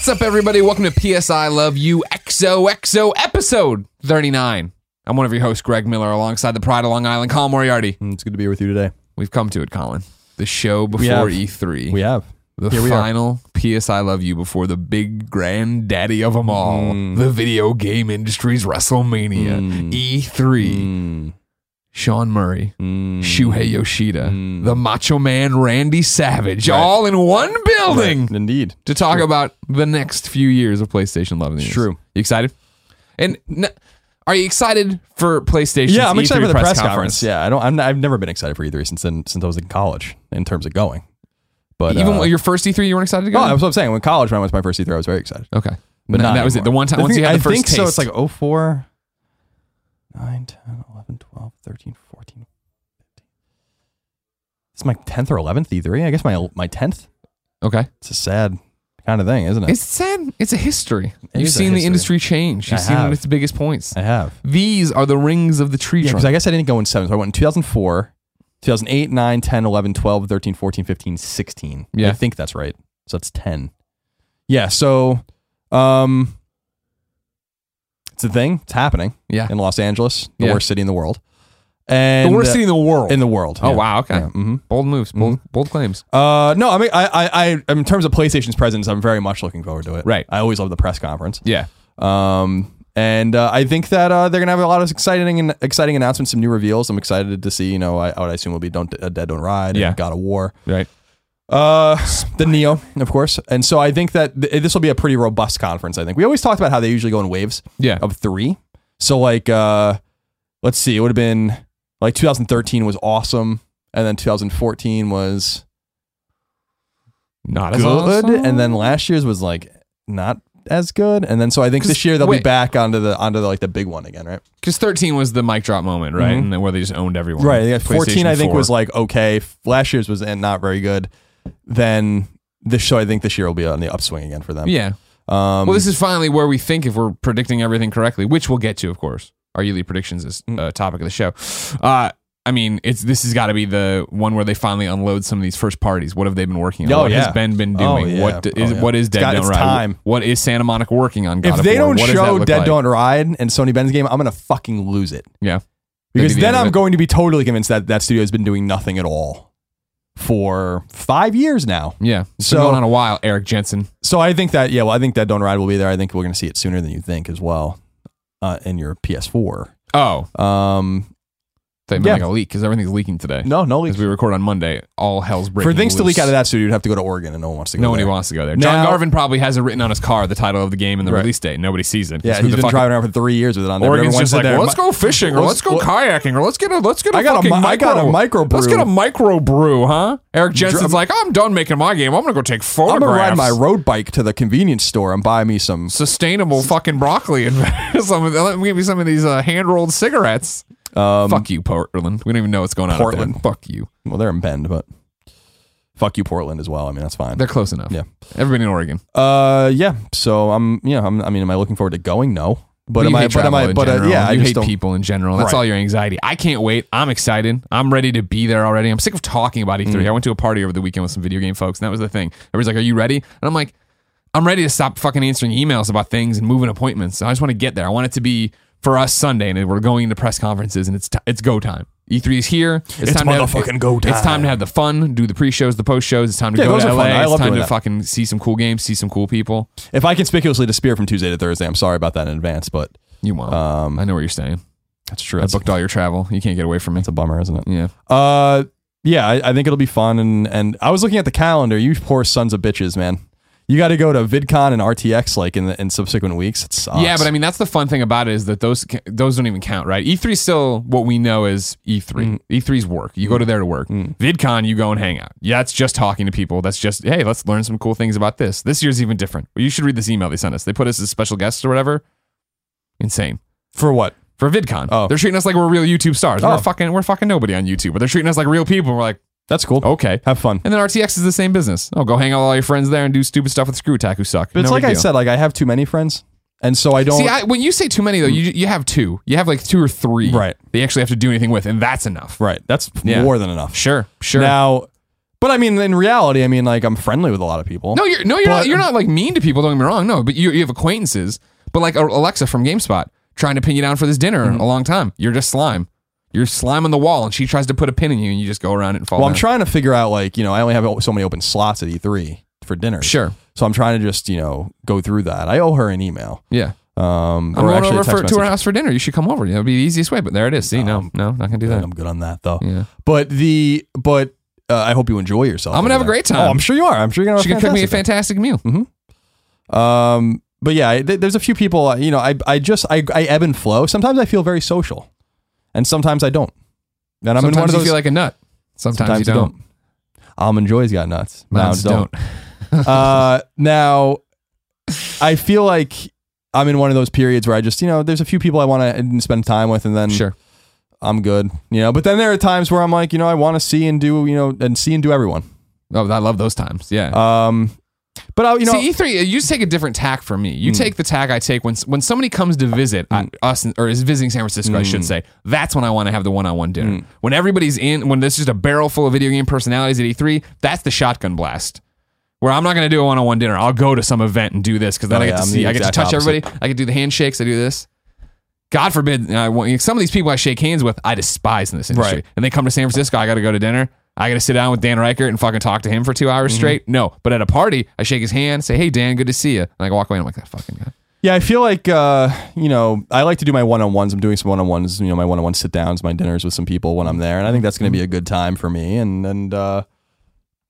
What's up, everybody? Welcome to PS I Love You XOXO episode 39. I'm one of your hosts, Greg Miller, alongside the Pride of Long Island, Colin Moriarty. Mm, It's good to be with you today. We've come to it, Colin. The show before have. E3. We have. the Here we are. final PS I Love You before the big granddaddy of them all, Mm. the video game industry's WrestleMania, E3. Sean Murray, mm, Shuhei Yoshida, Mm. the Macho Man Randy Savage, Right. all in one building right, Indeed. to talk about the next few years of PlayStation Love. It's true. You excited? And n- are you excited for PlayStation? Yeah, I'm excited for the press, conference. Yeah, I don't. I'm, I've never been excited for E3 since then, since I was in college in terms of going. But Even uh, your first E3, you weren't excited to go. oh, that's what I'm saying. When college, when I went to my first E3, I was very excited. okay, But not that was it. The one time I once think- you had the I first think taste. so. It's like 04, 9, 10, 11, 12, 13, 14, 15. It's my 10th or 11th E3. I guess my my 10th. okay. It's a sad kind of thing, isn't it? It's sad. It's a history. It You've seen the industry change. You've I seen have. its biggest points. I have. These are the rings of the tree Yeah, trunk. because I guess I didn't go in seven. So I went in 2004, 2008, 9, 10, 11, 12, 13, 14, 15, 16. Yeah. I think that's right. So that's 10. Yeah. So, um, it's a thing. It's happening yeah, in Los Angeles, the Yeah. worst city in the world. And the worst city in the world. in the world. oh yeah. wow. Okay. Yeah, mhm. Bold moves. Bold, bold claims. Uh, no, I mean, I, I, I, in terms of PlayStation's presence, I'm very much looking forward to it. Right. I always love the press conference. Yeah. Um, and uh, I think that uh, they're gonna have a lot of exciting and exciting announcements, some new reveals. I'm excited to see. You know, I, what I assume will be Don't uh, Dead Don't Ride, Yeah. God of War, Right. uh, the Neo, of course. And so I think that th- this will be a pretty robust conference. I think we always talked about how they usually go in waves Yeah. of three. So like, uh, let's see, it would have been like 2013 was awesome, and then 2014 was Not as good, awesome. and then last year's was like not as good, and then so I think this year they'll be back onto the onto the, like the big one again, right? because 13 was the mic drop moment, right? Mhm. And where they just owned everyone. Right. Yeah, 14 I think 4. was like okay. Last year's was uh, not very good. Then this show I think this year will be on the upswing again for them. Yeah. Um, Well, this is finally where we think if we're predicting everything correctly, which we'll get to, of course. Our yearly predictions is Mm. uh, topic of the show. Uh, I mean, it's this has got to be the one where they finally unload some of these first parties. What have they been working on? Oh, what yeah. has Bend been Oh, doing? yeah. What d- Oh, is yeah. what is Dead got- Don't Ride? time. What is Santa Monica working on? God if they don't What show Dead like? Don't Ride and Sony Bend's game, I'm gonna fucking lose it yeah, because be the then I'm going to be totally convinced that that studio has been doing nothing at all for five years now. yeah. It's So- been going on a while. Eric Jensen. So I think that yeah, well, I think that Don't Ride will be there. I think we're gonna see it sooner than you think as well, uh, in your PS4. Oh, Um, they Yeah. a leak because everything's leaking today. no, no leaks. As we record on Monday, all hell's breaking For things to leak out of that studio, you'd have to go to Oregon, and no one wants to go. There. Nobody there. wants to go there. John Now- Garvin probably has it written on his car, the title of the game and the Right. release date. Nobody sees it. Yeah, he's been driving around for three years with it on there. Oregon's just like, well, let's go fishing or let's, Let's- go kayaking or let's get a let's get a I got a fucking mi- I got a micro microbrew. Let's get a micro brew, huh? Eric Jensen's Dr- like, I'm done making my game. I'm gonna go take photographs. I'm gonna ride my road bike to the convenience store and buy me some. sustainable fucking broccoli and some let me give me some of these uh, hand rolled cigarettes. Um, Fuck you, Portland. We don't even know what's going on. up there. Portland. Fuck you. Well, they're in Bend, but fuck you, Portland as well. I mean, that's fine. They're close enough. Yeah. Everybody in Oregon. Uh, yeah. So I'm, yeah. I'm, I mean, am I looking forward to going? No. But you am I? But am I? But uh, yeah, I you just hate people in general. That's Right. all your anxiety. I can't wait. I'm excited. I'm ready to be there already. I'm sick of talking about E3. Mm. I went to a party over the weekend with some video game folks, and that was the thing. Everybody's like, "Are you ready?" And I'm like, "I'm ready to stop fucking answering emails about things and moving appointments. I just want to get there. I want it to be for us Sunday, and we're going to press conferences, and it's t- it's go time. E3 is here. It's time to have- motherfucking go It's time time. to have the fun, do the pre-shows, the post-shows. It's time to Yeah, go to LA. It's time to that. fucking see some cool games, see some cool people. If I conspicuously disappear from Tuesday to Thursday, I'm sorry about that in advance, but You won't. um, I know what you're saying. that's true. I That's, booked all your travel. You can't get away from me. It's a bummer, isn't it? Yeah. Uh, yeah, I, I think it'll be fun. And and I was looking at the calendar. You poor sons of bitches, man. You got to go to VidCon and RTX like in the, in subsequent weeks. It sucks. Yeah, but I mean that's the fun thing about it is that those those don't even count, right? E3 still what we know is E3. E3's work. You go to there to work. Mm. VidCon, you go and hang out. Yeah, it's just talking to people. That's just hey, let's learn some cool things about this. This year's even different. You should read this email they sent us. They put us as special guests or whatever. Insane. for what? For VidCon, Oh. they're treating us like we're real YouTube stars. Oh. We're fucking we're fucking nobody on YouTube, but they're treating us like real people. We're like, That's cool. okay. Have fun. And then RTX is the same business. Oh, go hang out with all your friends there and do stupid stuff with Screw Attack who suck. But it's No like big I deal. said, like I have too many friends, and so I don't. See, I, when you say too many though, you you have two. You have like two or three. Right. They actually have to do anything with, and that's enough. right. That's Yeah. more than enough. Sure. Sure. Now, But I mean, in reality, I mean, like I'm friendly with a lot of people. No, you're no, you're But- not. You're not like mean to people. Don't get me wrong. No, but you you have acquaintances. But like Alexa from GameSpot trying to pin you down for this dinner Mm-hmm. a long time. You're just slime. You're slime on the wall, and she tries to put a pin in you, and you just go around it and fall. Well, I'm trying to figure out like you know I only have so many open slots at E3 for dinner. Sure. So I'm trying to just you know go through that. I owe her an email. Yeah. Um, I'm going over for, to her house for dinner. You should come over. Know, it'd be the easiest way. But there it is. See, no, Um, no, not gonna do that. I'm good on that though. Yeah. But the but uh, I hope you enjoy yourself. I'm gonna have a great time. Oh, I'm sure you are. I'm sure you're gonna. She cook me a fantastic meal. time. Um, but yeah, th- there's a few people. uh, You know, I I just I I ebb and flow. Sometimes I feel very social, and sometimes I don't. And I'm Sometimes in one of you those. feel like a nut. Sometimes, you don't. Almond Joy's got nuts. Mounds don't. don't. uh, now, I feel like I'm in one of those periods where I just, you know, there's a few people I want to spend time with, and then Sure. I'm good, you know. But then there are times where I'm like, you know, I want to see and do, you know, and see and do everyone. Oh, I love those times. Yeah. Um, but I, you know, See, E3, you take a different tack from me. Mm. You take the tack I take when when somebody comes to visit uh, us or is visiting San Francisco, I Mm. should say. That's when I want to have the one-on-one dinner. When everybody's in, when there's just a barrel full of video game personalities at E3, that's the shotgun blast. Where I'm not going to do a one-on-one dinner. I'll go to some event and do this because then Oh, I get yeah, to see, I get to touch opposite. everybody. I can do the handshakes. I do this. God forbid, I want- some of these people I shake hands with, I despise in this industry. Right. And they come to San Francisco, I got to go to dinner. I got to sit down with Dan Ryckert and fucking talk to him for two hours Mm-hmm. straight. No, but at a party, I shake his hand, say, "Hey, Dan, good to see you," and I walk away. and I'm like, "That fucking guy." yeah, I feel like, uh, you know, I like to do my one on ones. I'm doing some one on ones, you know, my one on one sit downs, my dinners with some people when I'm there, and I think that's going to be a good time for me. And and uh,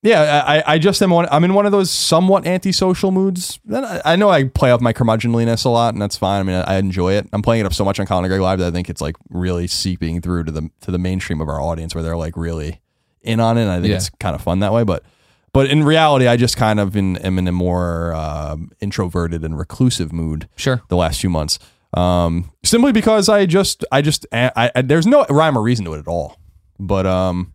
yeah, I, I just am one. I'm in one of those somewhat antisocial moods. I, I know I play up my curmudgeonliness a lot, and that's fine. I mean, I, I enjoy it. I'm playing it up so much on Colin and Greg Live that I think it's like really seeping through to the to the mainstream of our audience, where they're like really in on it. And I think Yeah. it's kind of fun that way. But but in reality, I just kind of in, am in a more um, introverted and reclusive mood Sure. the last few months. Um, simply because I just, I just, I, I, there's no rhyme or reason to it at all. But um,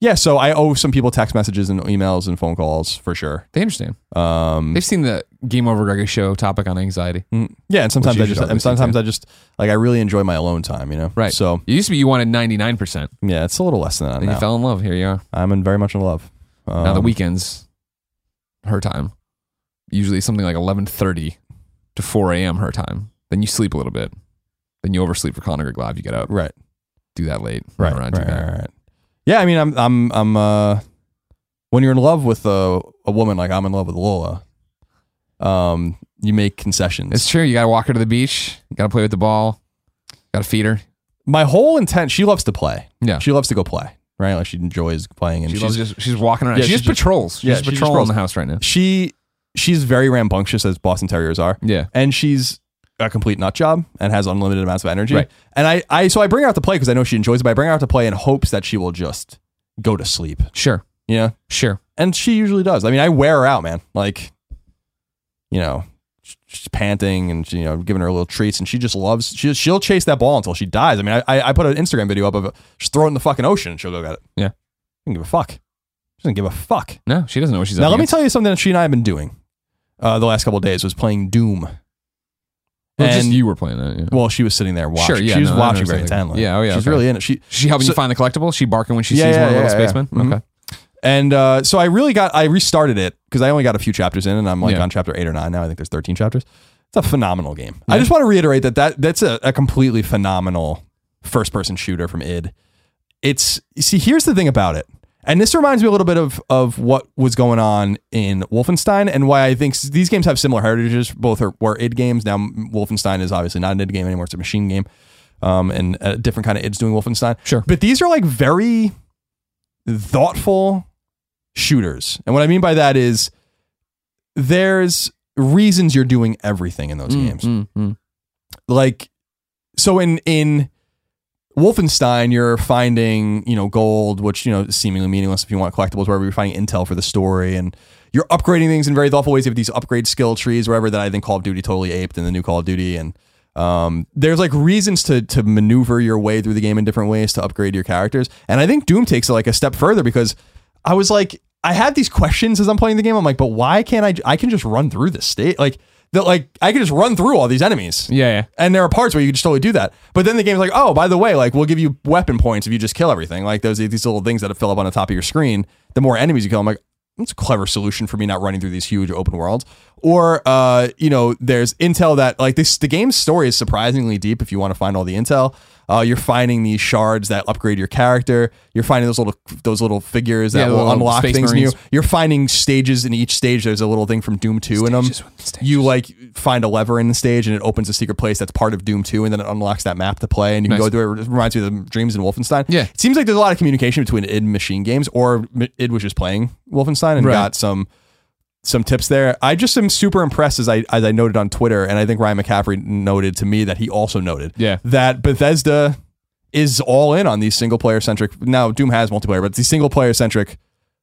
yeah, so I owe some people text messages and emails and phone calls for sure. They understand. Um, They've seen the Game Over Greggy show topic on anxiety. mm, yeah, and sometimes I just, and sometimes. I just like I really enjoy my alone time, you know. Right. So It used to be you wanted 99%. yeah, it's a little less than that And now. you fell in love. Here you are. I'm in very much in love. Um, now the weekends, her time, usually something like 11:30 to 4 a.m. her time. Then you sleep a little bit. Then you oversleep for Colin Greg Live. You get up, right, do that late, right, right, around, right, right. Yeah, I mean, I'm, I'm, I'm. uh When you're in love with a a woman like I'm in love with Lola, um, you make concessions. It's true. You got to walk her to the beach. You got to play with the ball. Got to feed her. my whole intent she loves to play Yeah. she loves to go play right like she enjoys playing and She she's just she's walking around. Yeah, she she's just just- patrols. She's yeah, just she just patrolling the house right now. she she's very rambunctious as boston terriers are Yeah. and she's a complete nut job and has unlimited amounts of energy Right. and i i so i bring her out to play because i know she enjoys it but i bring her out to play in hopes that she will just go to sleep Sure. Yeah. Sure. and she usually does i mean i wear her out man like you know she's panting and you know giving her little treats and she just loves she, she'll chase that ball until she dies i mean i i, I put an instagram video up of it just throw it in the fucking ocean and she'll go get it Yeah. she doesn't give a fuck she doesn't give a fuck No, she doesn't know what she's now let me tell you something that she and i have been doing uh, the last couple of days was playing doom Well, just and- you were playing that. Yeah. well she was sitting there watching Sure, yeah, she was no, watching very intently Yeah, oh, yeah, she's okay. really in it she She helping So- you find the collectible? She barking when she Yeah, sees yeah, one of the little spacemen? Mhm. Okay. And uh, so I really got I restarted it because I only got a few chapters in, and I'm like Yeah. on chapter eight or nine now. I think there's 13 chapters. It's a phenomenal game. I just want to reiterate that, that that's a, a completely phenomenal first person shooter from id. It's you see here's the thing about it, and this reminds me a little bit of of what was going on in Wolfenstein and why I think s- these games have similar heritages. Both are were id games. Now Wolfenstein is obviously not an id game anymore; it's a machine game, um, and a different kind of id's doing Wolfenstein. Sure. but these are like very thoughtful shooters. And what I mean by that is there's reasons you're doing everything in those Mm, games. mm, mm. Like so in in Wolfenstein you're finding, you know, gold, which, you know, is seemingly meaningless if you want collectibles, wherever you're finding intel for the story and you're upgrading things in very thoughtful ways. You have these upgrade skill trees, wherever that I think Call of Duty totally aped in the new Call of Duty. And um, there's like reasons to to maneuver your way through the game in different ways to upgrade your characters. And I think Doom takes it like a step further because I was like, I had these questions as I'm playing the game. I'm like, but why can't I? I can just run through this state. Like that like I could just run through all these enemies. Yeah, yeah. And there are parts where you can just totally do that. But then the game's like, oh, by the way, like we'll give you weapon points if you just kill everything. Like those these little things that fill up on the top of your screen. The more enemies you kill, I'm like, that's a clever solution for me not running through these huge open worlds. Or uh, you know, there's intel that like this the game's story is surprisingly deep if you want to find all the intel. Uh, you're finding these shards that upgrade your character. You're finding those little those little figures that Yeah, will unlock things new. You're finding stages in each stage. There's a little thing from Doom 2 in them. Stages. You like find a lever in the stage and it opens a secret place that's part of Doom 2 and then it unlocks that map to play and you can go through it. It reminds me of the Dreams in Wolfenstein. Yeah. It seems like there's a lot of communication between id and machine games or id was just playing Wolfenstein and Right. got some some tips there. I just am super impressed as I as I noted on Twitter, and I think Ryan McCaffrey noted to me that he also noted Yeah. that Bethesda is all in on these single player centric. Now Doom has multiplayer, but these single player centric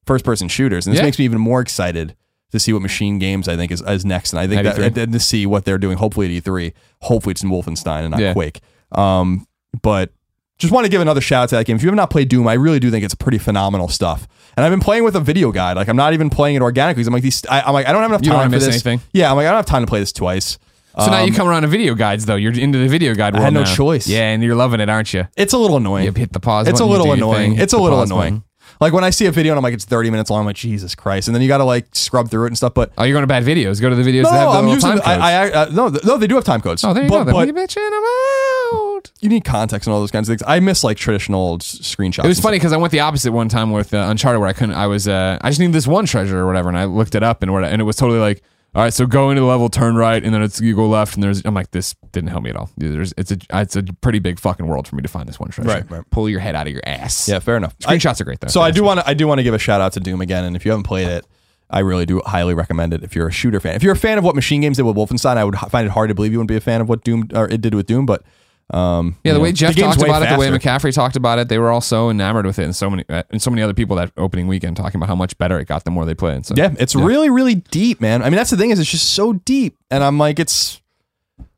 first person shooters, and this Yeah. makes me even more excited to see what Machine Games I think is, is next, and I think At that and to see what they're doing. Hopefully at E3, hopefully it's in Wolfenstein and not Yeah. Quake. Um, but just want to give another shout out to that game. If you have not played Doom, I really do think it's pretty phenomenal stuff. And I've been playing with a video guide. Like I'm not even playing it organically. I'm like these. I, I'm like I don't have enough You don't time for miss this. anything. Yeah, I'm like I don't have time to play this twice. So now you Um, come around to video guides though. You're into the video guide world. had no now. choice. Yeah, and you're loving it, aren't you? It's a little annoying. You hit the pause. It's a little annoying. thing, It's a little annoying. button. Like when I see a video and I'm like, it's 30 minutes long. I'm like, Jesus Christ! And then you got to like scrub through it and stuff. But Oh, you're going to bad videos. Go to the videos no, that have the I'm little using. time codes. I, I, uh, no, th- no, they do have time codes. oh, there you but, go. But you bitching about. you need context and all those kinds of things. I miss like traditional s- screenshots. It was funny because I went the opposite one time with uh, Uncharted, where I couldn't. I was. Uh, I just needed this one treasure or whatever, and I looked it up and what, and it was totally like, all right, so go into the level, turn right, and then it's you go left, and there's. I'm like, this didn't help me at all. There's. It's a. It's a pretty big fucking world for me to find this one treasure. Right, right. Pull your head out of your ass. Yeah, fair enough. I- Screenshots are great though. so I do want to. I do want to give a shout out to Doom again. And if you haven't played it, I really do highly recommend it. If you're a shooter fan, if you're a fan of what Machine Games did with Wolfenstein, I would find it hard to believe you wouldn't be a fan of what Doom or it did with Doom. But um, Yeah, the you way know, Jeff game's talked way about it, the way. McCaffrey talked about it, they were all so enamored with it, and so many, uh, and so many other people that opening weekend talking about how much better it got the more they played. So Yeah, it's really, really deep, man. I mean, that's the thing is, it's just so deep, and I'm like, it's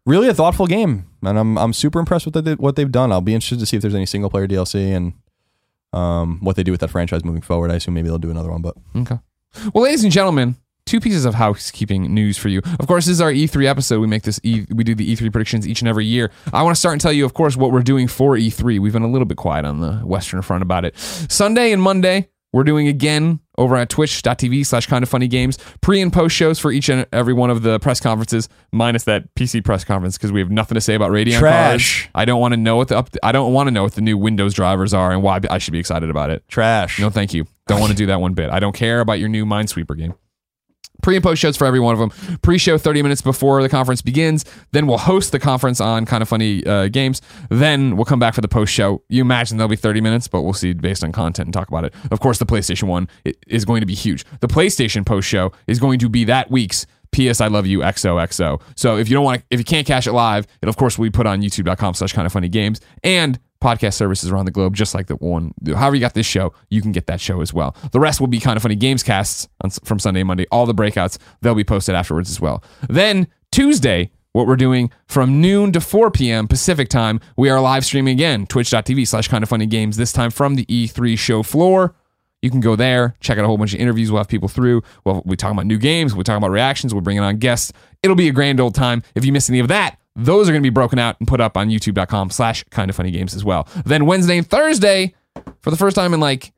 really a thoughtful game, and I'm I'm super impressed with what they, what they've done. I'll be interested to see if there's any single player DLC and um what they do with that franchise moving forward. I assume maybe they'll do another one, but Okay. Well, ladies and gentlemen, two pieces of housekeeping news for you. Of course, this is our E3 episode. We make this E we do the E3 predictions each and every year. I want to start and tell you, of course, what we're doing for E3. We've been a little bit quiet on the Western front about it. Sunday and Monday, we're doing again over at twitch.tv slash kind of funny games pre and post shows for each and every one of the press conferences minus that pc press conference because we have nothing to say about Radeon Trash. cards. i don't want to know what the up i don't want to know what the new windows drivers are and why i should be excited about it trash. no, thank you. Don't want to do that one bit. I don't care about your new Minesweeper game. Pre and post shows for every one of them. Pre show 30 minutes before the conference begins. Then we'll host the conference on kind of funny uh, games. Then we'll come back for the post show. You imagine there'll be 30 minutes, but we'll see based on content and talk about it. Of course, the PlayStation one is going to be huge. The PlayStation post show is going to be that week's PS I Love You XOXO. So if you don't want to, if you can't catch it live, it of course will be put on youtube.com slash kind of funny games and podcast services around the globe, just like the one. However, you got this show, you can get that show as well. The rest will be kind of funny games casts on, from Sunday Monday. All the breakouts, they'll be posted afterwards as well. Then Tuesday, what we're doing from noon to 4 p.m. Pacific time, we are live streaming again, twitch.tv slash kind of funny games, this time from the E3 show floor. You can go there, check out a whole bunch of interviews. We'll have people through. Well, we talk about new games. We talk about reactions. We're bringing on guests. It'll be a grand old time. If you miss any of that, those are going to be broken out and put up on youtube.com slash kind of funny games as well. Then Wednesday and Thursday, for the first time in like,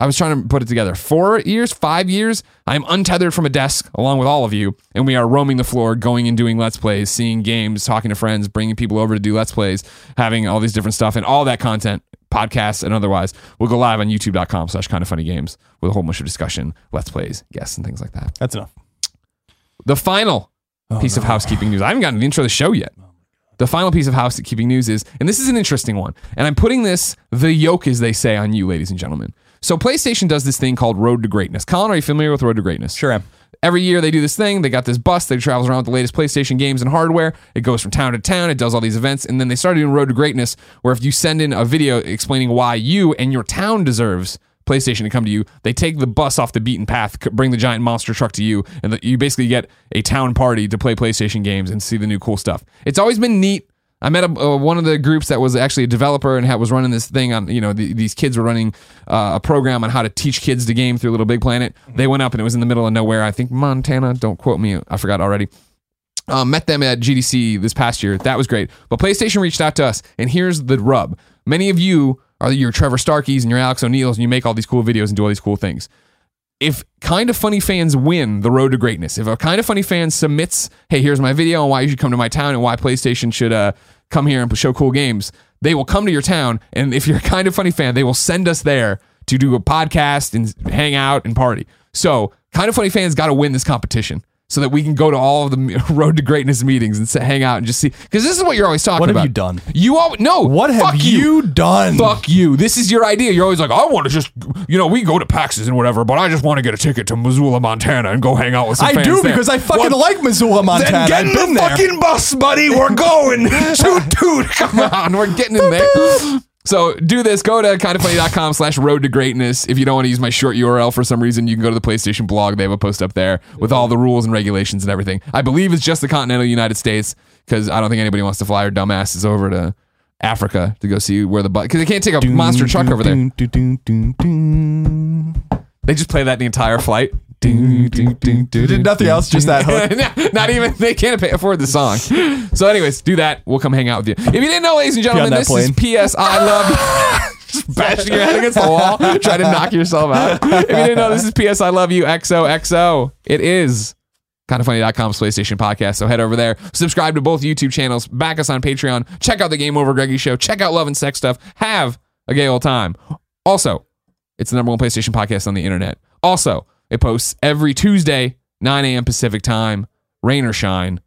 I was trying to put it together. Four years, five years, I'm untethered from a desk along with all of you, and we are roaming the floor, going and doing Let's Plays, seeing games, talking to friends, bringing people over to do Let's Plays, having all these different stuff, and all that content, podcasts and otherwise, will go live on youtube.com slash kind of funny games with a whole bunch of discussion, Let's Plays, guests, and things like that. That's enough. The final oh, piece of housekeeping news. I haven't gotten the intro of the show yet. The final piece of housekeeping news is, and this is an interesting one, and I'm putting this the yoke, as they say, on you, ladies and gentlemen. So PlayStation does this thing called Road to Greatness. Colin, are you familiar with Road to Greatness? Sure am. Every year they do this thing. They got this bus that travels around with the latest PlayStation games and hardware. It goes from town to town. It does all these events. And then they started doing Road to Greatness, where if you send in a video explaining why you and your town deserves PlayStation to come to you, they take the bus off the beaten path, bring the giant monster truck to you, and you basically get a town party to play PlayStation games and see the new cool stuff. It's always been neat. I met a, uh, one of the groups that was actually a developer and had, was running this thing on, you know, the, these kids were running uh, a program on how to teach kids to game through Little Big Planet. They went up and it was in the middle of nowhere. I think Montana, don't quote me, I forgot already. Um, met them at GDC this past year. That was great. But PlayStation reached out to us, and here's the rub. Many of you are your Trevor Starkeys and your Alex O'Neills, and you make all these cool videos and do all these cool things. If Kind of Funny fans win the road to greatness, if a Kind of Funny fan submits, hey, here's my video on why you should come to my town and why PlayStation should uh, come here and show cool games, they will come to your town. And if you're a Kind of Funny fan, they will send us there to do a podcast and hang out and party. So, Kind of Funny fans got to win this competition so that we can go to all of the road to greatness meetings and sit, hang out and just see. Because this is what you're always talking about. What have you done? You all no. What have fuck you done? Fuck you. This is your idea. You're always like, I want to just, you know, we go to PAXs and whatever, but I just want to get a ticket to Missoula, Montana, and go hang out with some I do there." because I fucking Well, like Missoula, Montana. Then get I've in the there. fucking bus, buddy. We're going. toot toot. Come on, we're getting in there. So do this. Go to kindoffunny.com slash road to greatness. If you don't want to use my short URL for some reason, you can go to the PlayStation blog. They have a post up there with all the rules and regulations and everything. I believe it's just the continental United States because I don't think anybody wants to fly their dumbasses over to Africa to go see where the butt because they can't take a monster truck over there. They just play that the entire flight. Did nothing else, just that hook. Not even they can't afford the song. So, anyways, do that. We'll come hang out with you. If you didn't know, ladies and gentlemen, this is P.S. I love. Just bashing your head against the wall, trying to knock yourself out. If you didn't know, this is P.S. I love you. XOXO. It is kindoffunny.com's PlayStation podcast. So head over there, subscribe to both YouTube channels, back us on Patreon, check out the Game Over Greggy show, check out Love and Sex stuff. Have a gay old time. Also, it's the number one PlayStation podcast on the internet. Also, it posts every Tuesday, 9 a.m. Pacific time, rain or shine.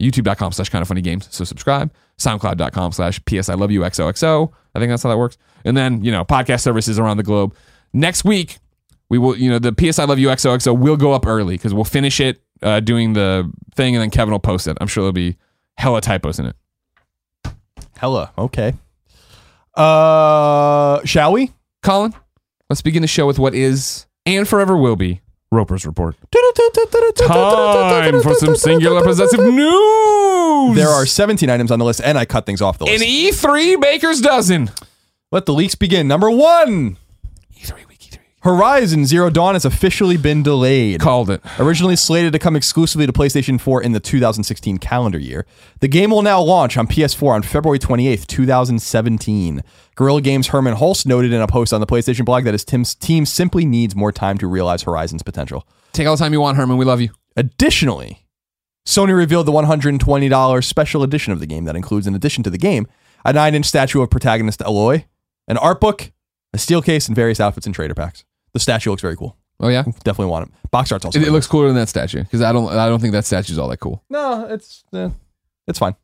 YouTube.com slash kind of funny games. So subscribe. SoundCloud.com slash PS I love you XOXO. I think that's how that works. And then, you know, podcast services around the globe. Next week, we will, you know, the PS I love you XOXO will go up early because we'll finish it uh, doing the thing and then Kevin will post it. I'm sure there'll be hella typos in it. Hella. Okay. Uh, shall we? Colin, let's begin the show with what is and forever will be Roper's Report. Time for some singular possessive news. There are 17 items on the list, and I cut things off the an list. E3 Baker's dozen. Let the leaks begin. Number one E3 week, E3 week. Horizon Zero Dawn has officially been delayed. Called it. Originally slated to come exclusively to PlayStation 4 in the 2016 calendar year, the game will now launch on PS4 on February 28th, 2017. Guerrilla Games' Hermen Hulst noted in a post on the PlayStation blog that his team's team simply needs more time to realize Horizon's potential. Take all the time you want, Herman. We love you. Additionally, Sony revealed the $120 special edition of the game that includes, in addition to the game, a 9 inch statue of protagonist Aloy, an art book, a steel case, and various outfits and trader packs. The statue looks very cool. Oh yeah, Definitely want it. Box art's also it, it looks cooler than that statue because I don't. I don't think that statue's all that cool. No, it's eh, it's fine.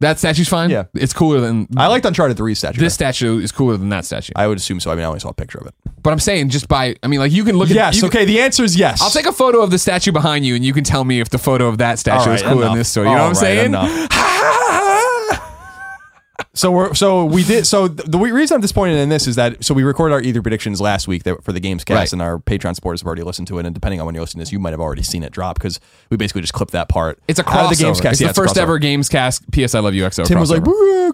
That statue's fine. Yeah. it's cooler than I liked Uncharted 3 statue. this statue is cooler than that statue. I would assume so. I mean, I only saw a picture of it. But I'm saying just by. I mean, like you can look at. Yes. you can- Okay. The answer is yes. I'll take a photo of the statue behind you, and you can tell me if the photo of that statue All is cooler than enough. this story. You know All what I'm right, saying? enough. So we're so we did so th- the reason I'm disappointed in this is that so we recorded our either predictions last week that, for the games cast Right. and our Patreon supporters have already listened to it and depending on when you listen to this you might have already seen it drop because we basically just clipped that part. It's a out of crossover. the games cast. It's Yeah, the a first crossover. ever games cast. PS I love you XO. Tim was like,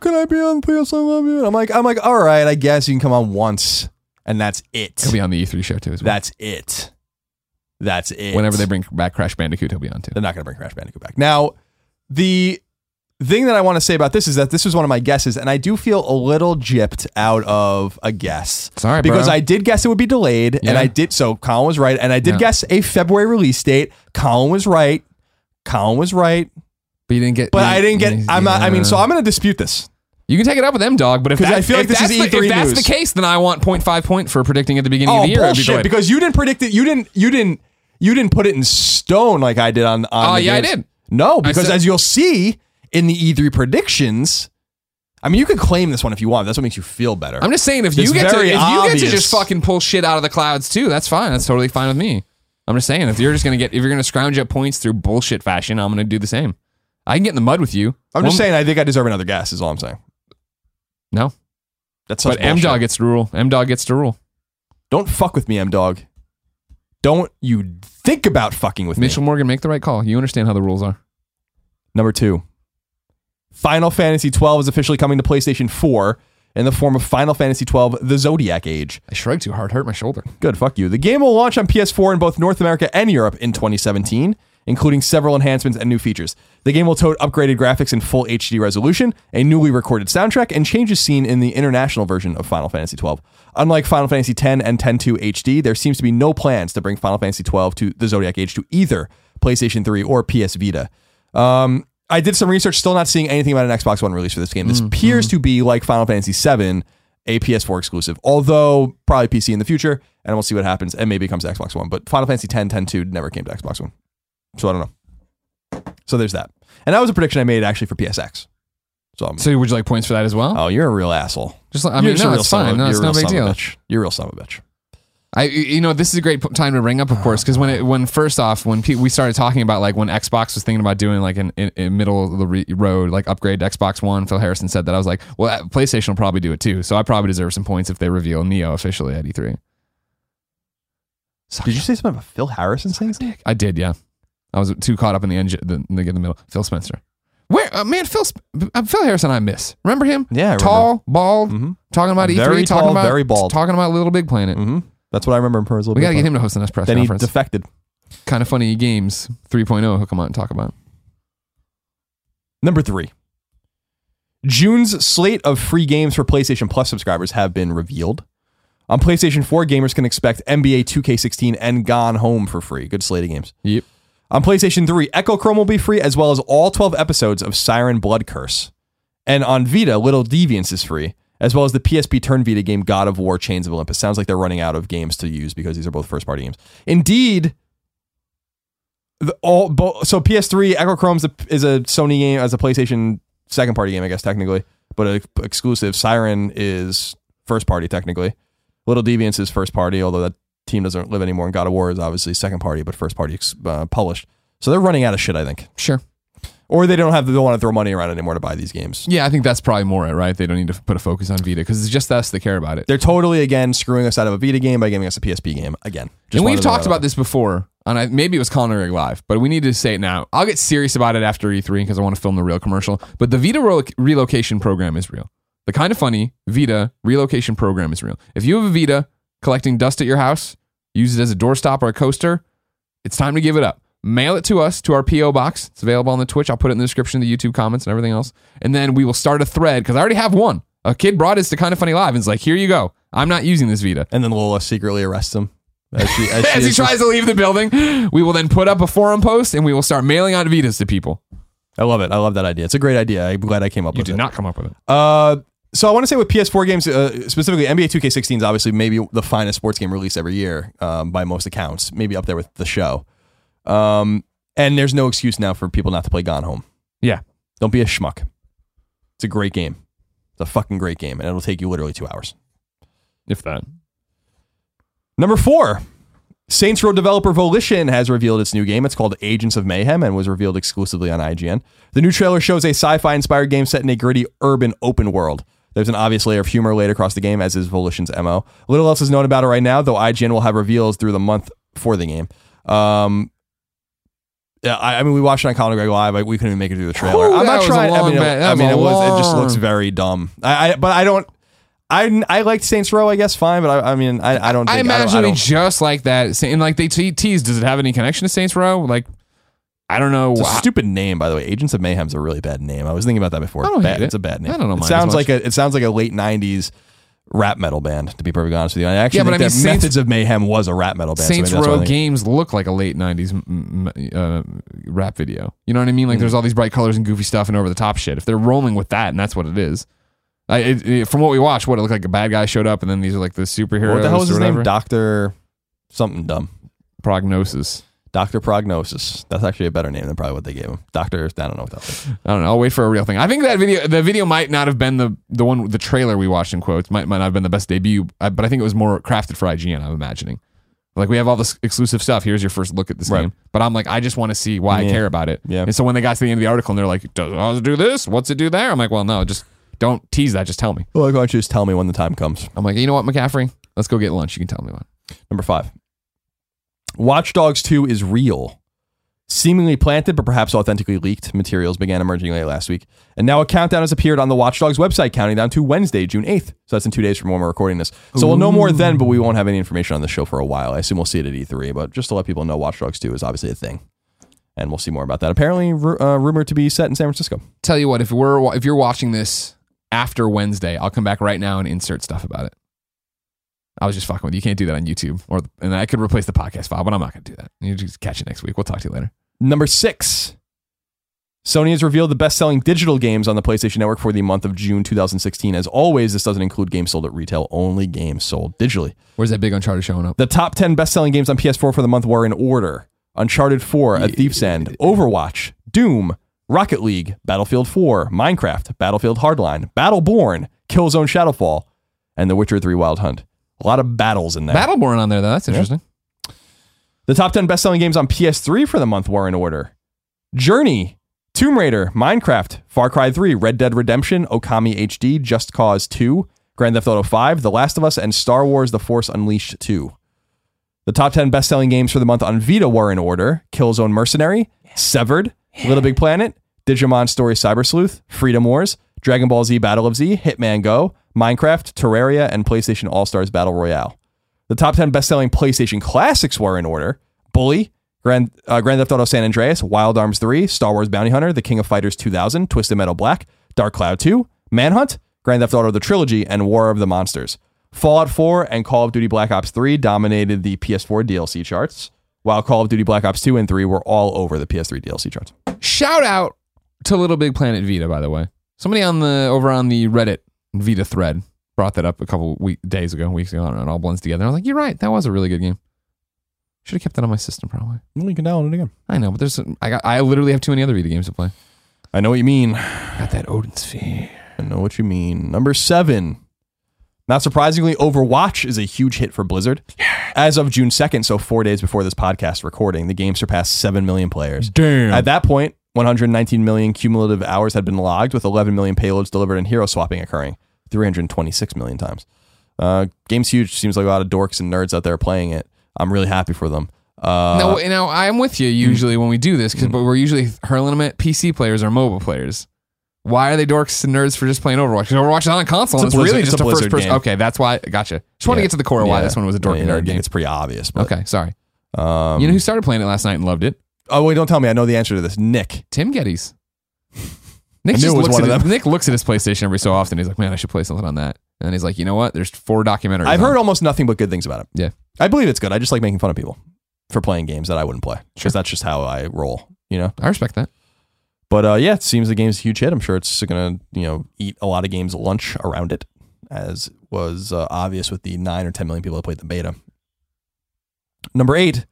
"Can I be on PS? I love you." And I'm like, "I'm like, all right, I guess you can come on once, and that's it. he'll be on the E3 show too as well. That's it. That's it. Whenever they bring back Crash Bandicoot, he'll be on too. They're not going to bring Crash Bandicoot back. Now, the thing that I want to say about this is that this was one of my guesses, and I do feel a little gypped out of a guess. Sorry, because bro. I did guess it would be delayed, and I did. So Colin was right, and I did Yeah. guess a February release date. Colin was right. Colin was right, But you didn't get. but you- I didn't get. I'm not. I mean, so I'm going to dispute this. You can take it up with them, Dog, but if that's, I feel like this is that's the, E3 if that's news. the case, then I want 0.5 point for predicting at the beginning Oh of the year. it'd be bullshit! Because you didn't predict it. You didn't. You didn't. You didn't put it in stone like I did on. on Oh, yeah, I did. No, because said- as you'll see in the E3 predictions, I mean, you could claim this one if you want. That's what makes you feel better. I'm just saying, if It's you get to, if you get to just fucking pull shit out of the clouds too, that's fine. That's totally fine with me. I'm just saying, if you're just gonna get, if you're gonna scrounge up points through bullshit fashion, I'm gonna do the same. I can get in the mud with you. I'm just saying. I think I deserve another guess. Is all I'm saying. No, That's such but M. Dog gets to rule. M Dog gets to rule. Don't fuck with me, M Dog. Don't you think about fucking with Mitchell me. Mitchell Morgan, make the right call. You understand how the rules are. Number two. Final Fantasy 12 is officially coming to PlayStation 4 in the form of Final Fantasy 12: The Zodiac Age. I shrugged too hard, hurt my shoulder. Good, fuck you. The game will launch on PS4 in both North America and Europe in 2017. including several enhancements and new features. The game will tote upgraded graphics and full HD resolution, a newly recorded soundtrack, and changes seen in the international version of Final Fantasy XII. Unlike Final Fantasy X and X-2 HD, there seems to be no plans to bring Final Fantasy XII to the Zodiac Age to either PlayStation 3 or PS Vita. Um, I did some research, still not seeing anything about an Xbox One release for this game. This mm-hmm. appears to be like Final Fantasy VII, a PS4 exclusive, although probably PC in the future, and we'll see what happens, and maybe it comes to Xbox One. But Final Fantasy X, X-2 never came to Xbox One. So I don't know. So there's that. And that was a prediction I made actually for PSX. So, I'm, So would you like points for that as well? oh, you're a real asshole. Just like, I You're mean, a no, it's of fine. No, you're it's a no big son of a deal. You're a real son of a bitch. I, you know, this is a great p- time to ring up, of course, because when it, when first off, when pe- we started talking about like when Xbox was thinking about doing like an in, in middle of the re- road like upgrade to Xbox One, Phil Harrison said that I was like, well, uh, PlayStation will probably do it too, so I probably deserve some points if they reveal Neo officially at E3. Did you say something about Phil Harrison saying something? I did, yeah. I was too caught up in the engine, the, in the middle. Phil Spencer, where uh, man, Phil uh, Phil Harrison, I miss. Remember him? Yeah, I remember. tall, bald, Mhm. talking about E3, Very talking about very bald. talking about Little Big Planet. Mm-hmm. That's what I remember him for his little We got to get him to host the next press Then he conference. defected. kind of funny games 3.0. He'll come out and talk about. Number three. June's slate of free games for PlayStation Plus subscribers have been revealed. On PlayStation 4, gamers can expect NBA 2K16 and Gone Home for free. Good slate of games. Yep. On PlayStation 3, Echochrome will be free, as well as all 12 episodes of Siren Blood Curse. And on Vita, Little Deviants is free, as well as the PSP Turn Vita game God of War Chains of Olympus. Sounds like they're running out of games to use because these are both first party games. Indeed, the, all bo- so PS3 Echochrome is a, is a Sony game as a PlayStation second party game, I guess technically, but a, exclusive. Siren is first party technically. Little Deviants is first party, although that team doesn't live anymore. And God of War is obviously second party, but first party uh, published. So they're running out of shit, I think, Sure. Or they don't have they don't want to throw money around anymore to buy these games. Yeah, I think that's probably more it, right? They don't need to put a focus on Vita because it's just us that care about it. They're totally again screwing us out of a Vita game by giving us a PSP game again. Just and we've talked about this before, and I, maybe it was Culinary Live, but we need to say it now. I'll get serious about it after E3 because I want to film the real commercial. But the Vita relo- relocation program is real. The kind of funny Vita relocation program is real. If you have a Vita collecting dust at your house, use it as a doorstop or a coaster, it's time to give it up. Mail it to us to our PO box. It's available on the Twitch. I'll put it in the description, the YouTube comments, and everything else. And then we will start a thread because I already have one. A kid brought us to Kind of Funny Live and is like, "Here you go. I'm not using this Vita." And then Lola secretly arrests him as she as, she As he tries to leave the building, we will then put up a forum post and we will start mailing out Vitas to people. I love it. I love that idea. It's a great idea. I'm glad I came up You with did not come up with it. Uh, so I want to say with PS4 games, uh, specifically NBA 2K16 is obviously maybe the finest sports game released every year um, by most accounts. Maybe up there with the show. Um, and there's no excuse now for people not to play Gone Home. Yeah. Don't be a schmuck. It's a great game. It's a fucking great game, and it'll take you literally two hours. If that. Number four, Saints Row developer Volition has revealed its new game. It's called Agents of Mayhem and was revealed exclusively on IGN. The new trailer shows a sci fi inspired game set in a gritty urban open world. There's an obvious layer of humor laid across the game, as is Volition's MO. Little else is known about it right now, though IGN will have reveals through the month for the game. Um, yeah, I, I mean, we watched it on Colin Greg Live. Like, we couldn't even make it through the trailer. Ooh, I'm not trying. I mean, it, I mean, it was. It just looks very dumb. I, I but I don't. I I liked Saints Row, I guess, fine. But I, I mean, I, I don't. Think, I don't- imagine I it'd be don't, just like that. And like they te- teased, does it have any connection to Saints Row? Like, I don't know. It's a stupid name, by the way. Agents of Mayhem's a really bad name. I was thinking about that before. I don't Bad- hate it. It's a bad name. I don't know It sounds like a it sounds like a late '90s rap metal band. To be perfectly honest with you, I actually Yeah, but I mean, Saints- Methods of Mayhem was a rap metal band. Saints maybe that's why I Row games look like a late '90s m- m- uh, rap video. You know what I mean? Like, Hmm. there's all these bright colors and goofy stuff and over the top shit. If they're rolling with that, and that's what it is. I, it, it- from what we watched, what it looked like a bad guy showed up, and then these are like the superheroes. What the hell was his name? Doctor something dumb. Prognosis. Doctor Prognosis. That's actually a better name than probably what they gave him. Doctor. I don't know what that was. I don't know. I'll wait for a real thing. I think that video, the video might not have been the the one, the trailer we watched in quotes might might not have been the best debut, uh, but I think it was more crafted for IGN. I'm imagining. Like we have all this exclusive stuff. Here's your first look at this Right. game. But I'm like, I just want to see why I care about it. Yeah. And so when they got to the end of the article and they're like, does it do this? What's it do there? I'm like, well, no, just don't tease that. Just tell me. Well, why don't you just tell me when the time comes? I'm like, you know what, McCaffrey? Let's go get lunch. You can tell me when. Number five. Watch Dogs 2 is real. Seemingly planted, but perhaps authentically leaked materials began emerging late last week. And now a countdown has appeared on the Watch Dogs website, counting down to Wednesday, June 8th. So that's in two days from when we're recording this. So we'll know more then, but we won't have any information on the show for a while. I assume we'll see it at E3, but just to let people know, Watch Dogs 2 is obviously a thing. and we'll see more about that. Apparently, ru- uh, rumored to be set in San Francisco. Tell you what, if we're if you're watching this after Wednesday, I'll come back right now and insert stuff about it. I was just fucking with you. You can't do that on YouTube, or and I could replace the podcast file, but I'm not going to do that. You just catch it next week. We'll talk to you later. Number six. Sony has revealed the best selling digital games on the PlayStation Network for the month of June 2016. As always, this doesn't include games sold at retail, only games sold digitally. Where's that big Uncharted showing up? The top 10 best selling games on PS4 for the month were in order Uncharted 4, A Thief's End, Overwatch, Doom, Rocket League, Battlefield 4, Minecraft, Battlefield Hardline, Battleborn, Killzone Shadowfall, and The Witcher 3 Wild Hunt. A lot of battles in there. Battleborn on there though. That's interesting. The top 10 best selling games on PS3 for the month were in order Journey, Tomb Raider, Minecraft, Far Cry 3, Red Dead Redemption, Okami HD, Just Cause 2, Grand Theft Auto 5, The Last of Us, and Star Wars The Force Unleashed 2. The top 10 best selling games for the month on Vita were in order Killzone Mercenary, Severed, Little Big Planet, Digimon Story Cyber Sleuth, Freedom Wars, Dragon Ball Z Battle of Z, Hitman Go, Minecraft, Terraria, and PlayStation All Stars Battle Royale. The top 10 best selling PlayStation classics were in order Bully, Grand, uh, Grand Theft Auto San Andreas, Wild Arms 3, Star Wars Bounty Hunter, The King of Fighters 2000, Twisted Metal Black, Dark Cloud 2, Manhunt, Grand Theft Auto The Trilogy, and War of the Monsters. Fallout 4 and Call of Duty Black Ops 3 dominated the PS4 DLC charts, while Call of Duty Black Ops 2 and 3 were all over the PS3 DLC charts. Shout out to Little Big Planet Vita, by the way. Somebody on the over on the Reddit Vita thread brought that up a couple week, days ago, weeks ago. I don't know, it all blends together. I was like, you're right. That was a really good game. Should have kept that on my system, probably. Well, you can download it again. I know, but there's I got I literally have too many other Vita games to play. I know what you mean. Got that Odin Sphere. I know what you mean. Number seven. Not surprisingly, Overwatch is a huge hit for Blizzard. As of June 2nd, so four days before this podcast recording, the game surpassed 7 million players. Damn. At that point, 119 million cumulative hours had been logged, with 11 million payloads delivered and hero swapping occurring 326 million times. Uh, game's huge. Seems like a lot of dorks and nerds out there playing it. I'm really happy for them. Uh, no, now I'm with you usually when we do this, 'cause- but we're usually hurling them at PC players or mobile players. Why are they dorks and nerds for just playing Overwatch? 'Cause Overwatch is on a console. It's a Blizzard- really just a a, first person. game. Okay, that's why. Gotcha. Just want to get to the core of why yeah. this one was a dork You and nerd game. It's pretty obvious. But, Okay, sorry. Um, you know who started playing it last night and loved it? Oh, wait, don't tell me. I know the answer to this. Nick. Tim Gettys. Nick just was looks at his. Nick looks at his PlayStation every so often. He's like, man, I should play something on that. And then he's like, you know what? There's four documentaries. I've on heard almost nothing but good things about it. Yeah. I believe it's good. I just like making fun of people for playing games that I wouldn't play because Sure. that's just how I roll, you know? I respect that. But uh, yeah, it seems the game's a huge hit. I'm sure it's going to, you know, eat a lot of games lunch around it, as was uh, obvious with the 9 or 10 million people that played the beta. Number eight,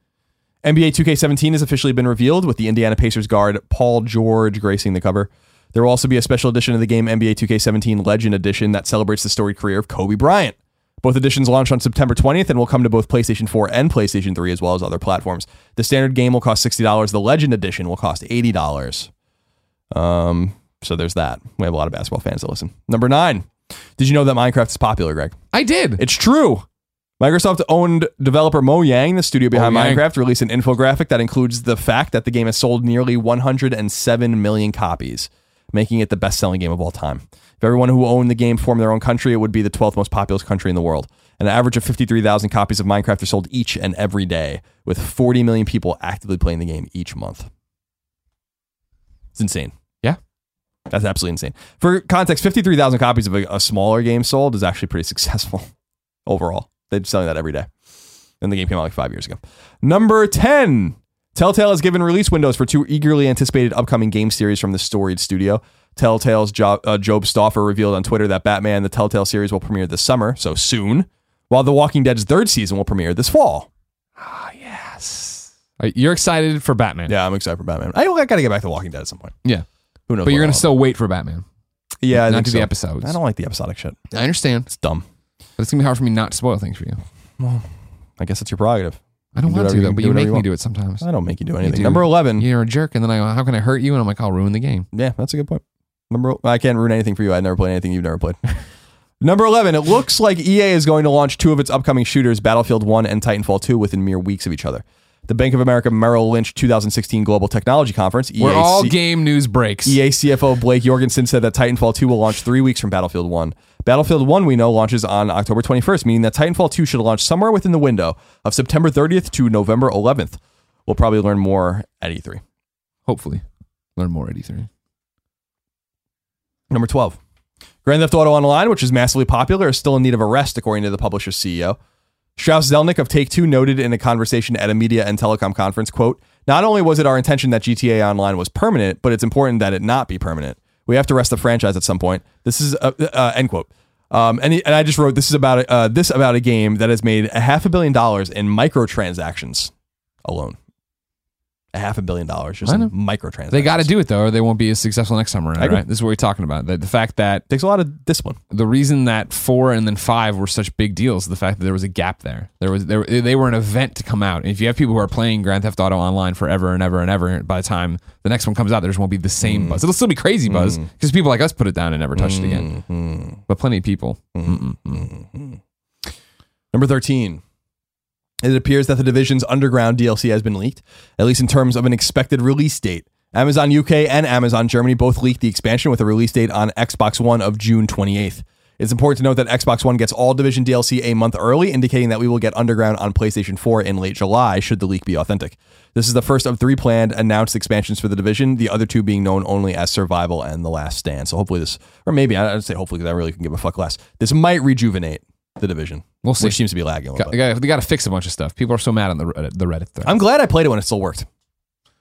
NBA 2K17 has officially been revealed with the Indiana Pacers guard Paul George gracing the cover. There will also be a special edition of the game NBA 2K17 Legend Edition that celebrates the storied career of Kobe Bryant. Both editions launch on September 20th and will come to both PlayStation 4 and PlayStation 3 as well as other platforms. The standard game will cost $60. The Legend Edition will cost $80. Um, so there's that. We have a lot of basketball fans that listen. Number nine. Did you know that Minecraft is popular, Greg? I did. It's true. Microsoft owned developer Mojang, the studio behind Mojang. Minecraft, released an infographic that includes the fact that the game has sold nearly 107 million copies, making it the best selling game of all time. If everyone who owned the game formed their own country, it would be the 12th most populous country in the world. An average of 53,000 copies of Minecraft are sold each and every day, with 40 million people actively playing the game each month. It's insane. Yeah. That's absolutely insane. For context, 53,000 copies of a, a smaller game sold is actually pretty successful overall. They're selling that every day. And the game came out like five years ago. Number 10. Telltale has given release windows for two eagerly anticipated upcoming game series from the storied studio. Telltale's jo- uh, Job Stauffer revealed on Twitter that Batman, the Telltale series, will premiere this summer, so soon, while The Walking Dead's third season will premiere this fall. Ah, yes. You're excited for Batman. Yeah, I'm excited for Batman. I, I got to get back to Walking Dead at some point. Yeah. Who knows? But you're going to still wait for Batman. yeah, I not think do so. the episodes. I don't like the episodic shit. I understand. It's dumb. But it's going to be hard for me not to spoil things for you. Well, I guess it's your prerogative. I don't do want whatever to, you- though, but you make you me do it sometimes. I don't make you do anything. do. Number 11. You're a jerk, and then I go, how can I hurt you? And I'm like, I'll ruin the game. Yeah, that's a good point. Number I can't ruin anything for you. I've never played anything you've never played. Number 11. It looks like EA is going to launch two of its upcoming shooters, Battlefield 1 and Titanfall 2, within mere weeks of each other. The Bank of America Merrill Lynch 2016 Global Technology Conference, EA, Where all game news breaks. EA CFO Blake Jorgensen said that Titanfall 2 will launch three weeks from Battlefield 1. Battlefield 1, we know, launches on October 21st, meaning that Titanfall 2 should launch somewhere within the window of September 30th to November 11th. We'll probably learn more at E E3. hopefully learn more at E3. Number 12. Grand Theft Auto Online, which is massively popular, is still in need of a rest, according to the publisher's CEO. Strauss Zelnick of Take Two noted in a conversation at a media and telecom conference, quote, Not only was it our intention that GTA Online was permanent, but it's important that it not be permanent. We have to rest the franchise at some point. This is, uh, uh, end quote. Um, and, and I just wrote this is about uh, this about a game that has made a half a billion dollars in microtransactions alone. A half a billion dollars just in microtransactions. They got to do it though, or they won't be as successful next time around. Right? This is what we're talking about. The, the fact that takes a lot of discipline. the reason that four and then five were such big deals is the fact that there was a gap there. There was there they were an event to come out. And if you have people who are playing Grand Theft Auto online forever and ever and ever, by the time the next one comes out, there just won't be the same buzz. It'll still be crazy mm-hmm. buzz because people like us put it down and never touched it again. Mm-hmm. But plenty of people. Mm-hmm. Mm-mm. Number 13. It appears that the Division's Underground DLC has been leaked, at least in terms of an expected release date. Amazon UK and Amazon Germany both leaked the expansion with a release date on Xbox One of June 28th. It's important to note that Xbox One gets all Division DLC a month early, indicating that we will get Underground on PlayStation 4 in late July, should the leak be authentic. This is the first of three planned announced expansions for the Division, the other two being known only as Survival and The Last Stand. So hopefully this, or maybe, I'd say hopefully because I really can give a fuck less, this might rejuvenate the Division. We'll see. Which seems to be lagging a little Got, bit. they got, to fix a bunch of stuff. People are so mad on the Reddit, the Reddit thread. I'm glad I played it when it still worked.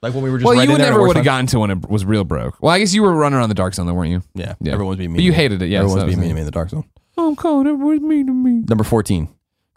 Like when we were just well, right you in there and it never worked would have fine. gotten to when it was real broke. Well, I guess you were running around the dark zone though, weren't you? Yeah, Yeah. everyone was being mean. But you to me. hated it. Yeah, so that being was mean to me in the dark zone. Oh, God, everyone's mean to me. Number 14.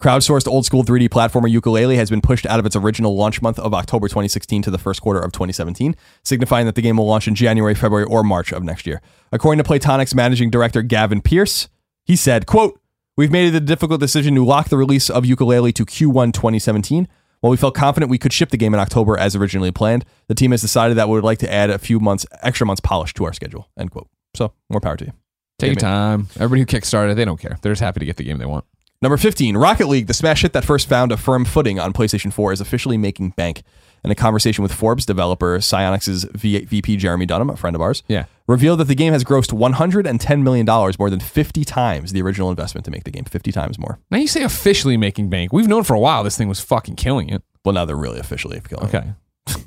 Crowdsourced old school 3D platformer Yooka-Laylee has been pushed out of its original launch month of October 2016 to the first quarter of 2017, signifying that the game will launch in January, February, or March of next year. According to Playtonic's managing director Gavin Pierce, he said, quote, We've made the difficult decision to lock the release of Yooka-Laylee to Q1 2017. While we felt confident we could ship the game in October as originally planned, the team has decided that we would like to add a few months, extra months polish to our schedule. End quote. So, more power to you. Take your time. Everybody who kickstarted, they don't care. They're just happy to get the game they want. Number 15, Rocket League, the smash hit that first found a firm footing on PlayStation 4, is officially making bank. In a conversation with Forbes, developer Psyonix's V- VP Jeremy Dunham, a friend of ours, Yeah. revealed that the game has grossed $110 million, more than 50 times the original investment to make the game. 50 times more. Now you say officially making bank. We've known for a while this thing was fucking killing it. Well, now they're really officially killing it. Okay.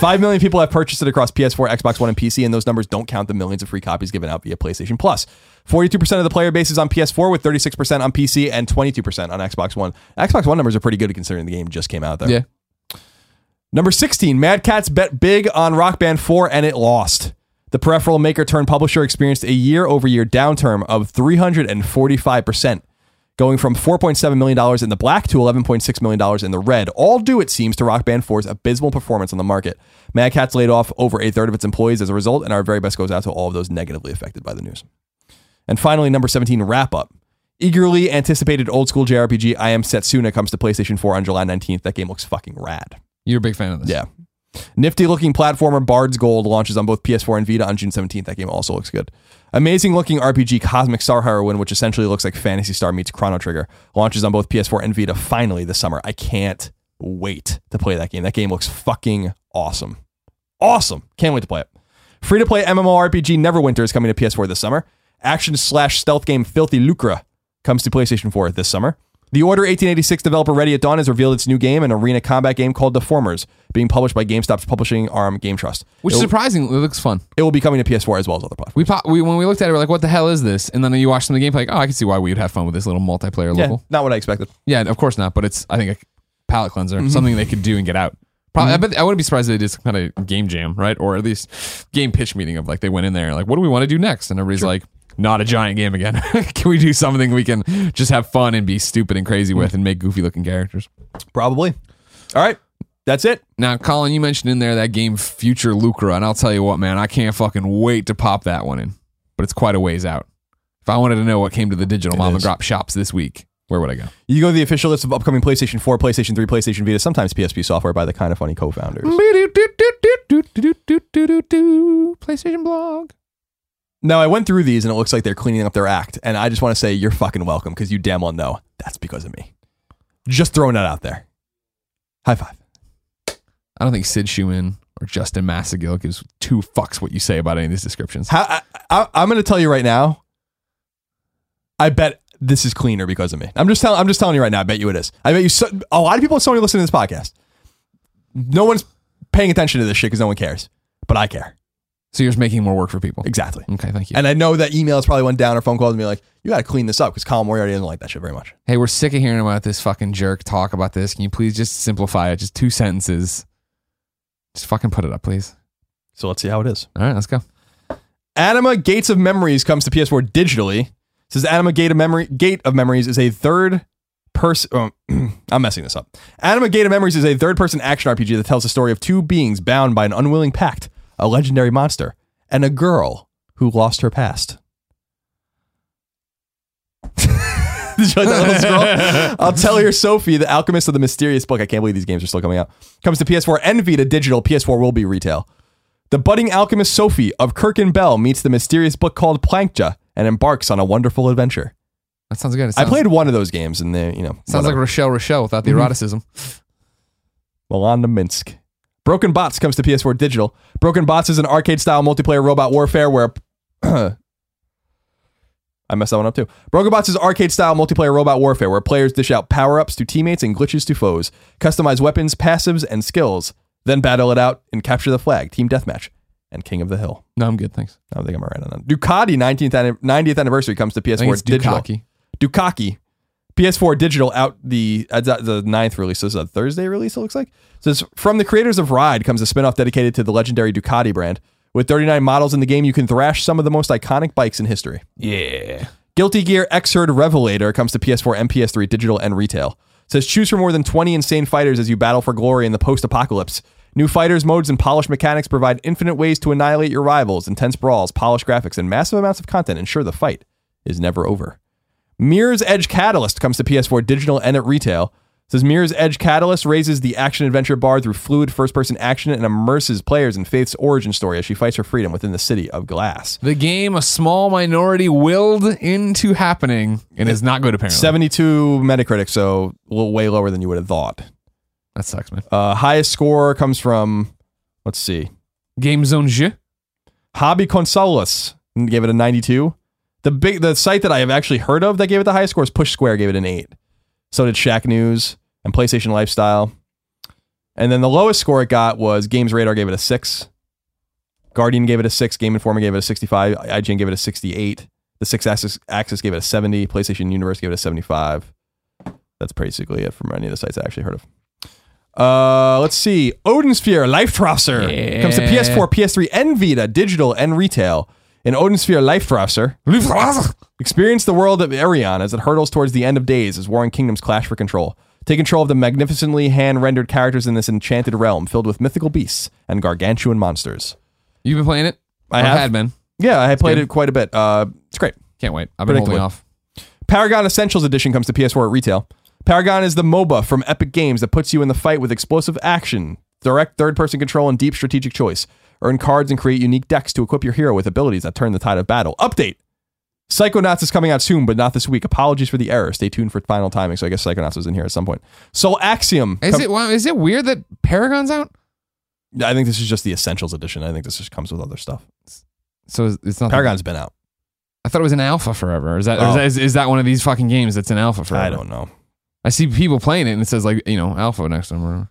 5 million people have purchased it across PS4, Xbox One, and PC, and those numbers don't count the millions of free copies given out via PlayStation Plus. 42% of the player base is on PS4, with 36% on PC and 22% on Xbox One. Xbox One numbers are pretty good considering the game just came out there. Yeah. Number 16, Mad Catz bet big on Rock Band 4 and it lost. The peripheral maker turned publisher experienced a year over year downturn of 345%, going from $4.7 million in the black to $11.6 million in the red, all due, it seems, to Rock Band 4's abysmal performance on the market. Mad Catz laid off over a third of its employees as a result, and our very best goes out to all of those negatively affected by the news. And finally, number 17, Wrap Up. Eagerly anticipated old school JRPG I Am Setsuna comes to PlayStation 4 on July 19th. That game looks fucking rad. You're a big fan of this. Yeah. Nifty looking platformer Bard's Gold launches on both PS4 and Vita on June 17th. That game also looks good. Amazing looking RPG Cosmic Star Heroine, which essentially looks like Phantasy Star meets Chrono Trigger, launches on both PS4 and Vita finally this summer. I can't wait to play that game. That game looks fucking awesome. Awesome. Can't wait to play it. Free to play MMORPG Neverwinter is coming to PS4 this summer. Action slash stealth game Filthy Lucre comes to PlayStation 4 this summer. The Order 1886 developer Ready at Dawn has revealed its new game, an arena combat game called Deformers, being published by GameStop's publishing arm Game Trust. Which it, is will, surprising. It looks fun. it will be coming to PS4 as well as other platforms. We, pop, we when we looked at it, we're like, "What the hell is this?" And then you watch some of the gameplay, like, "Oh, I can see why we would have fun with this little multiplayer Yeah, level." not what I expected. Yeah, of course not. But it's I think a palate cleanser, Mm-hmm. something they could do and get out. Probably, I bet I wouldn't be surprised if they did some kind of game jam, right? Or at least game pitch meeting of like they went in there like, "What do we want to do next?" And everybody's like, "Not a giant game again. can we do something we can just have fun and be stupid and crazy with and make goofy looking characters?" Probably. All right. That's it. Now, Colin, you mentioned in there that game Future Lucra, and I'll tell you what, man, I can't fucking wait to pop that one in. But it's quite a ways out. If I wanted to know what came to the digital mom and drop shops this week, where would I go? You go to the official list of upcoming PlayStation 4, PlayStation 3, PlayStation Vita, sometimes PSP software by the kind of funny co-founders. PlayStation blog. Now I went through these and it looks like they're cleaning up their act, and I just want to say you're fucking welcome because you damn well know that's because of me. Just throwing that out there. High five. I don't think Sid Shuman or Justin Massongill gives two fucks what you say about any of these descriptions. How, I, I, I'm going to tell you right now. I bet this is cleaner because of me. I'm just telling. I'm just telling you right now. I bet you it is. I bet you. So, a lot of people at Sony listen to this podcast. No one's paying attention to this shit because no one cares, but I care So you're just making more work for people. exactly. Okay, thank you. And I know that emails probably went down or phone calls and be like, you got to clean this up because Colin Moriarty doesn't like that shit very much. hey, we're sick of hearing about this fucking jerk talk about this. Can you please just simplify it? Just two sentences. Just fucking put it up, please. So let's see how it is. All right, let's go. Anima Gates of Memories comes to PS4 digitally. It says Anima Gate of Memory Gate of Memories is a third person. Oh, I'm messing this up. Anima Gate of Memories is a third person action RPG that tells the story of two beings bound by an unwilling pact, a legendary monster, and a girl who lost her past. Did you like that little scroll? I'll tell your Sophie, the alchemist of the mysterious book. I can't believe these games are still coming out. Comes to PS4 and Vita digital. PS4 will be retail. The budding alchemist Sophie of Kirchen Bell meets the mysterious book called Plachta and embarks on a wonderful adventure. That sounds good. It I played one of those games and they, you know, Sounds like. Rochelle Rochelle without the Mm-hmm. eroticism. Milanda Minsk. Broken Bots comes to PS4 digital. Broken Bots is an arcade style multiplayer robot warfare where I messed that one up too. Broken Bots is arcade style multiplayer robot warfare where players dish out power ups to teammates and glitches to foes, customize weapons, passives, and skills, then battle it out and capture the flag, team deathmatch, and King of the Hill. No, I'm good. Thanks. I don't think I'm right on that. Ducati 19th, 90th anniversary comes to I think PS4 it's digital. Dukaki. Dukaki. PS4 digital out the uh, the ninth release. So this is a Thursday release. It looks like. So it's from the creators of Ride comes a spinoff dedicated to the legendary Ducati brand. With 39 models in the game, you can thrash some of the most iconic bikes in history. Yeah. Guilty Gear Xrd Revelator comes to PS4 and PS3 digital and retail. It says choose from more than 20 insane fighters as you battle for glory in the post-apocalypse. New fighters, modes, and polished mechanics provide infinite ways to annihilate your rivals. Intense brawls, polished graphics, and massive amounts of content ensure the fight is never over. Mirror's Edge Catalyst comes to PS4 digital and at retail. It says Mirror's Edge Catalyst raises the action adventure bar through fluid first person action and immerses players in Faith's origin story as she fights for freedom within the city of glass. The game a small minority willed into happening and is not good apparently. 72 Metacritic, so a little way lower than you would have thought. That sucks, man. Uh, highest score comes from, let's see, Game Zone J. Hobby Consolas gave it a 92. The big the site that I have actually heard of that gave it the highest score is Push Square gave it an 8. So did Shack News and PlayStation Lifestyle. And then the lowest score it got was Games Radar gave it a 6. Guardian gave it a 6, Game Informer gave it a 65, IGN gave it a 68. The 6 Axis, Axis gave it a 70, PlayStation Universe gave it a 75. That's basically it from any of the sites I actually heard of. Uh, let's see. Odin Sphere Leifthrasir comes to PS4, PS3, and Vita, digital and retail. In Odin Sphere Leifthrasir, experience the world of Arion as it hurtles towards the end of days as warring kingdoms clash for control. Take control of the magnificently hand-rendered characters in this enchanted realm filled with mythical beasts and gargantuan monsters. You've been playing it? I have. had been. Yeah, I have played good. it quite a bit. Uh, it's great. Can't wait. I've been holding off. Paragon Essentials Edition comes to PS4 at retail. Paragon is the MOBA from Epic Games that puts you in the fight with explosive action, direct third person control, and deep strategic choice. Earn cards and create unique decks to equip your hero with abilities that turn the tide of battle. Update Psychonauts is coming out soon, but not this week. Apologies for the error. Stay tuned for final timing. So I guess Psychonauts was in here at some point. Soul Axiom. Is com- it well, is it weird that Paragon's out? I think this is just the Essentials Edition. I think this just comes with other stuff. So it's- not. Paragon's been out. I thought it was an alpha forever. Is that, or is Oh. that is, is that one of these fucking games that's an alpha forever? I don't know. I see people playing it and it says like you know alpha next to them.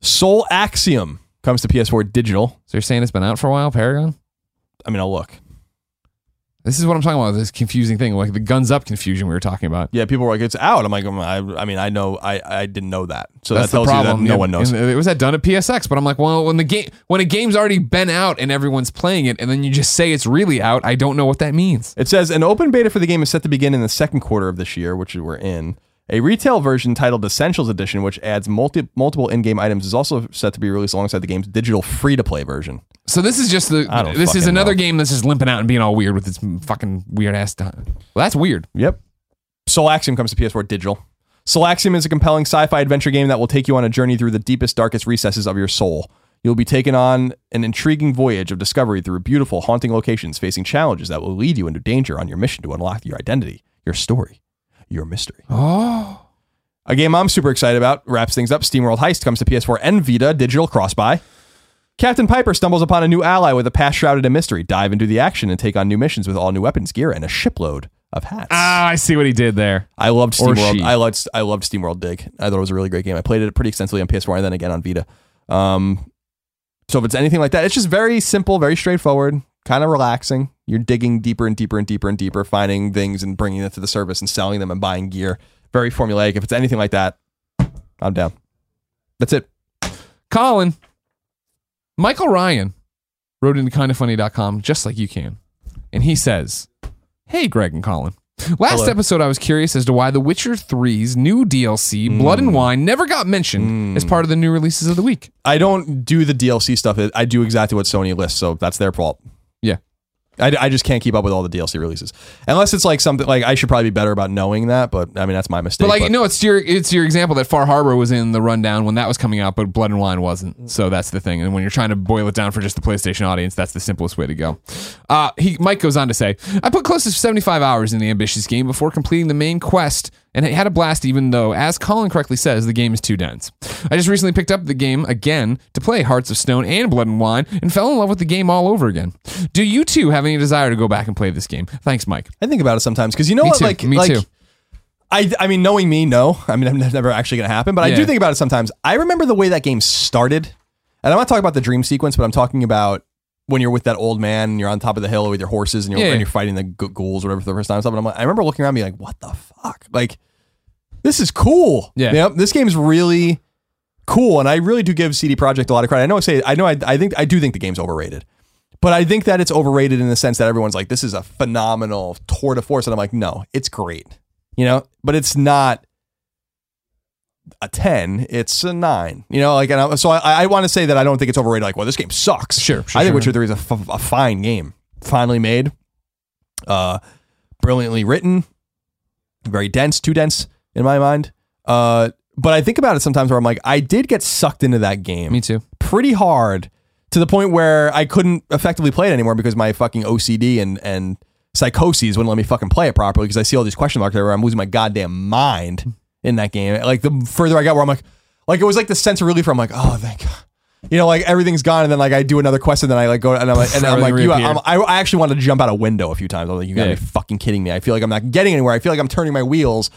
Soul Axiom comes to PS4 digital. So you're saying it's been out for a while, Paragon? I mean, I'll look. This is what I'm talking about. This confusing thing, like the guns up confusion we were talking about. Yeah, people were like, "It's out." I'm like, um, I, I mean, I know, I, I didn't know that. So That's that tells the problem. you that no And- one knows. and it was that done at PSX, but I'm like, well, when the game when a game's already been out and everyone's playing it, and then you just say it's really out, I don't know what that means. It says an open beta for the game is set to begin in the second quarter of this year, which we're in. A retail version titled Essentials Edition, which adds multi, multiple in-game items, is also set to be released alongside the game's digital free-to-play version. So this is just the I don't this is fucking another know. game that's just limping out and being all weird with its fucking weird ass time. Well, that's weird. Yep. Soul Axiom comes to PS4 digital. Soul Axiom is a compelling sci-fi adventure game that will take you on a journey through the deepest, darkest recesses of your soul. You'll be taken on an intriguing voyage of discovery through beautiful, haunting locations, facing challenges that will lead you into danger on your mission to unlock your identity, your story, your mystery. Oh, A game I'm super excited about wraps things up. SteamWorld Heist comes to PS4 and Vita digital cross-buy. Captain Piper stumbles upon a new ally with a past shrouded in mystery. Dive into the action and take on new missions with all new weapons, gear, and a shipload of hats. ah, I see what he did there. I loved Or SteamWorld. she. I loved I loved SteamWorld Dig. I thought it was a really great game. I played it pretty extensively on PS4 and then again on Vita. Um, So if it's anything like that, it's just very simple, very straightforward, kind of relaxing. You're digging deeper and deeper and deeper and deeper, finding things and bringing it to the service and selling them and buying gear. Very formulaic. If it's anything like that, I'm down. That's it. Colin, Michael Ryan wrote into kindoffunny.com just like you can. And he says, Hey, Greg and Colin. Last Hello. episode, I was curious as to why The Witcher 3's new DLC, Blood Hmm. and Wine, never got mentioned as part of the new releases of the week. I don't do the DLC stuff. I do exactly what Sony lists, so that's their fault. I, I just can't keep up with all the DLC releases unless it's like something like I should probably be better about knowing that. But I mean that's my mistake. But like, but- no, it's your it's your example that Far Harbor was in the rundown when that was coming out, but Blood and Wine wasn't. So that's the thing. And when you're trying to boil it down for just the PlayStation audience, that's the simplest way to go. Uh, he Mike goes on to say, I put close to 75 hours in the ambitious game before completing the main quest, and it had a blast. Even though, as Colin correctly says, the game is too dense. I just recently picked up the game again to play Hearts of Stone and Blood and Wine, and fell in love with the game all over again. Do you too have any desire to go back and play this game? Thanks, Mike. I think about it sometimes because you know Me what, too. like, Me like, too. I, I mean, knowing me, no. I mean, I'm never actually going to happen, but I do think about it sometimes. I remember the way that game started, and I'm not talking about the dream sequence, but I'm talking about when you're with that old man and you're on top of the hill with your horses and you're, Yeah. and you're fighting the ghouls or whatever for the first time. and stuff, And I'm like, I remember looking around, and being like, "What the fuck? Like, this is cool. Yeah. Yep, this game's really cool, and I really do give CD Projekt a lot of credit. I know I say, I know, I, I think, I do think the game's overrated. But I think that it's overrated in the sense that everyone's like, this is a phenomenal tour de force. And I'm like, no, it's great. You know, but it's not a 10, it's a 9. You know, like, and I, so I, I want to say that I don't think it's overrated. Like, well, this game sucks. Sure, sure, I think sure. Witcher 3 is a, f- a fine game. Finally made, uh, brilliantly written, very dense, too dense in my mind. Uh, but I think about it sometimes where I'm like, I did get sucked into that game Me too. pretty hard to the point where I couldn't effectively play it anymore because my fucking OCD and and psychoses wouldn't let me fucking play it properly because I see all these question marks everywhere. I'm losing my goddamn mind in that game. Like the further I got, where I'm like, like it was like the sense of relief. Where I'm like, oh thank God. You know, like everything's gone, and then like I do another quest, and then I like go, and I'm like, and I'm like, you. I'm, I I actually wanted to jump out a window a few times. I was like, you gotta Yeah. be fucking kidding me. I feel like I'm not getting anywhere. I feel like I'm turning my wheels.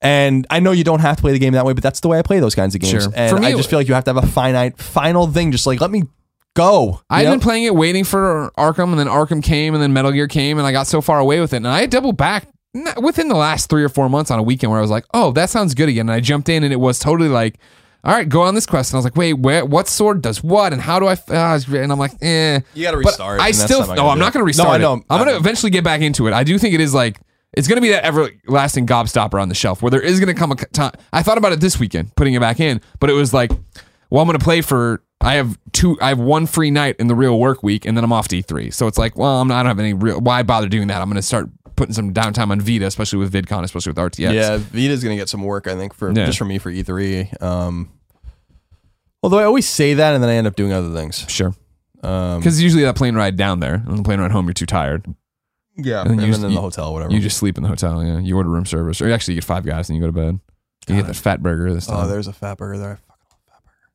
And I know you don't have to play the game that way, but that's the way I play those kinds of games. Sure. And For me, I just feel like you have to have a finite, final thing. Just like let me go. I've know? been playing it waiting for Arkham, and then Arkham came, and then Metal Gear came, and I got so far away with it. And I doubled back within the last three or four months on a weekend where I was like, oh, that sounds good again. And I jumped in, and it was totally like, all right, go on this quest. And I was like, wait, where, what sword does what? And how do I? F-? ah, and I'm like, eh. You gotta But restart, I still, no, I'm I'm not going to restart No, I know. I'm going to eventually get back into it. I do think it is like, it's going to be that everlasting gobstopper on the shelf where there is going to come a time. I thought about it this weekend, putting it back in, but it was like, well, I'm going to play for. I have two. I have one free night in the real work week, and then I'm off to E3. So it's like, well, I'm not. I don't have any real. Why bother doing that? I'm going to start putting some downtime on Vita, especially with VidCon, especially with RTX. Yeah, Vita's gonna get some work, I think, for Yeah. just for me for E3. Um, although I always say that, and then I end up doing other things. sure. Um, Because usually that plane ride down there, and the plane ride home, you're too tired. yeah, and and, then you then just- in you- the hotel, whatever. You just sleep in the hotel. Yeah, you order room service, or actually you get five guys and you go to bed. You get the fat burger this time. oh, there's a fat burger there. I fucking love fat burger.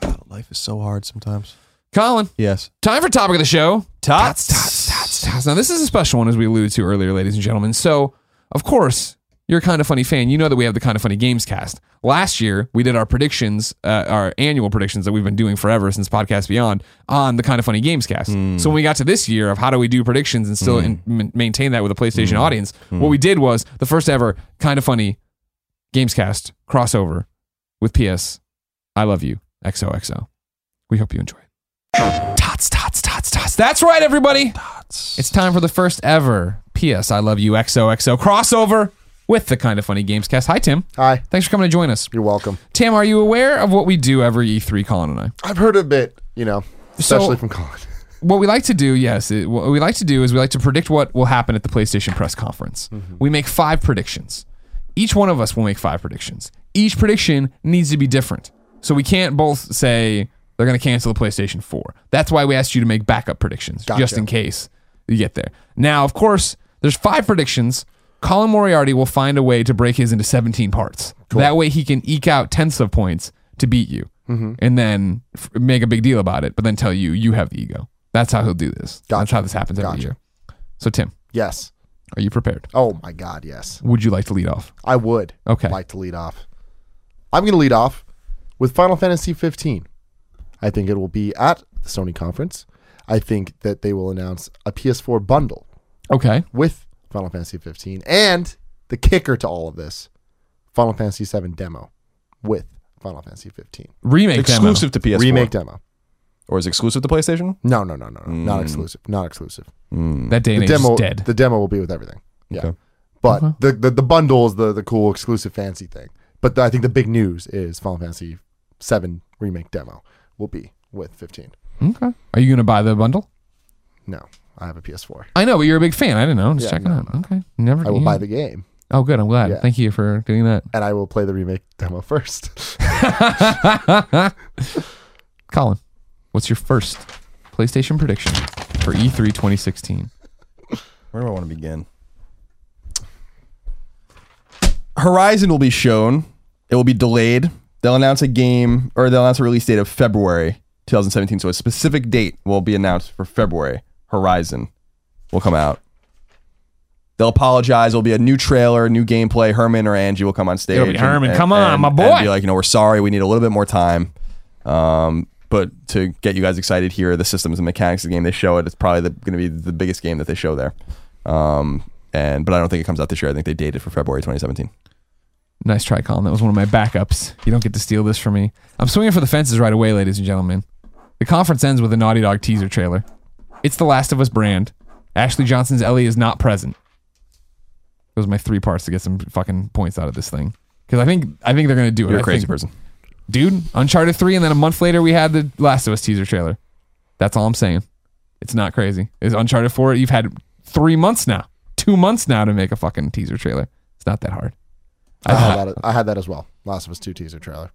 God, life is so hard sometimes. Colin, Yes. time for topic of the show. Tots. Tots, tots, tots. Now, this is a special one, as we alluded to earlier, ladies and gentlemen. So, of course, you're a kind of funny fan. You know that we have the kind of funny games cast. Last year, we did our predictions, uh, our annual predictions that we've been doing forever since Podcast Beyond on the kind of funny games cast. Hmm. So, when we got to this year of how do we do predictions and still hmm. in, m- maintain that with a PlayStation hmm. audience, what we did was the first ever kind of funny games cast crossover with PS I Love You XOXO. We hope you enjoy it. Tots, tots, tots, tots. That's right, everybody. It's time for the first ever PS I Love You XOXO crossover with the Kind of Funny Games cast. Hi, Tim. Hi, Thanks for coming to join us. you're welcome. Tim, are you aware of what we do every E3, Colin and I? I've heard a bit, you know, especially So- from Colin. What we like to do, yes, it, what we like to do is we like to predict what will happen at the PlayStation press conference. Mm-hmm. We make five predictions. Each one of us will make five predictions. Each prediction needs to be different. So we can't both say they're going to cancel the PlayStation 4. That's why we asked you to make backup predictions just in case you get there. Now, of course, there's five predictions. Colin Moriarty will find a way to break his into 17 parts. That way he can eke out tenths of points to beat you mm-hmm. and then f- make a big deal about it, but then tell you you have the ego. That's how he'll do this. That's how this happens every Gotcha. year. So, Tim, Yes. are you prepared? Oh my God, yes. Would you like to lead off? I would Okay. like to lead off. I'm going to lead off with Final Fantasy 15. I think it will be at the Sony conference. I think that they will announce a PS4 bundle Okay. with Final Fantasy 15 and the kicker to all of this, Final Fantasy 7 demo with Final Fantasy 15 Remake exclusive to PS4 remake demo. or is it exclusive to PlayStation? No, no, no, no, no. Not exclusive. Not exclusive. demo. That day and The demo is dead. the demo will be with everything. Yeah. Okay. But Uh-huh. the, the the bundle is the the cool exclusive fancy thing. But the, I think the big news is Final Fantasy 7 remake demo will be with 15. okay. Are you going to buy the bundle? No, I have a PS4. I know, but you're a big fan. I didn't know. I'm just Yeah, checking no, out. Okay. Never. I will yeah. buy the game Oh, good. I'm glad. Yeah. Thank you for doing that. and I will play the remake demo first. Colin, what's your first PlayStation prediction for E E3 2016? Where do I want to begin? Horizon will be shown. It will be delayed. They'll announce a game or they'll announce a release date of February 2017. So a specific date will be announced for February. Horizon will come out. They'll apologize. There'll be a new trailer, new gameplay. Hermen or Angie will come on stage. It'll be and- Hermen. and- Come on, and- my and boy. be like, you know, we're sorry. We need a little bit more time. Um, but to get you guys excited here, the systems and mechanics of the game they show it. It's probably going to be the biggest game that they show there. Um, and but I don't think it comes out this year. I think they dated it for February 2017. Nice try, Colin. That was one of my backups. You don't get to steal this from me. I'm swinging for the fences right away, ladies and gentlemen. The conference ends with a Naughty Dog teaser trailer. It's the Last of Us brand. Ashley Johnson's Ellie is not present. Those are my three parts to get some fucking points out of this thing. Because I think I think they're gonna do it. You're a I crazy think- person. dude. Uncharted three, and then a month later we had the Last of Us teaser trailer. That's all I'm saying. It's not crazy. Is Uncharted four? You've had three months now, two months now to make a fucking teaser trailer. It's not that hard. I uh-huh. had that. I had that as well. Last of Us Two teaser trailer.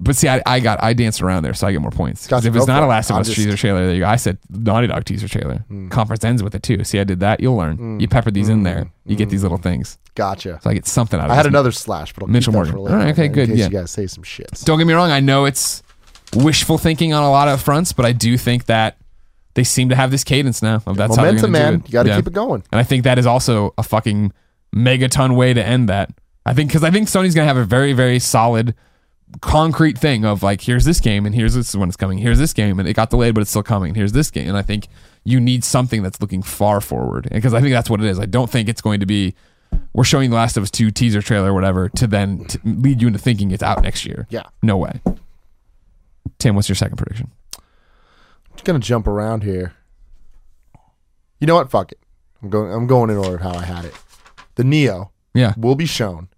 But see, I, I got I danced around there, so I get more points. 'Cause Gotcha, if it's not a. Last of Us teaser trailer, there you go. I said Naughty Dog teaser trailer. Hmm. Conference ends with it too. See, I did that. You'll learn. You hmm. pepper these in there. Hmm. You get these little things. Gotcha. So I get something out of I had another slash, but I'll Mitchell Morgan. All right, okay, good, yeah. you guys say some shit. Don't get me wrong. I know it's wishful thinking on a lot of fronts, but I do think that they seem to have this cadence now. Of that's how they're Momentum, gonna do man. it. You got to Yeah. keep it going. And I think that is also a fucking megaton way to end that. I think because I think Sony's gonna have a very very solid, concrete thing of like here's this game and here's this when it's coming. Here's this game and it got delayed but it's still coming. Here's this game and I think you need something that's looking far forward because I think that's what it is. I don't think it's going to be we're showing The Last of Us two teaser trailer or whatever to then to lead you into thinking it's out next year. Yeah. No way. Tim, what's your second prediction? I'm just gonna jump around here. You know what? Fuck it. I'm going. I'm going in order of how I had it. The Neo Yeah. will be shown.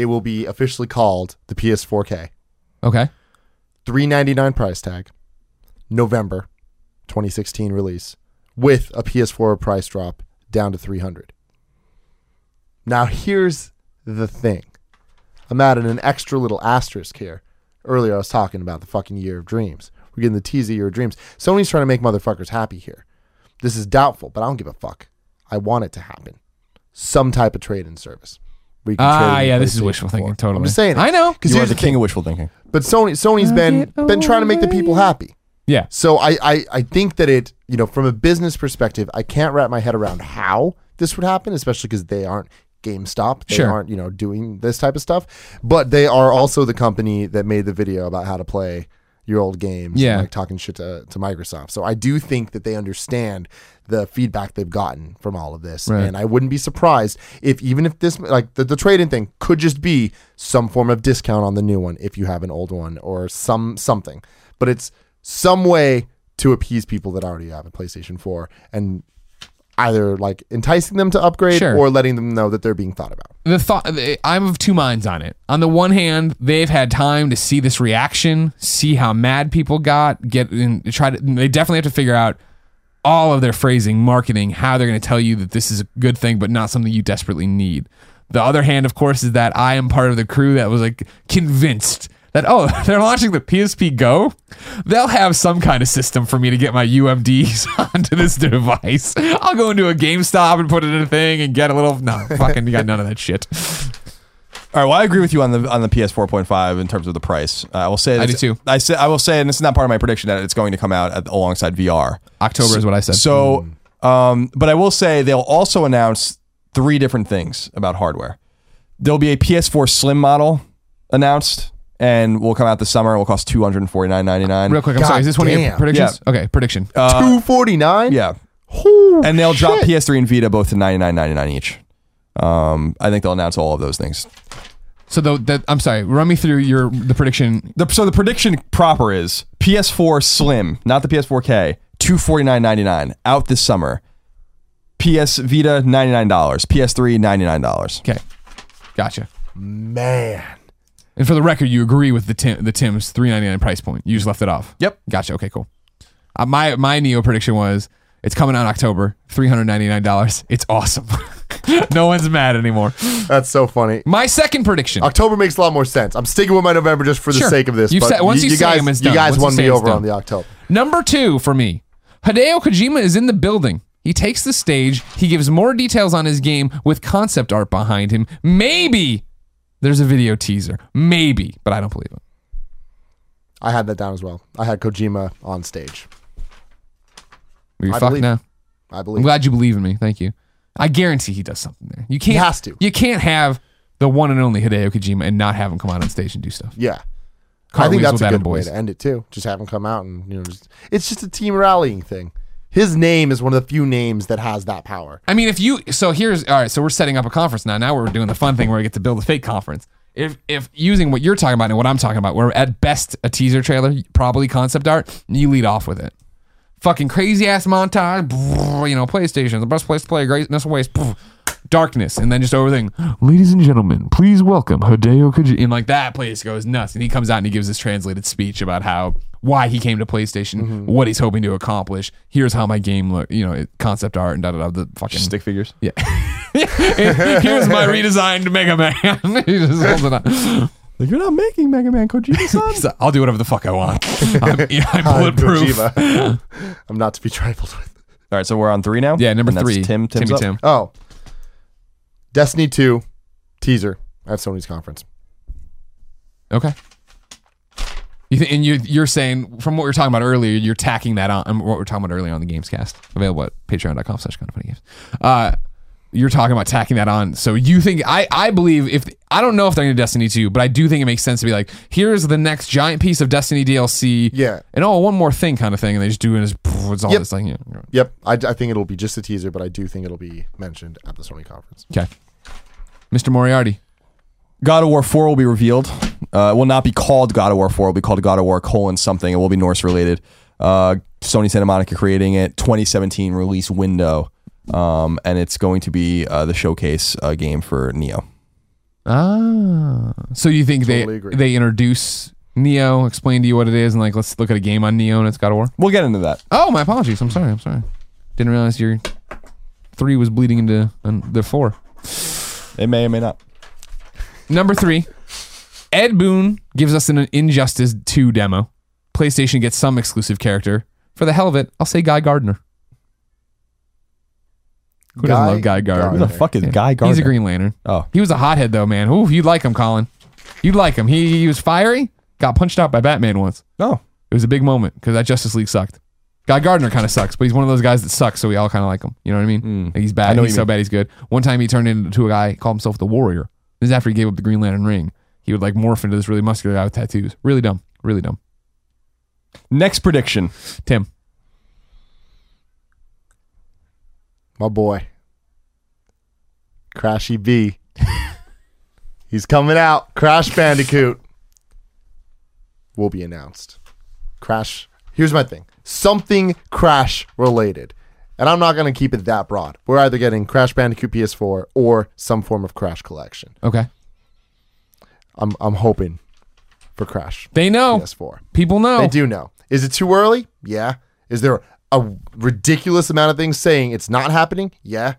It will be officially called the PS4K. Okay. 399 price tag. November 2016 release with a PS4 price drop down to 300. Now here's the thing. I'm adding an extra little asterisk here. Earlier I was talking about the fucking year of dreams. We're getting the teaser year of dreams. Sony's trying to make motherfuckers happy here. This is doubtful, but I don't give a fuck. I want it to happen. Some type of trade-in service. Can Ah, yeah, this is PlayStation wishful thinking. Totally. I'm just saying. I know. Because You are here's the king of wishful thinking. But Sony Sony's been been trying to make the people happy. Yeah. So I, I I think that it you know from a business perspective I can't wrap my head around how this would happen, especially because they aren't GameStop. They Sure. aren't you know doing this type of stuff. But they are also the company that made the video about how to play your old games. Yeah. and, like talking shit to, to Microsoft. So I do think that they understand the feedback they've gotten from all of this, Right. and I wouldn't be surprised if even if this like the, the trade in thing could just be some form of discount on the new one if you have an old one or some something, but it's some way to appease people that already have a PlayStation 4 and either like enticing them to upgrade Sure. or letting them know that they're being thought about. The thought I'm of two minds on it. On the one hand, they've had time to see this reaction, see how mad people got, get and try to. They definitely have to figure out all of their phrasing, marketing, how they're going to tell you that this is a good thing, but not something you desperately need. The other hand, of course, is that I am part of the crew that was like convinced that oh, they're launching the PSP Go. They'll have some kind of system for me to get my UMDs onto this device. I'll go into a GameStop and put it in a thing and get a little. No, fucking, you got none of that shit. All right. Well, I agree with you on the on the PS 4.5 in terms of the price. Uh, I will say I do too. I say I will say, and this is not part of my prediction that it's going to come out at, alongside VR. October is what I said. So, um, but I will say they'll also announce three different things about hardware. There'll be a PS4 Slim model announced, and will come out this summer. It will cost two hundred and forty nine ninety nine. Real quick, I'm God sorry. Is this one of your damn. predictions? Okay, prediction. Two forty nine. Yeah, and they'll drop PS3 and Vita both to ninety nine ninety nine each. Um, I think they'll announce all of those things. so the, the I'm sorry. Run me through your the prediction. The, so the prediction proper is PS4 Slim, not the PS4K, two forty nine ninety nine out this summer. PS Vita ninety nine dollars, PS3 ninety nine dollars. Okay, gotcha. Man. And for the record, you agree with the Tim, the Tim's 399 price point. You just left it off. Yep. Gotcha. Okay, cool. Uh, my my Neo prediction was it's coming out in October, $399. It's awesome. no one's mad anymore. That's so funny. My second prediction. October makes a lot more sense. I'm sticking with my November just for the Sure. sake of this. You've but said- once you say guys, 'em, it's you done. guys Once you won say me it's over done. on the October. Number two for me, Hideo Kojima is in the building. He takes the stage. He gives more details on his game with concept art behind him. Maybe there's a video teaser. Maybe, but I don't believe it. I had that down as well. I had Kojima on stage. You're I fucked believe. now. I believe. I'm glad you believe in me. Thank you. I guarantee he does something there. You can't. He has to. You can't have the one and only Hideo Kojima and not have him come out on stage and do stuff. Yeah. I think that's a good way Boys. to end it too. Just have him come out and you know, just it's just a team rallying thing. His name is one of the few names that has that power. I mean, if you so here's all right. So we're setting up a conference now. Now we're doing the fun thing where we get to build a fake conference. If if using what you're talking about and what I'm talking about, we're at best a teaser trailer, probably concept art. You lead off with it. Fucking crazy ass montage. You know, PlayStation, the best place to play. Greatness waste. Darkness, and then just everything. Ladies and gentlemen, please welcome Hideo Kojima. And like that place goes nuts, and he comes out and he gives this translated speech about how why he came to PlayStation, mm-hmm. what he's hoping to accomplish. Here's how my game look, you know, concept art and da da da. The fucking Stick figures. yeah. Here's my redesigned Mega Man. he just holds it up. Like, you're not making Mega Man Kojima, son. He's like, I'll do whatever the fuck I want. I'm, yeah, I'm I'm bulletproof. I'm not to be trifled with. All right, so we're on three now. Yeah, number And that's three. Tim. Tim's Timmy up. Tim. Oh. Destiny 2 teaser at Sony's conference. Okay. You th- and you, you're saying from what we were talking about earlier, you're tacking that on. um, What we we're talking about earlier on the Gamescast, available at patreon.com slash kind of funny games. Uh, you're talking about tacking that on. So you think I I believe if I don't know if they're going to Destiny 2, but I do think it makes sense to be like, here's the next giant piece of Destiny DLC. Yeah. And oh, one more thing kind of thing, and they just do it as it's all Yep. this thing. Yeah. Yep. I, I think it'll be just a teaser, but I do think it'll be mentioned at the Sony conference. Okay. Mr. Moriarty. God of War 4 will be revealed. Uh, it will not be called God of War 4. It will be called God of War colon something. It will be Norse related. Uh, Sony Santa Monica creating it. 2017 release window. Um, and it's going to be uh, the showcase uh, game for Neo. Ah. So you think Totally they agree. they introduce Neo, explain to you what it is, and like let's look at a game on Neo and it's God of War? We'll get into that. Oh, my apologies. I'm sorry. I'm sorry. Didn't realize your three was bleeding into um, the four. It may or may not. Number three, Ed Boon gives us an Injustice 2 demo. PlayStation gets some exclusive character. For the hell of it, I'll say Guy Gardner. Who doesn't love Guy Gardner? Who the fuck is Guy Gardner? He's a Green Lantern. Oh. He was a hothead though, man. Ooh, you'd like him, Colin. You'd like him. He, he was fiery. Got punched out by Batman once. Oh. It was a big moment because that Justice League sucked. Guy Gardner kind of sucks, but he's one of those guys that sucks, so we all kind of like him. You know what I mean? Hmm. Like, he's bad. know what He's you so mean. bad he's good. One time he turned into a guy, called himself the Warrior. This is after he gave up the Green Lantern ring. He would like morph into this really muscular guy with tattoos. Really dumb. Really dumb. Next prediction. Tim. My boy. Crashy B. He's coming out. Crash Bandicoot will be announced. Crash. Here's my thing. Something Crash related. And I'm not going to keep it that broad. We're either getting Crash Bandicoot PS4 or some form of Crash collection. Okay. I'm I'm hoping for Crash They know. PS4. People know. They do know. Is it too early? Yeah. Is there a ridiculous amount of things saying it's not happening? Yeah.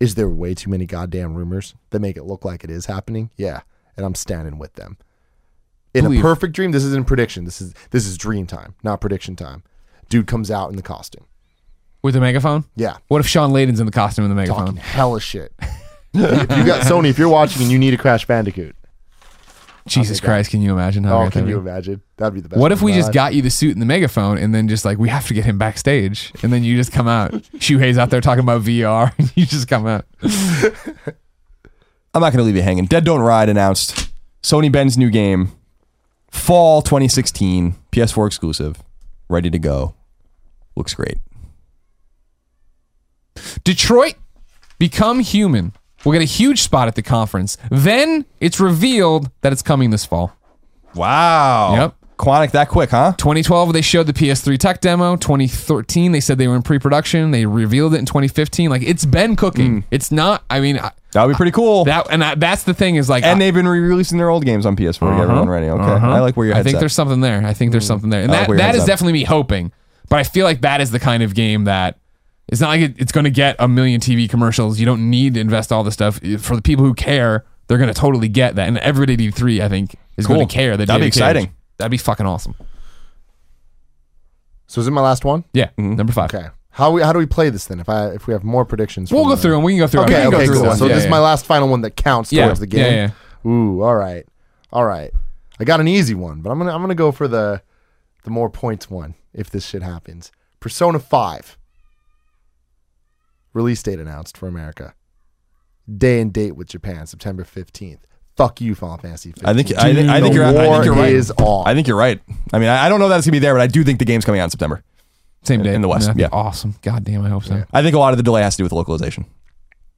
Is there way too many goddamn rumors that make it look like it is happening? Yeah. And I'm standing with them. In Believe- a perfect dream, this isn't prediction. This is this is dream time, not prediction time. Dude comes out in the costume. With the megaphone? Yeah. What if Shawn Layden's in the costume in the Talking megaphone? hella shit. if you got Sony, if you're watching and you need a Crash Bandicoot, Jesus Christ, can you imagine how oh, great can you be? imagine? That'd be the best. What if we just got you the suit and the megaphone and then just like we have to get him backstage and then you just come out. Shuhei's out there talking about VR and you just come out. I'm not going to leave you hanging. Dead Don't Ride announced. Sony Bend's new game. Fall 2016, PS4 exclusive, ready to go. Looks great. Detroit Become Human will get a huge spot at the conference. Then it's revealed that it's coming this fall. Wow. Yep. Quantic that quick, huh? 2012, they showed the PS3 tech demo. 2013, they said they were in pre-production. They revealed it in 2015. Like it's been cooking. Hmm. It's not. I mean, I- That would be pretty cool. that and I, that's the thing is like. and I, they've been re-releasing their old games on PS4 to get uh-huh. everyone ready. Okay, uh-huh. I like where your I think at. there's something there. I think there's hmm. something there, and I like that where your that head's is at. definitely me hoping. But I feel like that is the kind of game that it's not like it, it's going to get a million TV commercials. You don't need to invest all the stuff for the people who care. They're going to totally get that, and everybody at E3 I think is Cool. going to care. That That'd be exciting. That'd be fucking awesome. So is it my last one? Yeah, mm-hmm. number five. Okay. How we how do we play this then? If I if we have more predictions, We'll go the- through them. We can go through. Okay, okay, cool. So Yeah, this is my last final one that counts Yeah, towards the yeah, game. Ooh, all right, all right. I got an easy one, but I'm gonna I'm gonna go for the the more points one if this shit happens. Persona Five release date announced for America. Day and date with Japan, September fifteenth. Fuck you, Final Fantasy. 15. I think I think, I think you're I think you're right. is on. I think you're right. I mean, I, I don't know that it's gonna be there, but I do think the game's coming out in September. Same day in the West, That'd yeah. awesome. God damn, I hope so. I think a lot of the delay has to do with localization.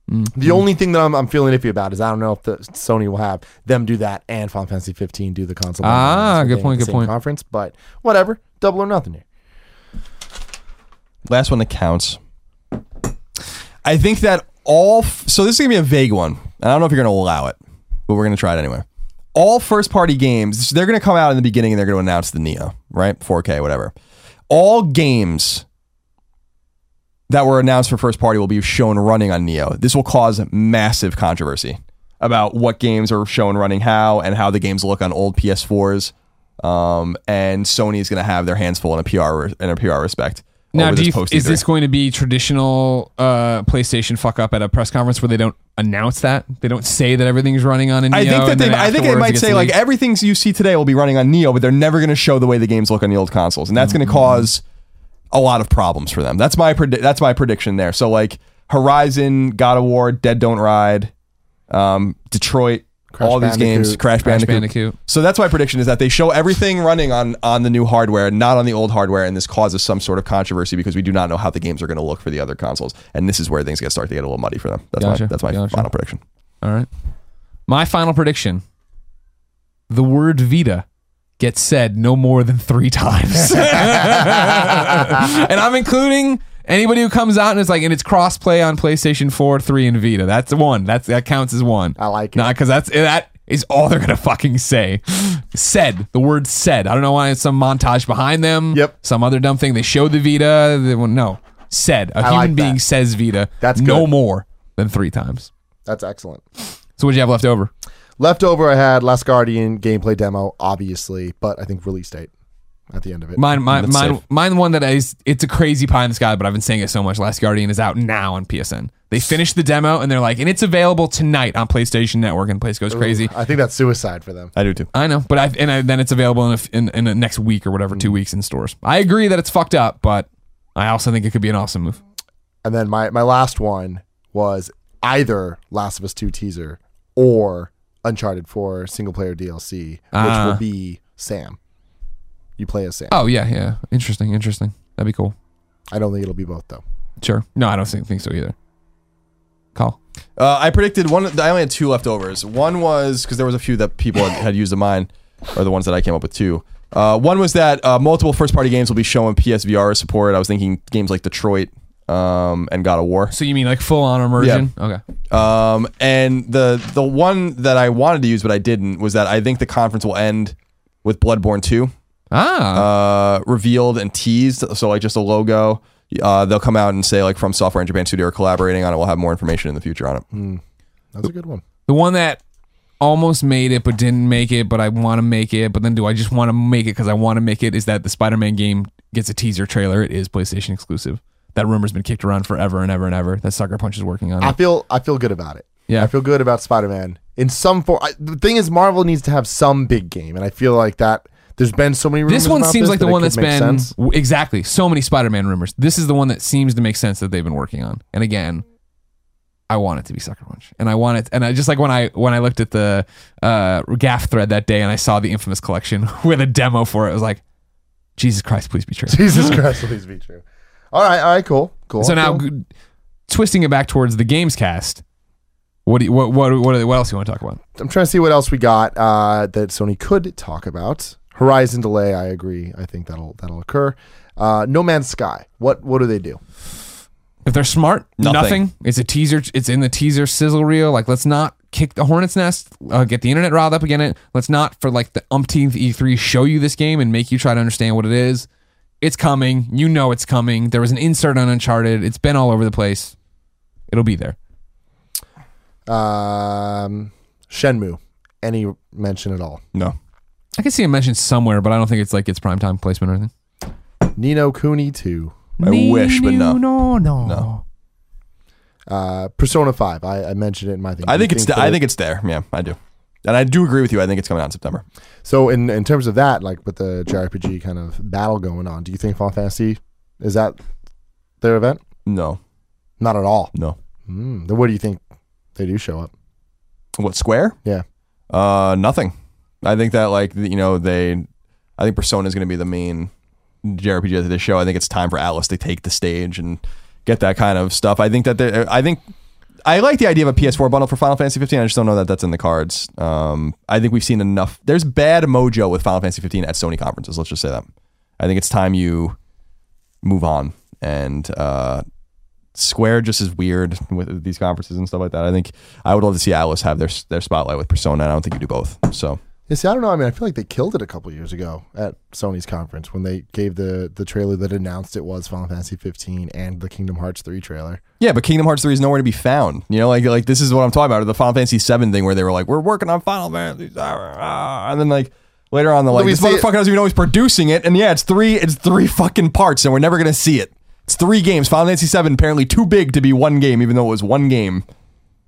The only thing that I'm, I'm feeling iffy about is I don't know if the Sony will have them do that and Final Fantasy 15 do the console. Ah, good point, good point. Conference, but whatever, double or nothing here. Last one that counts. I think that all. F- so this is gonna be a vague one. I don't know if you're gonna allow it, but we're gonna try it anyway. All first party games, they're gonna come out in the beginning and they're gonna announce the Neo, right? 4K, whatever. All games that were announced for first party will be shown running on Neo. This will cause massive controversy about what games are shown running how and how the games look on old PS4s. Um, and Sony is going to have their hands full in a PR in a PR respect. Now, do you, post is this going to be traditional uh, PlayStation fuck up at a press conference where they don't announce that? They don't say that everything's running on a Neo. I think that they, I think they it might say like everything you see today will be running on Neo, but they're never going to show the way the games look on the old consoles, and that's Mm-hmm. going to cause a lot of problems for them. That's my predi- that's my prediction there. So like Horizon, God of War, Dead Don't Ride, um, Detroit, Crash all these games. Crash Crash Bandicoot. Bandicoot. So that's my prediction is that they show everything running on on the new hardware, not on the old hardware, and this causes some sort of controversy because we do not know how the games are going to look for the other consoles, and this is where things get start to get a little muddy for them. That's Gotcha. my that's my Gotcha. final prediction. All right. My final prediction: the word Vita gets said no more than three times, and I'm including anybody who comes out and is like, and it's crossplay on PlayStation 4, 3, and Vita. That's one. That's that counts as one. I like it. Not because that's that is all they're gonna fucking say. said the word said. I don't know why it's some montage behind them. Yep. Some other dumb thing. They showed the Vita. They, well, no, said a I human like being says Vita. That's no good. more than three times. That's excellent. So what do you have left over? Leftover, I had Last Guardian gameplay demo, obviously, but I think release date at the end of it. Mine, mine, That's mine, safe. mine. One that is it's a crazy pie in the sky, but I've been saying it so much. Last Guardian is out now on PSN. They finished the demo and they're like, and it's available tonight on PlayStation Network, and the place goes crazy. I think that's suicide for them. I do too. I know, but I and I, then it's available in, a, in in the next week or whatever, two weeks in stores. I agree that it's fucked up, but I also think it could be an awesome move. And then my, my last one was either Last of Us 2 teaser or Uncharted 4 single player DLC, which Ah. will be Sam. You play as Sam. Oh yeah, yeah, interesting, interesting. That'd be cool. I don't think it'll be both though. Sure. No, I don't think, think so either. Call. Uh, I predicted one. I only had two leftovers. One was because there was a few that people had, had used of mine, or the ones that I came up with too. Uh, one was that uh, multiple first-party games will be showing PSVR support. I was thinking games like Detroit um, and God of War. So you mean like full on immersion? Okay. Um, and the the one that I wanted to use but I didn't was that I think the conference will end with Bloodborne 2 Ah. uh, revealed and teased. So like just a logo. Uh, they'll come out and say like FromSoftware and Japan Studio are collaborating on it. We'll have more information in the future on it. That's a good one. the one that almost made it but didn't make it, but I want to make it. But then do I just want to make it because I want to make it? Is that the Spider-Man game gets a teaser trailer? It is PlayStation exclusive. That rumor's been kicked around forever and ever and ever. That Sucker Punch is working on I it. feel I feel good about it. Yeah. I feel good about Spider Man in some form. I, the thing is, Marvel needs to have some big game, and I feel like that. There's been so many. Rumors This one seems this like the that one that's been sense. exactly so many Spider-Man rumors. This is the one that seems to make sense that they've been working on. And again, I want it to be Sucker Punch, and I want it, and I just like when I when I looked at the uh, GAF thread that day, and I saw the infamous collection with a demo for it, I was like, Jesus Christ, please be true. Jesus Christ, please be true. All right, all right, cool, cool. So now, cool. twisting it back towards the games cast. What do you, what what what, what else you want to talk about? I'm trying to see what else we got uh, that Sony could talk about. Horizon delay, I agree. I think that'll that'll occur. Uh, no Man's Sky. What what do they do? If they're smart, Nothing. nothing. It's a teaser. It's in the teaser sizzle reel. Like, let's not kick the hornet's nest. Uh, get the internet riled up again. It. Let's not for like the umpteenth E3 show you this game and make you try to understand what it is. It's coming. You know it's coming. There was an insert on Uncharted. It's been all over the place. It'll be there. Um, Shenmue. Any mention at all? No. I can see it mentioned somewhere, but I don't think it's like its prime time placement or anything. Ni no Kuni 2. I wish, but no. No, no, No. Uh, Persona 5. I, I mentioned it in my thing. I Do think it's. that I think it's there. Yeah, I do. And I do agree with you. I think it's coming out in September. So in in terms of that, like with the JRPG kind of battle going on, do you think Final Fantasy is that their event? No. Not at all. No. Hmm. Then what do you think they do show up? What Square? Yeah. Uh, nothing. I think that like you know they, I think Persona is going to be the main JRPG of the show. I think it's time for Atlus to take the stage and get that kind of stuff. I think that I think I like the idea of a PS4 bundle for Final Fantasy 15. I just don't know that that's in the cards. Um, I think we've seen enough. There's bad mojo with Final Fantasy 15 at Sony conferences. Let's just say that. I think it's time you move on and uh, Square just is weird with these conferences and stuff like that. I think I would love to see Atlus have their their spotlight with Persona. I don't think you do both. So Yeah, see, I don't know. I mean, I feel like they killed it a couple years ago at Sony's conference when they gave the the trailer that announced it was Final Fantasy 15 and the Kingdom Hearts 3 trailer. yeah, but Kingdom Hearts three is nowhere to be found. You know, like like this is what I'm talking about. The Final Fantasy seven thing where they were like, we're working on Final Fantasy, ah, ah," and then like. Later on, the like this see it- motherfucker doesn't even know he's producing it, and yeah, it's three, it's three fucking parts, and we're never gonna see it. It's three games. Final Fantasy Seven apparently too big to be one game, even though it was one game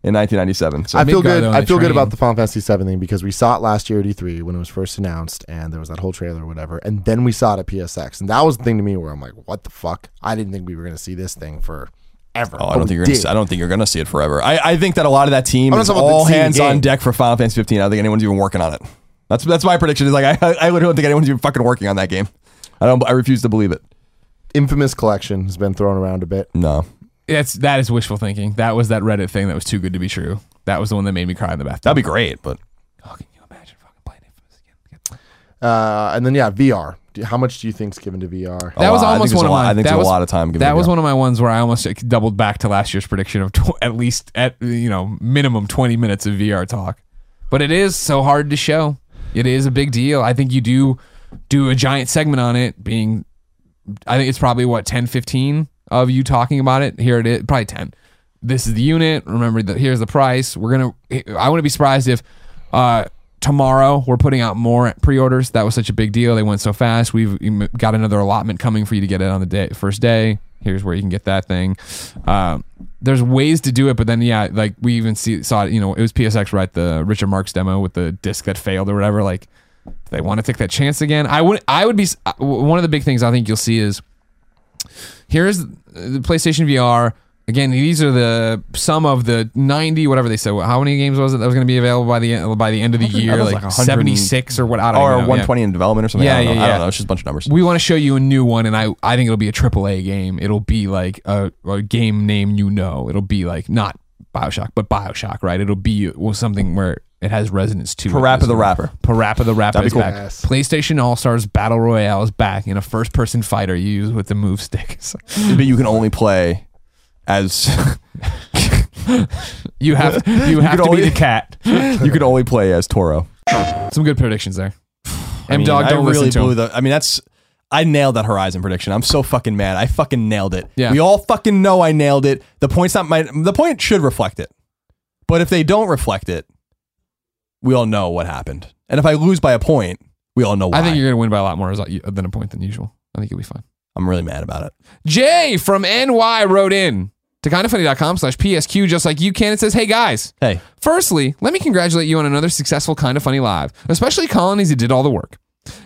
in 1997. So I feel good. I the feel good about the Final Fantasy 7 thing because we saw it last year at E3 when it was first announced, and there was that whole trailer or whatever, and then we saw it at PSX, and that was the thing to me where I'm like, what the fuck? I didn't think we were gonna see this thing for ever. Oh, I don't oh, think you're. Gonna, see- I don't think you're gonna see it forever. I, I think that a lot of that team I'm is all hands on deck for Final Fantasy 15. I don't think anyone's even working on it. That's that's my prediction. Is like I I literally don't think anyone's even fucking working on that game. I don't. I refuse to believe it. Infamous Collection has been thrown around a bit. No. That's that is wishful thinking. That was that Reddit thing that was too good to be true. That was the one that made me cry in the bathtub. That'd be great, but Oh, can you imagine fucking playing Infamous again? Uh, and then yeah, VR. Do- How much do you think's given to VR? A That was lot. I almost think one there's of a lot- mine. I think That there's was- a lot of time. given That to was VR. one of my ones where I almost like, doubled back to last year's prediction of tw- at least at you know minimum 20 minutes of VR talk. But it is so hard to show. It is a big deal. I think you do do a giant segment on it being I think it's probably what 10 15 of you talking about it. Here it is, probably 10. This is the unit. Remember that here's the price. We're going to I wouldn't be surprised if uh tomorrow we're putting out more pre-orders. That was such a big deal. They went so fast. We've got another allotment coming for you to get it on the day first day. Here's where you can get that thing. Um, there's ways to do it, but then yeah, like we even see saw it. You know, it was PSX right the Richard Marks demo with the disc that failed or whatever. Like they want to take that chance again. I would. I would be uh, one of the big things I think you'll see is here's the PlayStation VR. Again, these are the some of the 90 whatever they said. How many games was it that was going to be available by the end, by the end of the year? Like, like 76 or what? I don't or know. Yeah. 120 in development or something. Yeah, I don't yeah, know. I don't know. It's just a bunch of numbers. We want to show you a new one, and I I think it'll be a AAA game. It'll be like a, a game name you know. It'll be like not Bioshock, but Bioshock, right? It'll be well, something where it has resonance to it. Parappa the Rapper. Parappa the Rapper That'd is cool. back. Yes. PlayStation All Stars Battle Royale is back in a first person fighter you use with the move stick. But you can only play as you have you have could to only- be the cat. you can only play as Toro. Some good predictions there. I M Dog, I don't really listen to blew him. the. I mean, that's. I nailed that Horizon prediction. I'm so fucking mad. I fucking nailed it. Yeah. We all fucking know I nailed it. The point's not my. The point should reflect it, but if they don't reflect it, we all know what happened. And if I lose by a point, we all know why. I think you're going to win by a lot more than a point than usual. I think you'll be fine. I'm really mad about it. Jay from NY wrote in to kindoffunny.com slash PSQ just like you can. It says, Hey guys, Hey, firstly, let me congratulate you on another successful Kind of Funny Live, especially Colin as he did all the work.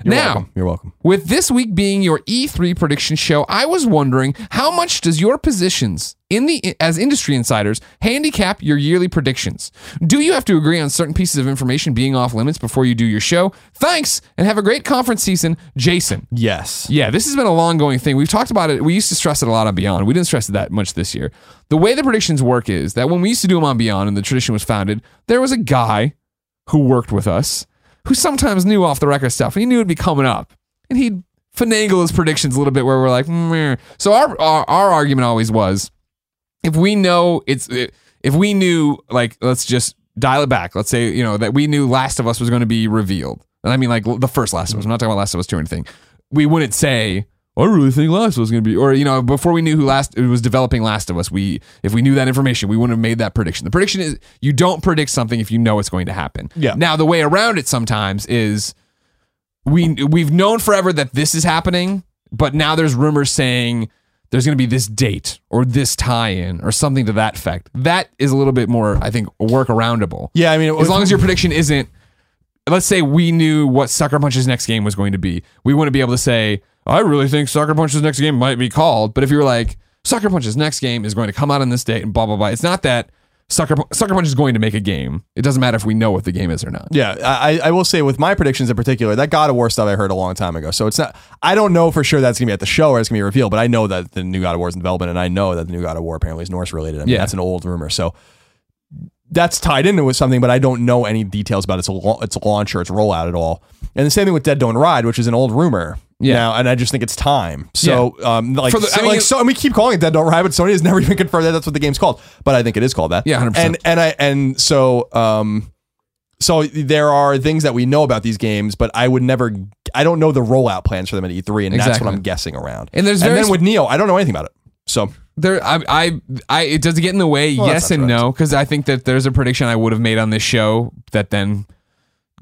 You're now, welcome. You're welcome. with this week being your E3 prediction show, I was wondering how much does your positions in the as industry insiders handicap your yearly predictions? Do you have to agree on certain pieces of information being off limits before you do your show? Thanks and have a great conference season, Jason. Yes. Yeah, this has been a long going thing. We've talked about it. We used to stress it a lot on Beyond. We didn't stress it that much this year. The way the predictions work is that when we used to do them on Beyond and the tradition was founded, there was a guy who worked with us who sometimes knew off the record stuff and he knew it'd be coming up. And he'd finagle his predictions a little bit where we're like, mm, Meh. so our, our our argument always was if we know it's if we knew like let's just dial it back. Let's say, you know, that we knew Last of Us was going to be revealed. And I mean like the first Last of Us. I'm not talking about Last of Us 2 or anything. We wouldn't say I really think Last of Us was going to be, or you know, before we knew who last it was developing Last of Us, we if we knew that information, we wouldn't have made that prediction. The prediction is you don't predict something if you know it's going to happen. Yeah. Now the way around it sometimes is we we've known forever that this is happening, but now there's rumors saying there's going to be this date or this tie-in or something to that effect. That is a little bit more, I think, workaroundable. Yeah, I mean, As long as your prediction isn't, let's say we knew what Sucker Punch's next game was going to be, we wouldn't be able to say, I really think Sucker Punch's next game might be called. But if you're like, Sucker Punch's next game is going to come out on this date and blah, blah, blah, it's not that Sucker, Sucker Punch is going to make a game. It doesn't matter if we know what the game is or not. Yeah, I, I will say with my predictions in particular, that God of War stuff I heard a long time ago. So it's not. I don't know for sure that's gonna be at the show or it's gonna be revealed, but I know that the new God of War is in development, and I know that the new God of War apparently is Norse related. I mean, Yeah. that's an old rumor. So that's tied into with something, but I don't know any details about its its launch or its rollout at all. And the same thing with Dead Don't Ride, which is an old rumor. Yeah. Now, and I just think it's time. So, um, like, For the- so, I mean, like, so, and we keep calling it Dead Don't Ride, but Sony has never even confirmed that that's what the game's called. But I think it is called that. Yeah, 100%. And and I and so um, so there are things that we know about these games, but I would never. I don't know the rollout plans for them at E3, and that's Exactly. what I'm guessing around. And there's and very then with Neo, I don't know anything about it. So There, I, I, I, it does it get in the way. Well, yes and no, because I think that there's a prediction I would have made on this show that then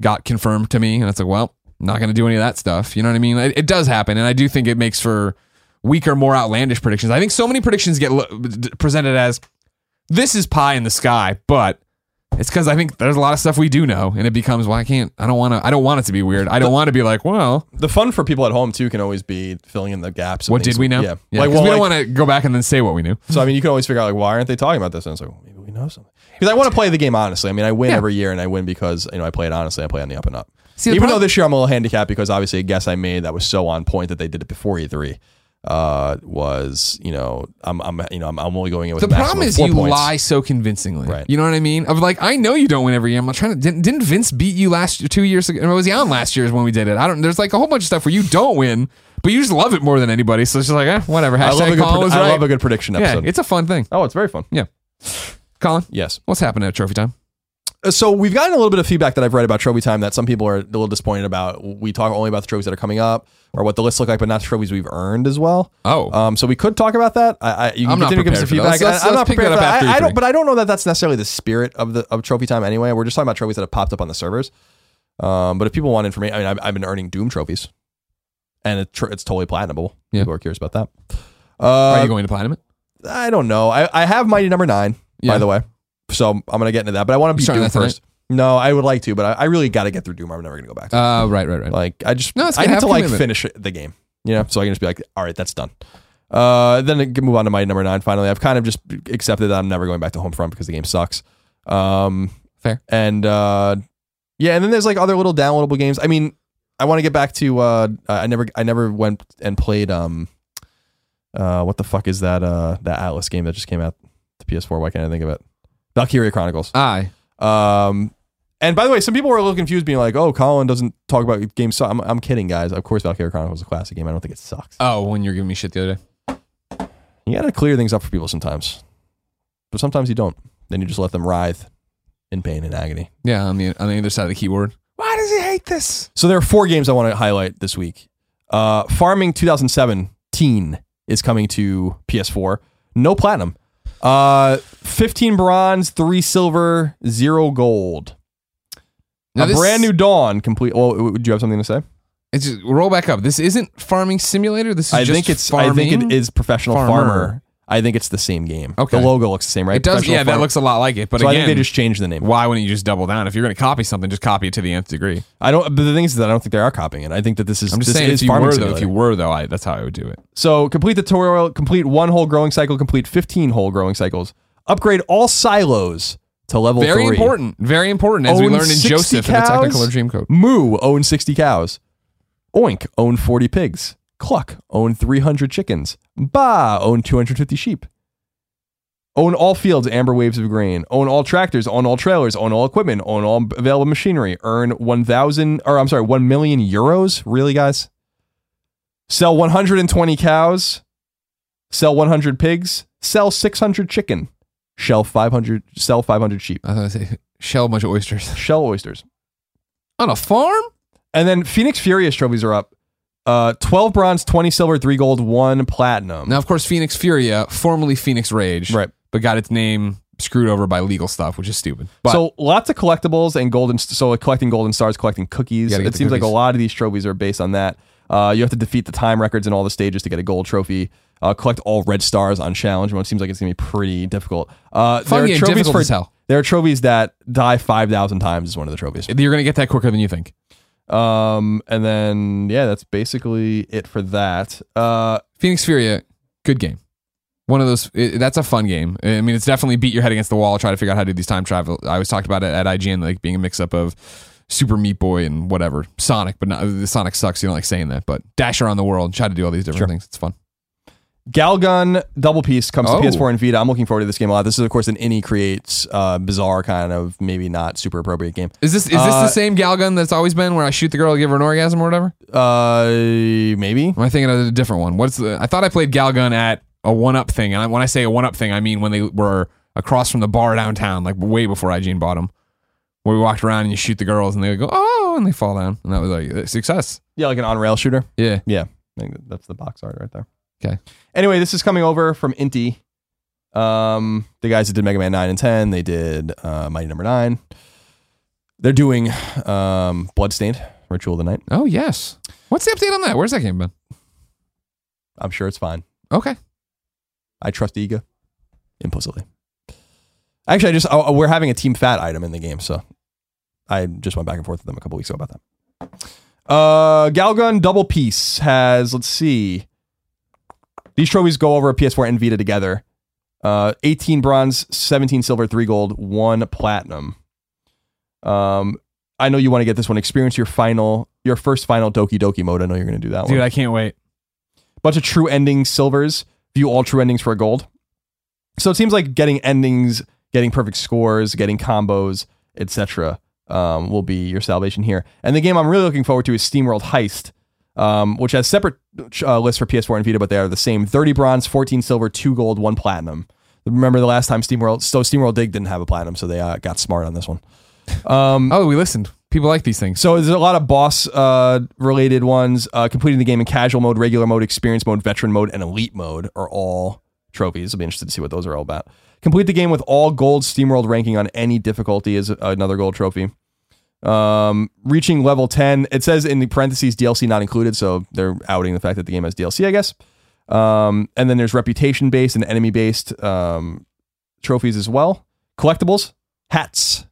got confirmed to me, and it's like, well, not going to do any of that stuff. You know what I mean? It, it does happen, and I do think it makes for weaker, more outlandish predictions. I think so many predictions get lo- presented as this is pie in the sky, but it's because I think there's a lot of stuff we do know, and it becomes, well, I can't, I don't want to, I don't want it to be weird. I don't want to be like, well, the fun for people at home too can always be filling in the gaps. what did we know? Yeah, like, like well, we don't like- want to go back and then say what we knew. So I mean, you can always figure out like why aren't they talking about this? And it's like well, maybe we know something. Because I want to play the game honestly. I mean, I win Yeah. every year, and I win because you know I play it honestly. I play on the up and up. See, Even though this year I'm a little handicapped because obviously a guess I made that was so on point that they did it before E3 uh, was you know I'm I'm you know I'm, I'm only going in with The problem is you points. lie so convincingly. Right. You know what I mean? Of like, I know you don't win every year. I'm not trying to. Didn't, didn't Vince beat you last two years ago? Or was he on last year's when we did it? I don't. There's like a whole bunch of stuff where you don't win, but you just love it more than anybody. So it's just like, eh, whatever. I love a good Colin I right. love a good prediction yeah, episode. it's a fun thing. oh, it's very fun. Yeah. Colin, Yes. what's happening at Trophy Time? Uh, So we've gotten a little bit of feedback that I've read about Trophy Time that some people are a little disappointed about. We talk only about the trophies that are coming up or what the lists look like, but not the trophies we've earned as well. Oh, Um, so we could talk about that. I, I you can I'm not continue to give us the prepared for that. feedback. Let's- let's- I, am not prepared that up I, I E3. don't, but I don't know that that's necessarily the spirit of the of Trophy Time anyway. We're just talking about trophies that have popped up on the servers. Um, but if people want information, I mean, I've, I've been earning Doom trophies, and it, tr- it's totally platinable. Yeah. People are curious about that. are Uh, you going to platinum it? I don't know. I, I have Mighty Number Nine, Yeah. by the way. So I'm gonna get into that, but I want to be Doom first. No, I would like to, but I, I really got to get through Doom. I'm never gonna go back. to it. Uh, right, right, right. Like I just No, it's I good. need Have to like commitment. finish the game. You know, so I can just be like, all right, that's done. Uh, then I can move on to my number nine. Finally, I've kind of just accepted that I'm never going back to Homefront because the game sucks. Um, Fair. And uh, yeah, and then there's like other little downloadable games. I mean, I want to get back to. Uh, I never I never went and played. Um, uh, what the fuck is that? Uh, that Atlus game that just came out to PS4. Why can't I think of it? Valkyria Chronicles. Aye. Um, and by the way, some people were a little confused, being like, "Oh, Colin doesn't talk about games." So I'm, I'm kidding, guys. Of course, Valkyria Chronicles is a classic game. I don't think it sucks. Oh, when you're giving me shit the other day. You gotta clear things up for people sometimes, but sometimes you don't. Then you just let them writhe in pain and agony. Yeah, on the on the other side of the keyboard. Why does he hate this? So there are four games I want to highlight this week. Uh, Farming 2017 is coming to PS4. No platinum. Uh, 15 bronze, three silver, zero gold. Now a this- brand new dawn. Complete. Well, do you have something to say? It's just roll back up. This isn't farming simulator. This is I just think it's. Farming? I think it is professional Farmer. farmer. I think it's the same game. Okay. The logo looks the same, right? It does. Professional Yeah, that Farm- looks a lot like it. But So I again, think they just changed the name. why wouldn't you just double down? If you're going to copy something, just copy it to the nth degree. I don't. But the thing is that I don't think they are copying it. I think that this is. I'm just this saying, is if you farming were though, simulator. if you were though, I, that's how I would do it. So complete the tutorial, complete one whole growing cycle, complete 15 whole growing cycles, upgrade all silos to level Very three. important. Very important, as we Own learned in 60 Joseph in the cows? Technicolor Dreamcoat. Moo, own 60 cows. Oink, own 40 pigs. Cluck, own 300 chickens. Ba, own 250 sheep. Own all fields, amber waves of grain. Own all tractors, own all trailers, own all equipment, own all available machinery. Earn 1,000, or I'm sorry, 1 million euros. Really, guys? Sell 120 cows. Sell 100 pigs. Sell 600 chicken. Shell 500, sell 500 sheep. I was going to say, shell a bunch of oysters. Shell oysters. On a farm? And then Phoenix Furia trophies are up. Uh, 12 bronze, 20 silver, 3 gold, 1 platinum. Now, of course, Phoenix Furia, formerly Phoenix Rage, Right. but got its name screwed over by legal stuff, which is stupid. But so lots of collectibles and golden. So like collecting golden stars, collecting cookies. You gotta get It the seems like a cookies. lot of these trophies are based on that. Uh, you have to defeat the time records in all the stages to get a gold trophy. Uh, collect all red stars on challenge mode. Seems like it's gonna be pretty difficult. Uh, Fun there are game, trophies difficult for as hell. there are trophies that die five thousand times is one of the trophies. you're going to get that quicker than you think. Um, and then yeah, that's basically it for that. Uh, Phoenix Furia, good game. One of those. It, that's a fun game. I mean, it's definitely beat your head against the wall. Try to figure out how to do these time travel. I always talked about it at IGN, like being a mix up of Super Meat Boy and whatever Sonic, but not the Sonic sucks. You don't like saying that, but dash around the world, try to do all these different Sure. things. It's fun. Galgun Double Peace comes Oh. to PS4 and Vita. I'm looking forward to this game a lot. This is, of course, an Inti Creates uh, bizarre kind of maybe not super appropriate game. Is this is this Uh, the same Galgun that's always been where I shoot the girl, give her an orgasm or whatever? Uh, maybe. Am I thinking of a different one? What's the? I thought I played Galgun at a one up thing, and I, when I say a one up thing, I mean when they were across from the bar downtown, like way before IGN bought them, where we walked around and you shoot the girls and they go oh, and they fall down, and that was like a success. Yeah, like an on rail shooter. Yeah. Yeah, I think that's the box art right there. Okay. Anyway, this is coming over from Inti. Um, the guys that did Mega Man 9 and 10, they did uh, Mighty Number 9. They're doing um, Bloodstained, Ritual of the Night. Oh yes. What's the update on that? Where's that game been? I'm sure it's fine. Okay. I trust Iga implicitly. Actually, I just oh, we're having a Team Fat item in the game, so I just went back and forth with them a couple weeks ago about that. Uh, Galgun Double Peace has let's see. These trophies go over a PS4 and Vita together. Uh, 18 bronze, 17 silver, 3 gold, 1 platinum. Um, I know you want to get this one. Experience your final, your first final Doki Doki mode. I know you're going to do that Dude, one I can't wait. bunch of true ending silvers. View all true endings for a gold. So it seems like getting endings, getting perfect scores, getting combos, etc. Um, will be your salvation here. And the game I'm really looking forward to is SteamWorld Heist, um, which has separate uh, lists for PS4 and Vita, but they are the same: 30 bronze, 14 silver, 2 gold, 1 platinum. Remember the last time SteamWorld, so SteamWorld Dig didn't have a platinum, so they uh, got smart on this one. Um, Oh, we listened. People like these things. so there's a lot of boss uh, related ones. Uh, completing the game in casual mode, regular mode, experience mode, veteran mode, and elite mode are all trophies. I'll be interested to see what those are all about. Complete the game with all gold SteamWorld ranking on any difficulty is another gold trophy. Um, reaching level 10, it says in the parentheses DLC not included, so they're outing the fact that the game has DLC, I guess. Um, and then there's reputation based and enemy based um, trophies as well. Collectibles, hats,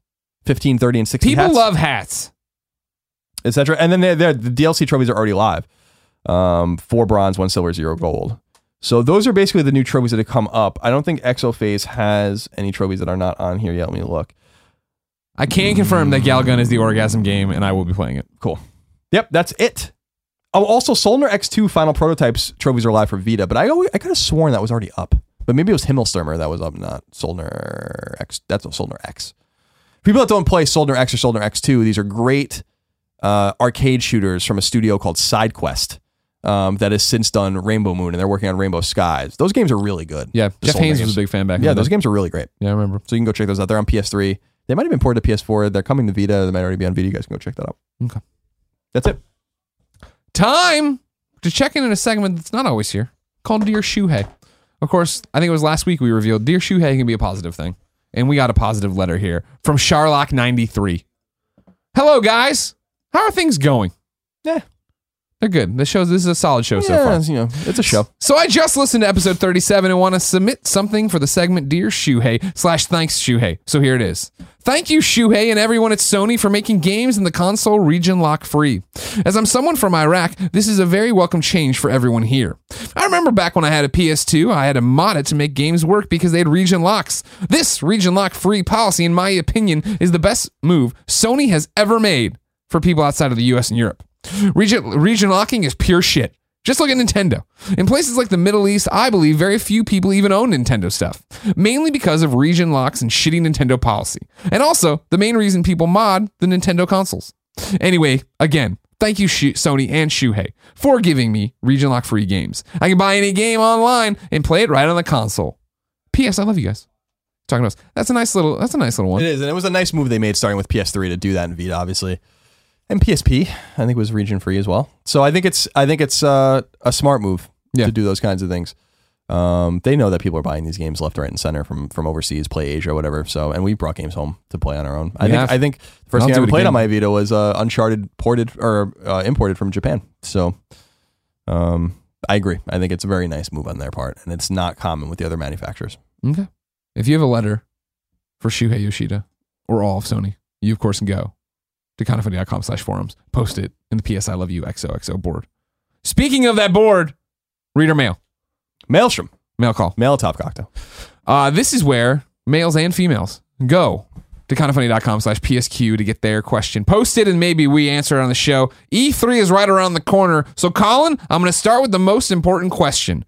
15, 30, and 60 People hats love hats. etc. And then they're, they're, the DLC trophies are already live. Um, four bronze, one silver, zero gold. So those are basically the new trophies that have come up. I don't think Exophase has any trophies that are not on here yet. Let me look. I can confirm that Galgun is the orgasm game, and I will be playing it. Cool. Yep, that's it. Oh, also Soldner-X 2 final prototypes trophies are live for Vita, but I always, I could have sworn that was already up. But maybe it was Himmelsstürmer that was up, not Soldner-X. That's Soldner-X. People that don't play Soldner-X or Soldner-X 2, these are great uh, arcade shooters from a studio called SideQuest um, that has since done Rainbow Moon, and they're working on Rainbow Skies. Those games are really good. Yeah, Jeff Haynes games. was a big fan back. Yeah, those games are really great. Yeah, I remember. So you can go check those out. They're on PS3. They might have been ported to PS4. They're coming to Vita. They might already be on Vita. You guys can go check that out. Okay. That's it. Time to check in in a segment that's not always here called Dear Shuhei. Of course, I think it was last week we revealed Dear Shuhei can be a positive thing. And we got a positive letter here from Sharlock93. Hello, guys. How are things going? Yeah. They're good. This shows. This is a solid show so yeah, far. it's, you know, it's a show. So I just listened to episode 37 and want to submit something for the segment Dear Shuhei slash thanks Shuhei. So here it is. Thank you, Shuhei, and everyone at Sony for making games in the console region lock free. As I'm someone from Iraq, this is a very welcome change for everyone here. I remember back when I had a PS2, I had to mod it to make games work because they had region locks. This region lock free policy, in my opinion, is the best move Sony has ever made for people outside of the US and Europe. Region, region locking is pure shit. Just look at Nintendo. In places like the Middle East, I believe very few people even own Nintendo stuff, mainly because of region locks and shitty Nintendo policy. And also, the main reason people mod the Nintendo consoles. Anyway, again, thank you, Sony and Shuhei, for giving me region lock free games. I can buy any game online and play it right on the console. P.S. I love you guys. Talking about. That's a nice little. That's a nice little one. It is, and it was a nice move they made starting with PS3 to do that in Vita, obviously, and PSP. I think was region free as well. So I think it's I think it's uh, a smart move Yeah. to do those kinds of things. Um, they know that people are buying these games left, right, and center from from overseas, play Asia, whatever. So, and we brought games home to play on our own. I We think have. I think the first I'll game I ever played again. on my Vita was uh, Uncharted ported or uh, imported from Japan. So, um, I agree. I think it's a very nice move on their part, and it's not common with the other manufacturers. Okay. If you have a letter for Shuhei Yoshida or all of Sony, you of course can go to kindoffunny.com slash forums, post it in the PS I Love You XOXO board. Speaking of that board, reader mail, Maelstrom, mail call. mail top cocktail. Uh, this is where males and females go to kindoffunny.com slash PSQ to get their question posted and maybe we answer it on the show. E3 is right around the corner. So, Colin, I'm going to start with the most important question.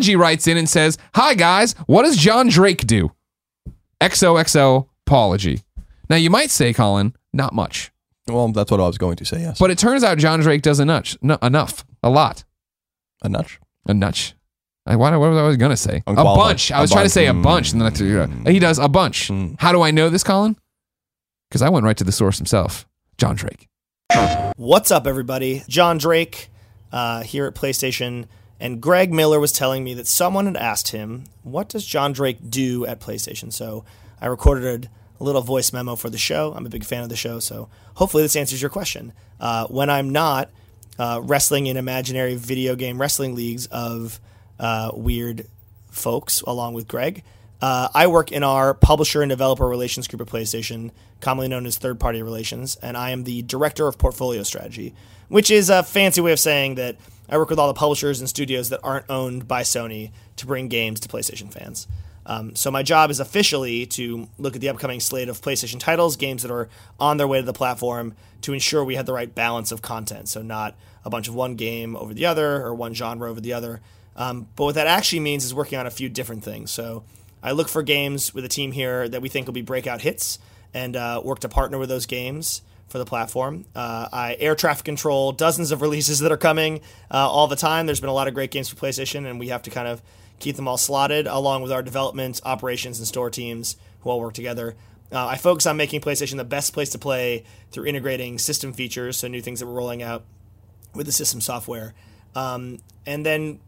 G writes in and says, Hi, guys. What does John Drake do? XOXO G. Now, you might say, Colin, not much. Well, that's what I was going to say. Yes, But it turns out John Drake does enough. No, enough. A lot. a nutch. A nutch. I, what, what was I going to say? A Unqualified. bunch. I A was trying to bunch. say a bunch, and then I threw it out. He does a bunch. Mm. How do I know this, Colin? Because I went right to the source himself, John Drake. What's up, everybody? John Drake uh, here at PlayStation, and Greg Miller was telling me that someone had asked him, What does John Drake do at PlayStation? So I recorded a little voice memo for the show. I'm a big fan of the show, so hopefully this answers your question. Uh, when I'm not uh, wrestling in imaginary video game wrestling leagues of uh, weird folks, along with Greg, uh, I work in our publisher and developer relations group at PlayStation, commonly known as third party relations, and I am the director of portfolio strategy, which is a fancy way of saying that I work with all the publishers and studios that aren't owned by Sony to bring games to PlayStation fans. Um, so my job is officially to look at the upcoming slate of PlayStation titles, games that are on their way to the platform, to ensure we have the right balance of content. So not a bunch of one game over the other or one genre over the other. Um, but what that actually means is working on a few different things. So I look for games with a team here that we think will be breakout hits and uh, work to partner with those games for the platform. Uh, I air traffic control dozens of releases that are coming uh, all the time. There's been a lot of great games for PlayStation, and we have to kind of keep them all slotted along with our development, operations, and store teams who all work together. Uh, I focus on making PlayStation the best place to play through integrating system features, so new things that we're rolling out with the system software. Um, and then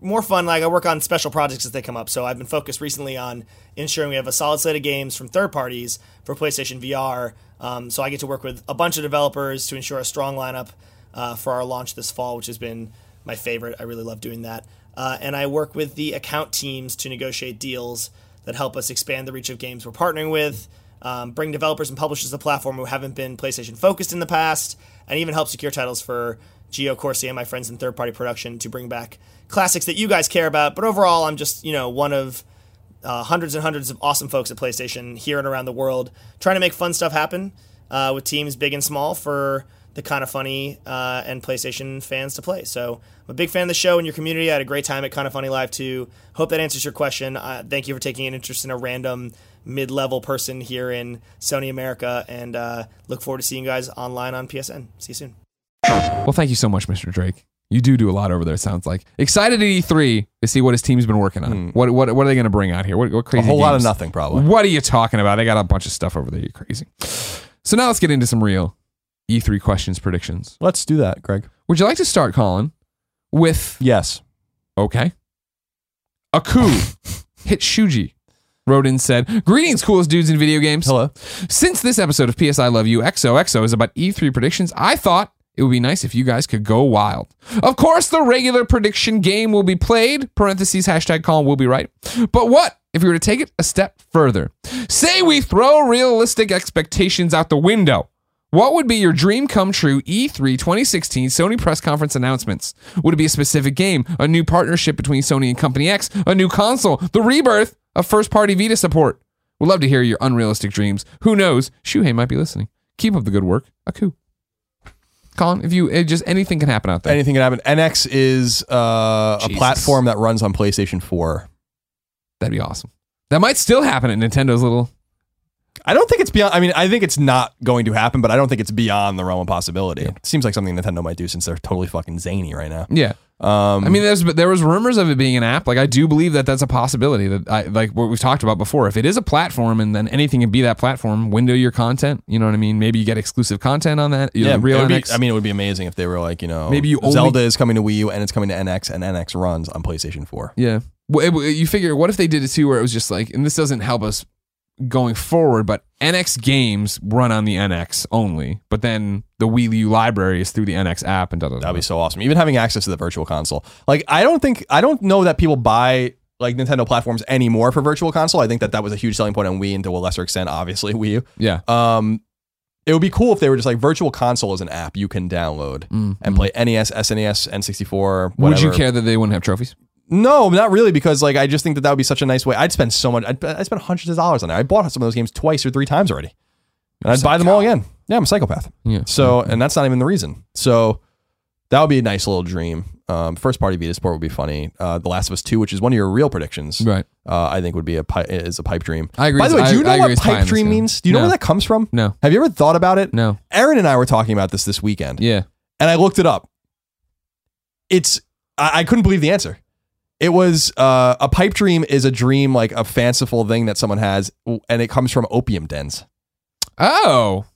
more fun, like I work on special projects as they come up. So I've been focused recently on ensuring we have a solid slate of games from third parties for PlayStation VR. Um, so I get to work with a bunch of developers to ensure a strong lineup uh, for our launch this fall, which has been my favorite. I really love doing that. Uh, and I work with the account teams to negotiate deals that help us expand the reach of games we're partnering with, um, bring developers and publishers to the platform who haven't been PlayStation focused in the past, and even help secure titles for Gio Corsi and my friends in third party production to bring back classics that you guys care about. But overall, I'm just, you know, one of uh, hundreds and hundreds of awesome folks at PlayStation here and around the world trying to make fun stuff happen uh, with teams big and small for the kind of funny uh, and PlayStation fans to play. So I'm a big fan of the show and your community. I had a great time at Kind of Funny Live too. Hope that answers your question. Uh, thank you for taking an interest in a random mid-level person here in Sony America, and uh, look forward to seeing you guys online on PSN. See you soon. Well, thank you so much, Mr. Drake. You do do a lot over there. It sounds like excited at E3 to see what his team's been working on. What what what are they going to bring out here? What, what A crazy? whole lot of nothing, probably. What are you talking about? They got a bunch of stuff over there. You crazy. So now let's get into some real E3 questions predictions. Let's do that, Greg. Would you like to start, Colin, with Yes. okay? A coup hit Shuji Rodin said, Greetings, coolest dudes in video games. Hello. Since this episode of PS I Love You XOXO is about E3 predictions, I thought it would be nice if you guys could go wild. Of course, the regular prediction game will be played. Parentheses, hashtag Colin will be right. But what if we were to take it a step further? Say we throw realistic expectations out the window. What would be your dream come true E E3 2016 Sony press conference announcements? Would it be a specific game, a new partnership between Sony and Company X, a new console, the rebirth of first party Vita support? We'd love to hear your unrealistic dreams. Who knows? Shuhei might be listening. Keep up the good work. Aku. Colin, if you it just anything can happen out there. Anything can happen. NX is uh, a Jesus. platform that runs on PlayStation 4. That'd be awesome. That might still happen at Nintendo's little. I don't think it's beyond. I mean, I think it's not going to happen, but I don't think it's beyond the realm of possibility. It seems like something Nintendo might do since they're totally fucking zany right now. Yeah. Um, I mean, there's there was rumors of it being an app. Like, I do believe that that's a possibility. That I like what we've talked about before. If it is a platform, and then anything can be that platform, window your content. You know what I mean? Maybe you get exclusive content on that. You yeah, know, real be- I mean, it would be amazing if they were like, you know, Maybe you only- Zelda is coming to Wii U and it's coming to NX, and NX runs on PlayStation 4. Yeah. Well, it- you figure, what if they did it too, where it was just like, and this doesn't help us going forward, but NX games run on the NX only, but then the Wii U library is through the NX app and da da da. That'd be so awesome. Even having access to the virtual console. Like, I don't think, I don't know that people buy like Nintendo platforms anymore for virtual console. I think that that was a huge selling point on Wii and to a lesser extent, obviously, Wii U. Yeah. Um, it would be cool if they were just like virtual console is an app you can download and play E NES, SNES, N64. Whatever. Would you care that they wouldn't have trophies? No, not really, because like I just think that that would be such a nice way. I'd spend so much. I'd, I spent hundreds of dollars on it. I bought some of those games twice or three times already, and I'd buy them all again. Yeah, I'm a psychopath. Yeah. So, and that's not even the reason. So, that would be a nice little dream. Um, first party Vita Sport would be funny. Uh, the Last of Us Two, which is one of your real predictions, Right. uh, I think would be a pi- is a pipe dream. I agree. By the way, I- do you know I what it's pie in pipe dream means? Do you know No. where that comes from? No. Have you ever thought about it? No. Aaron and I were talking about this this weekend Yeah. and I looked it up. It's I, I couldn't believe the answer. It was uh, a pipe dream is a dream like a fanciful thing that someone has, and it comes from opium dens. Oh.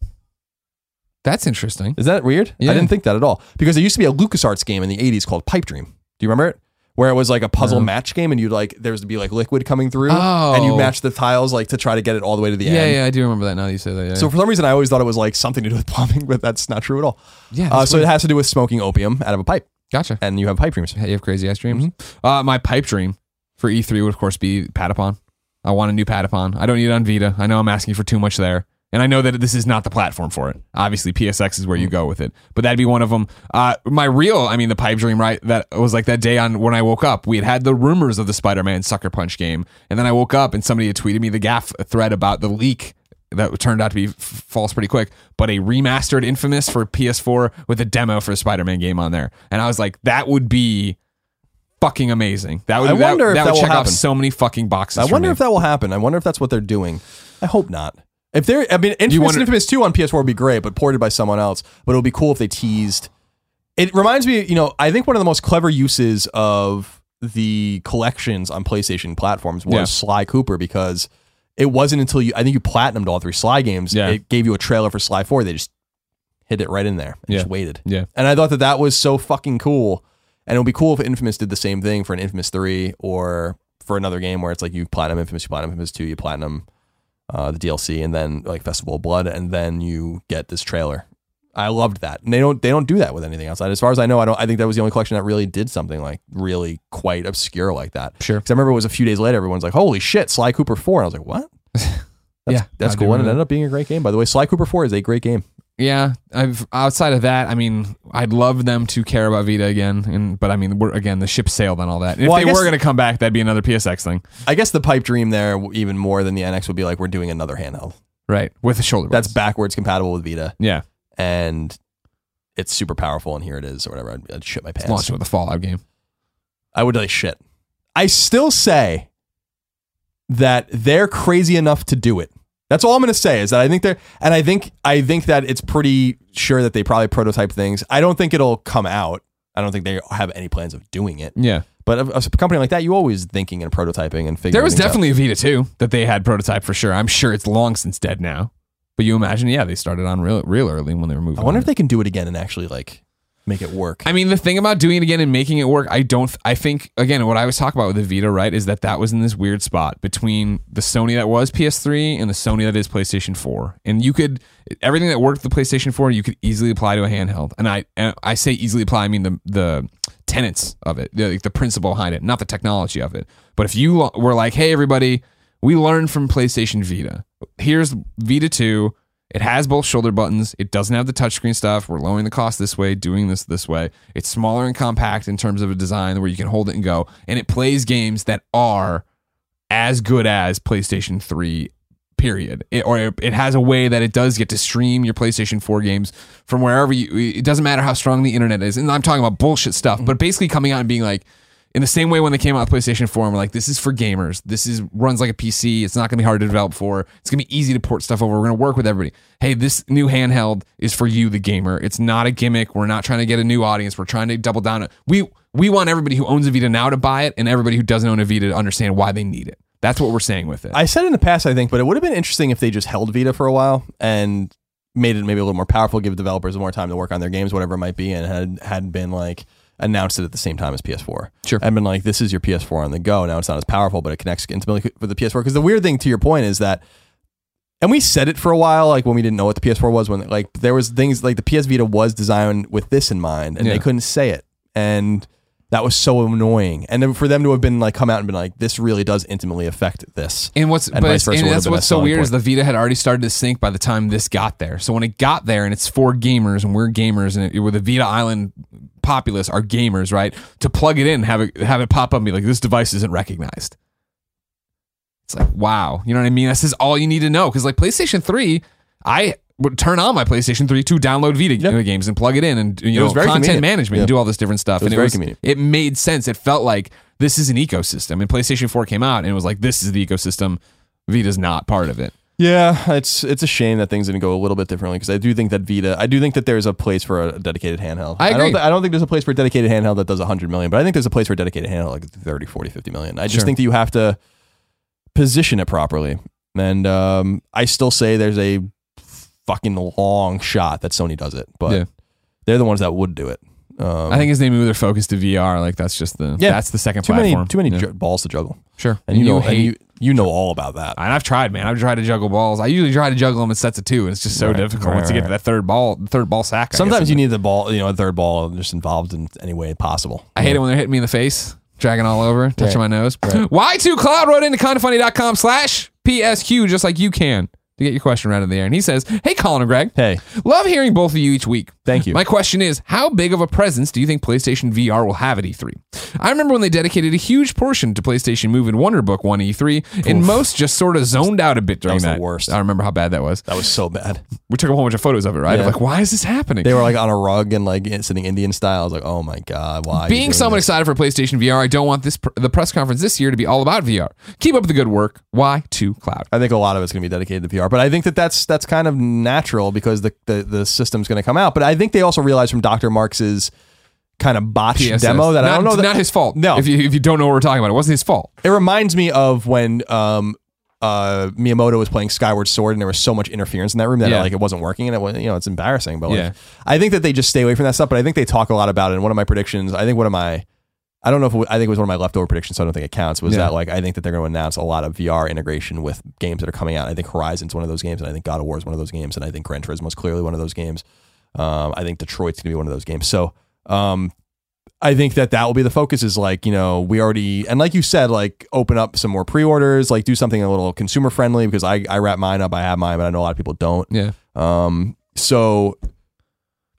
That's interesting. Is that weird? Yeah. I didn't think that at all because there used to be a LucasArts game in the '80s called Pipe Dream. Do you remember it? Where it was like a puzzle No. match game, and you'd like there's to be like liquid coming through, and you Oh. match the tiles like to try to get it all the way to the Yeah, end. yeah, yeah, I do remember that now that you say that. Yeah. So for some reason, I always thought it was like something to do with plumbing, but that's not true at all. yeah, Uh, so it has to do with smoking opium out of a pipe, gotcha. and you have pipe dreams. You have crazy ass dreams. Mm-hmm. Uh, my pipe dream for E3 would of course be Patapon. I want a new Patapon. I don't need it on Vita. I know I'm asking for too much there. And I know that this is not the platform for it. Obviously, PSX is where Mm. you go with it. But that'd be one of them. Uh, my real, I mean, the pipe dream, right? That was like that day on when I woke up. We had had the rumors of the Spider-Man Sucker Punch game, and then I woke up and somebody had tweeted me the GAF thread about the leak that turned out to be f- false pretty quick, but a remastered Infamous for PS4 with a demo for a Spider-Man game on there. And I was like, that would be fucking amazing. That would I that, wonder if that that would will check off happen. so many fucking boxes. I wonder if that will happen. I wonder if that's what they're doing. I hope not. If they're, I mean, Infamous, wonder- Infamous Two on PS4 would be great, but ported by someone else. But it would be cool if they teased. It reminds me, you know, I think one of the most clever uses of the collections on PlayStation platforms was Yeah. Sly Cooper because it wasn't until you, I think you platinumed all three Sly games. Yeah. It gave you a trailer for Sly Four. They just hit it right in there. And Yeah. Just waited. Yeah. And I thought that that was so fucking cool. And it would be cool if Infamous did the same thing for an Infamous 3 or for another game where it's like you platinum Infamous, you platinum Infamous 2, you platinum uh, the DLC, and then like Festival of Blood, and then you get this trailer. I loved that. And they don't they don't do that with anything outside. As far as I know, I don't I think that was the only collection that really did something like really quite obscure like that. Sure. Because I remember it was a few days later, everyone's like, Holy shit, Sly Cooper 4. And I was like, What? That's, Yeah, that's I cool. And it ended up being a great game. By the way, Sly Cooper 4 is a great game. Yeah, I've outside of that, I mean, I'd love them to care about Vita again, and but I mean, we're again the ship sailed on all that. And Well, if they guess- were going to come back, that'd be another PSX thing, I guess the pipe dream there, even more than the NX, would be like we're doing another handheld. right? With a shoulder. That's backwards compatible with Vita, yeah. And it's super powerful. And here it is, or whatever. I'd, I'd shit my pants. Launch it with a Fallout game. I would like shit. I still say that they're crazy enough to do it. That's all I'm going to say is that I think they're, and I think I think that it's pretty sure that they probably prototype things. I don't think it'll come out. I don't think they have any plans of doing it. Yeah, But a, a company like that, you always thinking and prototyping and figuring. there was things out. definitely a Vita too that they had prototype for sure. I'm sure it's long since dead now, but you imagine, yeah, they started on real real early when they were moving. I wonder on if they can do it again and actually like make it work. I mean, the thing about doing it again and making it work, I don't. I think again, what I was talking about with the Vita, right, is that that was in this weird spot between the Sony that was PS3 and the Sony that is PlayStation 4, and you could everything that worked with the PlayStation 4, you could easily apply to a handheld. And I, and I say easily apply, I mean the the tenets of it, the, the principle behind it, not the technology of it. But if you were like, hey, everybody, we learned from PlayStation Vita. Here's Vita 2. It has both shoulder buttons. It doesn't have the touchscreen stuff. We're lowering the cost this way, doing this this way. It's smaller and compact in terms of a design where you can hold it and go. And it plays games that are as good as PlayStation 3 period it, or it has a way that it does get to stream your playstation 4 games from wherever you it doesn't matter how strong the internet is and i'm talking about bullshit stuff but basically coming out and being like in the same way when they came out with PlayStation 4, and we're like, this is for gamers. This is runs like a PC. It's not going to be hard to develop for. It's going to be easy to port stuff over. We're going to work with everybody. Hey, this new handheld is for you, the gamer. It's not a gimmick. We're not trying to get a new audience. We're trying to double down. We we want everybody who owns a Vita now to buy it, and everybody who doesn't own a Vita to understand why they need it. That's what we're saying with it. I said in the past, I think, but it would have been interesting if they just held Vita for a while and made it maybe a little more powerful, give developers more time to work on their games, whatever it might be, and had had been like announced it at the same time as PS4. Sure. And been like, this is your PS4 on the go. Now it's not as powerful, but it connects intimately with the PS4. Because the weird thing to your point is that, and we said it for a while, like when we didn't know what the PS4 was, when like there was things like the PS Vita was designed with this in mind, and Yeah. they couldn't say it, and that was so annoying. And then for them to have been like come out and been like, this really does intimately affect this. And what's And but vice it's- versa and that's what's so weird is the Vita had already started to sink by the time this got there. So when it got there and it's for gamers and we're gamers and it, where the Vita Island populace are gamers, right? To plug it in, have it have it pop up and be like, this device isn't recognized. It's like wow, you know what I mean? This is all you need to know because like PlayStation Three, I would turn on my PlayStation 3 to download Vita Yep. games and plug it in and you It know was very content convenient. management Yeah. and do all this different stuff. It was and very it convenient. It made sense. It felt like this is an ecosystem. And PlayStation 4 came out and it was like this is the ecosystem. Vita's not part of it. Yeah, it's it's a shame that things didn't go a little bit differently because I do think that Vita, I do think that there's a place for a dedicated handheld. I don't, agree. I don't think there's a place for a dedicated handheld that does 100 million, but I think there's a place for a dedicated handheld like 30, 40, 50 million. I just Sure. think that you have to position it properly. And um, I still say there's a fucking long shot that Sony does it, but Yeah. they're the ones that would do it. Um, I think as they move their focus to VR, like that's just the Yeah. that's the second too platform. many too many Yeah. ju- balls to juggle, sure. and you know and you you know all about that. and I've tried, man. I've tried to juggle balls. I usually try to juggle them in sets of two, and it's just so difficult once you get to that third ball, third ball sack. I guess, Sometimes you need the ball, you know, a third ball just involved in any way possible. I hate it when they're hitting me in the face, dragging all over, touching my nose. Y2 Cloud wrote into kindoffunny.com slash PSQ just like you can to get your question right in the air. And he says, Hey, Colin and Greg. Hey, Love hearing both of you each week. Thank you. My question is, how big of a presence do you think PlayStation VR will have at E3? I remember when they dedicated a huge portion to PlayStation Move and Wonderbook one E3, and most just sort of zoned out a bit during that. the worst. I remember how bad that was. that was so bad. We took a whole bunch of photos of it, right? Yeah. like, why is this happening? They were like on a rug and like sitting Indian style. I was like, oh my god, why? Being this? excited for PlayStation VR, I don't want this pr- the press conference this year to be all about VR. Keep up the good work. Why to Cloud. I think a lot of it's going to be dedicated to VR, but I think that that's that's kind of natural because the the, the system's going to come out. But I think they also realized from Dr. Marks's kind of botch PSS. demo that not, I don't know it's that not his fault. No. if you if you don't know what we're talking about, it wasn't his fault. it reminds me of when um uh Miyamoto was playing Skyward Sword and there was so much interference in that room that Yeah. like it wasn't working and it was you know it's embarrassing but like Yeah. I think that they just stay away from that stuff but I think they talk a lot about it and one of my predictions I think one of my I don't know if it, I think it was one of my leftover predictions so I don't think it counts was Yeah. that like I think that they're going to announce a lot of VR integration with games that are coming out I think Horizon's one of those games and I think God of War is one of those games and I think Gran Turismo is clearly one of those games um I think Detroit's going to be one of those games so um I think that that will be the focus is like, you know, we already, and like you said, like open up some more pre orders, like do something a little consumer friendly because I, I wrap mine up. I have mine, but I know a lot of people don't. Yeah. Um, so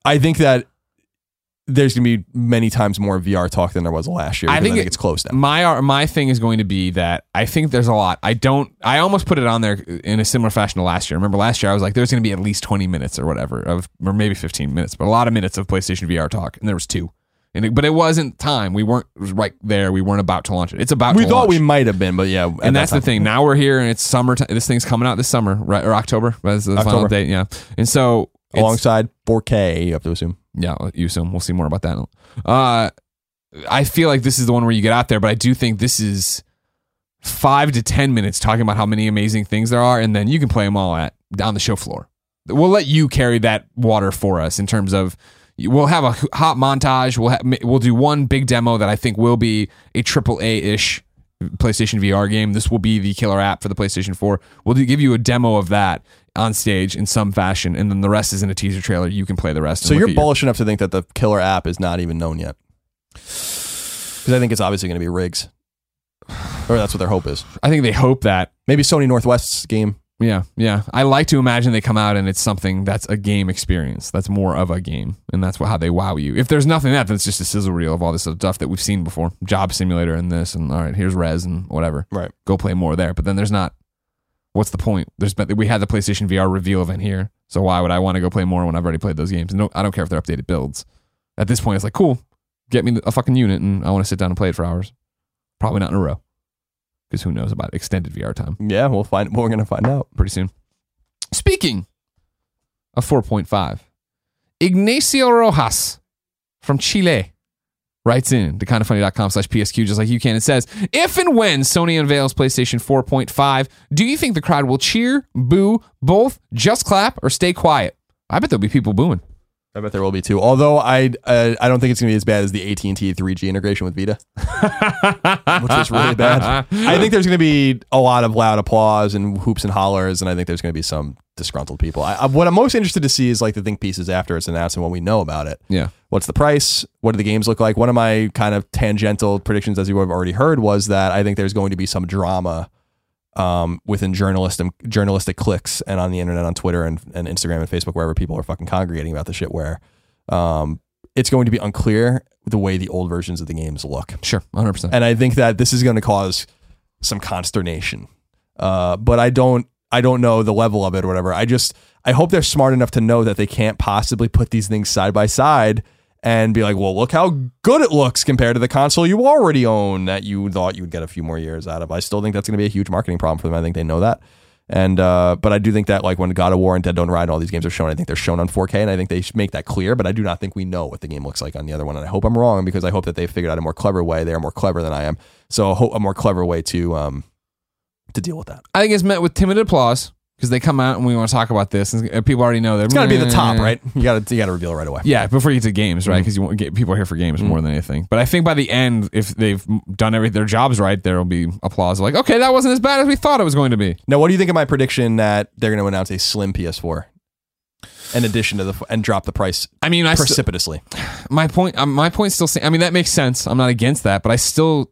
I think that there's going to be many times more VR talk than there was last year. I think I think it- it's close now. My my thing is going to be that I think there's a lot. I don't. I almost put it on there in a similar fashion to last year. Remember last year I was like, there's going to be at least 20 minutes or whatever of, or maybe 15 minutes, but a lot of minutes of PlayStation VR talk, and there was two. And it, but it wasn't time. We weren't right there. We weren't about to launch it. It's about. We to thought launch. we might have been, but yeah. and that's the thing. Now we're here, and it's summer. This thing's coming out this summer, right? Or October. That's the final October. date. Yeah. And so Alongside 4K, you have to assume. Yeah, you assume we'll see more about that. Uh, I feel like this is the one where you get out there, but I do think this is five to ten minutes talking about how many amazing things there are, and then you can play them all at on the show floor. We'll let you carry that water for us in terms of we'll have a hot montage. We'll ha- we'll do one big demo that I think will be a triple A ish PlayStation VR game. This will be the killer app for the PlayStation 4. We'll do, give you a demo of that on stage in some fashion, and then the rest is in a teaser trailer. You can play the rest. So you're at your- bullish enough to think that the killer app is not even known yet? Because I think it's obviously going to be rigs, or that's what their hope is. I think they hope that Maybe Sony Northwest's game. Yeah, yeah. I like to imagine they come out and it's something that's a game experience. That's more of a game, and that's what, how they wow you. If there's nothing that, then it's just a sizzle reel of all this stuff that we've seen before. Job simulator and this, and all right, here's Rez and whatever. Right. Go play more there. But then there's not. What's the point? There's been, we had the PlayStation VR reveal event here, so why would I want to go play more when I've already played those games? No, I don't care if they're updated builds. At this point, it's like cool. Get me a fucking unit, and I want to sit down and play it for hours. Probably not in a row, because who knows about extended VR time Yeah, we'll find. We're going to find out. pretty soon. Speaking of 4.5, Ignacio Rojas from Chile writes in to kindoffunny.com slash PSQ just like you can. It says, if and when Sony unveils PlayStation 4.5, do you think the crowd will cheer, boo, both, just clap, or stay quiet? I bet there'll be people booing. I bet there will be too. Although I uh, I don't think it's going to be as bad as the AT and T 3G integration with Vita, which was really bad. I think there's going to be a lot of loud applause and hoops and hollers, and I think there's going to be some disgruntled people. I, I, what I'm most interested to see is like the think pieces after it's announced and when we know about it. Yeah. What's the price? What do the games look like? One of my kind of tangential predictions, as you have already heard, was that I think there's going to be some drama um, within journalistic journalistic clicks and on the internet, on Twitter and, and Instagram and Facebook, wherever people are fucking congregating about the shit. Where um, it's going to be unclear the way the old versions of the games look, Sure, 100%. and I think that this is going to cause some consternation. Uh, but I don't I don't know the level of it or whatever. I just I hope they're smart enough to know that they can't possibly put these things side by side and be like, well, look how good it looks compared to the console you already own that you thought you would get a few more years out of. I still think that's going to be a huge marketing problem for them. I think they know that. And uh, but I do think that like when God of War and Dead Don't Ride and all these games are shown, I think they're shown on 4K, and I think they make that clear. But I do not think we know what the game looks like on the other one, and I hope I'm wrong because I hope that they figured out a more clever way. They are more clever than I am, so a more clever way to um to deal with that. I think it's met with timid applause because they come out and we want to talk about this, and uh, people already know they're It's got to be the mm. top, right? You got to you got to reveal it right away. Yeah, before you get to games, right? Mm-hmm. Because you want get people are here for games mm-hmm. more than anything. But I think by the end, if they've done every their jobs right, there will be applause. Like, okay, that wasn't as bad as we thought it was going to be. Now, what do you think of my prediction that they're going to announce a slim PS4 in addition to the and drop the price I mean, I st- precipitously? my point, um, my point still. I mean, that makes sense. I'm not against that, but I still,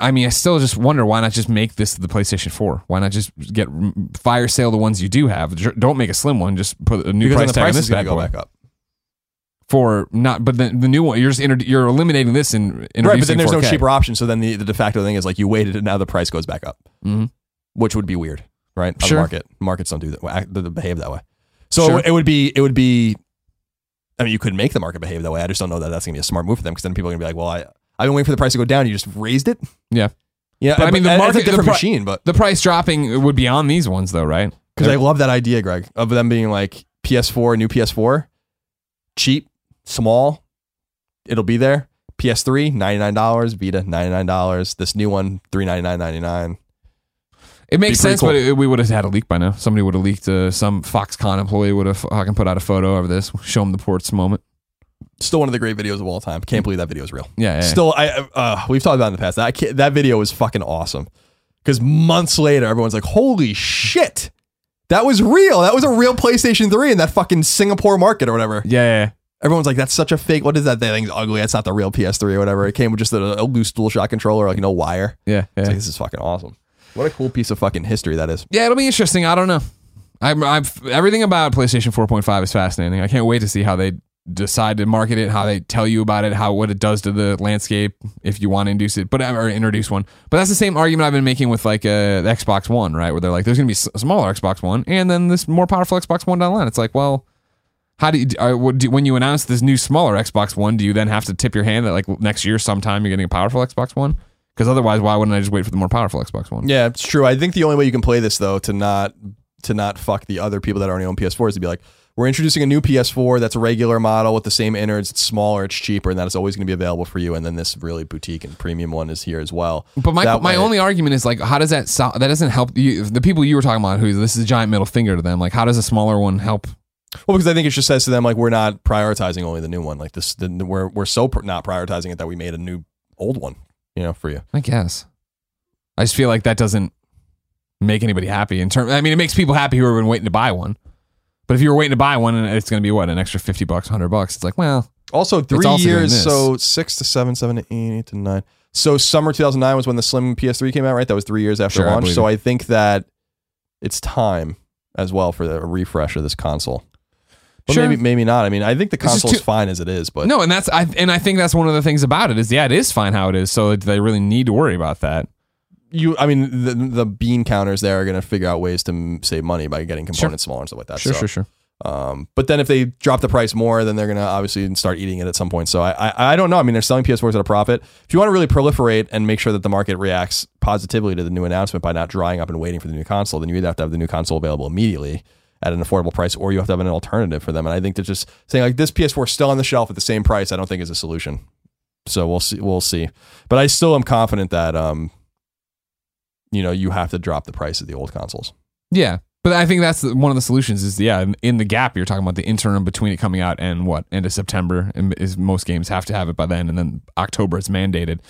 I mean, I still just wonder why not just make this the PlayStation 4? Why not just get fire sale the ones you do have? Don't make a slim one. Just put a new because price tag on this bad go boy. back up. for not. But the, the new one, you're just inter- you're eliminating this and introducing Right, but then there's no 4K. cheaper option. So then the, the de facto thing is like you waited and now the price goes back up, Mhm. which would be weird, right? On Sure. the market, markets don't do that. they behave that way. So Sure. it would be it would be. I mean, you could make the market behave that way. I just don't know that that's going to be a smart move for them because then people are going to be like, "Well, I I've been waiting for the price to go down. You just raised it." Yeah. Yeah, But I mean, the market- a different the pri- machine, but The price dropping would be on these ones though, right? Because I love that idea, Greg, of them being like PS4, new PS4, cheap, small, it'll be there. PS3, $99, Vita, $99. This new one, $399.99. It makes sense, but it, we would have had a leak by now. Somebody would have leaked. Uh, some Foxconn employee would have fucking put out a photo of this, show them the ports moment. Still one of the great videos of all time. Can't believe that video is real. Yeah, yeah. Still, I uh, we've talked about it in the past. That that video was fucking awesome. Because months later, everyone's like, "Holy shit, that was real. That was a real PlayStation 3 in that fucking Singapore market or whatever." yeah, yeah. Everyone's like, "That's such a fake. What is that? That thing's ugly. That's not the real PS3 or whatever." It came with just a, a loose DualShock controller, like no wire. Yeah, It's yeah. like, this is fucking awesome. What a cool piece of fucking history that is. Yeah, it'll be interesting. I don't know. I'm, I'm everything about PlayStation 4.5 is fascinating. I can't wait to see how they decide to market it, how they tell you about it, how what it does to the landscape if you want to induce it, but or introduce one. But that's the same argument I've been making with like uh, the Xbox One, right? Where they're like, there's gonna be a smaller Xbox One, and then this more powerful Xbox One down the line. It's like, well. How do you do, when you announce this new smaller Xbox One? Do you then have to tip your hand that like next year sometime you're getting a powerful Xbox One? Because otherwise, why wouldn't I just wait for the more powerful Xbox One? Yeah, it's true. I think the only way you can play this though to not to not fuck the other people that already own PS4 is to be like, we're introducing a new PS4 that's a regular model with the same innards. It's smaller, it's cheaper, and that is always going to be available for you. And then this really boutique and premium one is here as well. But my That my way- only argument is like, how does that so- that doesn't help you? The people you were talking about, who this is a giant middle finger to them. Like, how does a smaller one help? Well, because I think it just says to them like we're not prioritizing only the new one. Like this, the, we're we're so pr- not prioritizing it that we made a new old one. You know, for you. I guess. I just feel like that doesn't make anybody happy. In terms. I mean, it makes people happy who have been waiting to buy one. But if you were waiting to buy one and it's going to be what an extra fifty bucks, hundred bucks, it's like, well, Also, three also years, so six to seven, seven to eight, eight to nine. So summer 2009 was when the Slim PS3 came out, right? That was three years after Sure, launch. believe So you. I think that it's time as well for the refresh of this console. But Sure. maybe maybe not. I mean, I think the console console's fine as it is, but no, and that's I and I think that's one of the things about it is yeah, it is fine how it is. So they really need to worry about that. You I mean the the bean counters there are going to figure out ways to m- save money by getting components smaller and stuff like that. Sure, So, sure, sure. Um, but then if they drop the price more, then they're gonna obviously start eating it at some point. So I, I I don't know. I mean, they're selling PS4s at a profit. If you want to really proliferate and make sure that the market reacts positively to the new announcement by not drying up and waiting for the new console, then you either have to have the new console available immediately at an affordable price, or you have to have an alternative for them. And I think that just saying like this PS4 is still on the shelf at the same price, I don't think is a solution. So we'll see. We'll see. But I still am confident that um, you know, you have to drop the price of the old consoles. Yeah. But I think that's one of the solutions is yeah in, the gap you're talking about the interim between it coming out and what end of September and is most games have to have it by then and then October it's mandated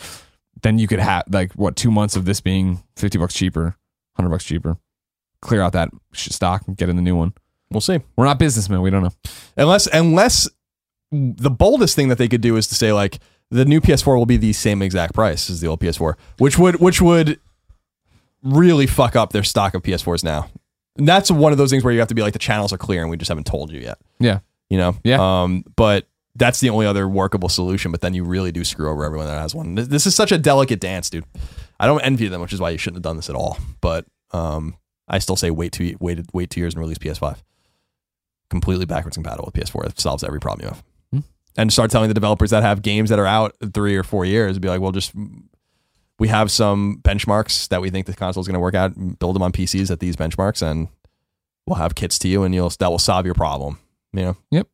then you could have like what two months of this being 50 bucks cheaper 100 bucks cheaper clear out that stock and get in the new one We'll see. we're not businessmen we don't know unless unless the boldest thing that they could do is to say like the new PS4 will be the same exact price as the old PS4, which would which would really fuck up their stock of PS4s now. And that's one of those things where you have to be like the channels are clear and we just haven't told you yet. yeah You know? Yeah. Um, but that's the only other workable solution. But then you really do screw over everyone that has one. This, this is such a delicate dance, dude. I don't envy them, which is why you shouldn't have done this at all. But um, I still say wait two wait wait two years and release PS5. Completely backwards compatible with PS4. It solves every problem you have. Hmm. And start telling the developers that have games that are out three or four years, be like, well, just we have some benchmarks that we think the console is going to work out. Build them on PCs at these benchmarks, and we'll have kits to you, and you'll that will solve your problem. You know, Yep.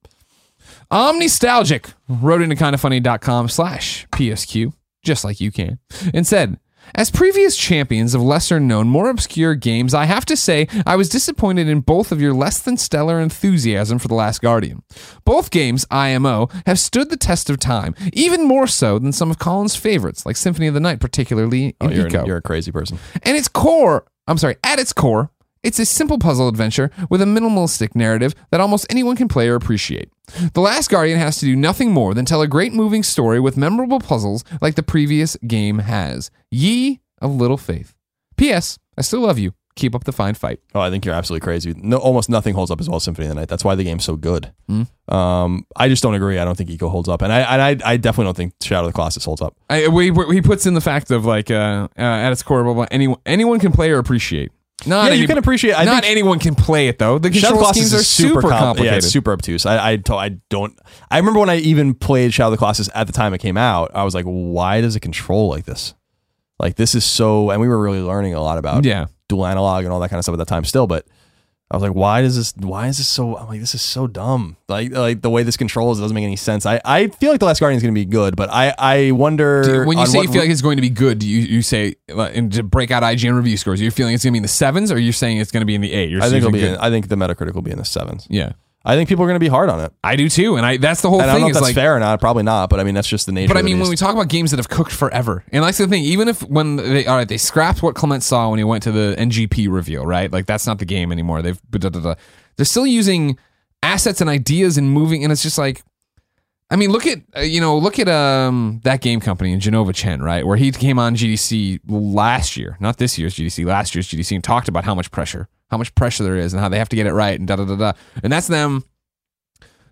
Omnistalgic wrote into kindoffunny.com slash PSQ, just like you can, and said, as previous champions of lesser known, more obscure games, I have to say I was disappointed in both of your less than stellar enthusiasm for The Last Guardian. Both games, IMO, have stood the test of time, even more so than some of Colin's favorites, like Symphony of the Night, particularly in Oh, you're, Ico. you're a crazy person. And its core, I'm sorry, at its core, it's a simple puzzle adventure with a minimalistic narrative that almost anyone can play or appreciate. The Last Guardian has to do nothing more than tell a great moving story with memorable puzzles like the previous game has. Ye of little faith. P.S. I still love you. Keep up the fine fight. Oh, I think you're absolutely crazy. No, almost nothing holds up as well as Symphony of the Night. That's why the game's so good. Um, I just don't agree. I don't think Ico holds up, and I and I, I definitely don't think Shadow of the Colossus holds up. I, we, he puts in the fact of like uh, uh, at its core, blah, blah, anyone anyone can play or appreciate. Not yeah, you can appreciate. I not anyone can play it though. The Shadow of the control Colossus schemes are super, complicated. Yeah, it's super obtuse. I I, I don't. I remember when I even played Shadow of the Colossus at the time it came out. I was like, why does it control like this? Like this is so, and we were really learning a lot about yeah. dual analog and all that kind of stuff at that time still, but I was like, why does this why is this so I'm like, this is so dumb. Like like the way this controls doesn't make any sense. I, I feel like the last Guardian is gonna be good, but I, I wonder Do- when you say what- you feel like it's going to be good, do you you say and to break out IGN review scores? You're feeling it's going to be in the sevens, or you're saying it's going to be in the eight? You're I think it'll be in, I think the Metacritic will be in the sevens. yeah. I think people are gonna be hard on it. I do too, and I that's the whole And I don't thing. know if that's like, fair or not, probably not, but I mean that's just the nature but I mean, when we talk about games that have cooked forever, and that's the thing. Even if when they all right, they scrapped what Clement saw when he went to the NGP reveal, right? Like that's not the game anymore. They've da, da, da. they're still using assets and ideas and moving, and it's just like. I mean, look at uh, you know, look at um that game company in Jenova Chen, right? Where he came on GDC last year, not this year's GDC, last year's GDC, and talked about how much pressure, how much pressure there is, and how they have to get it right, and da da da da. And that's them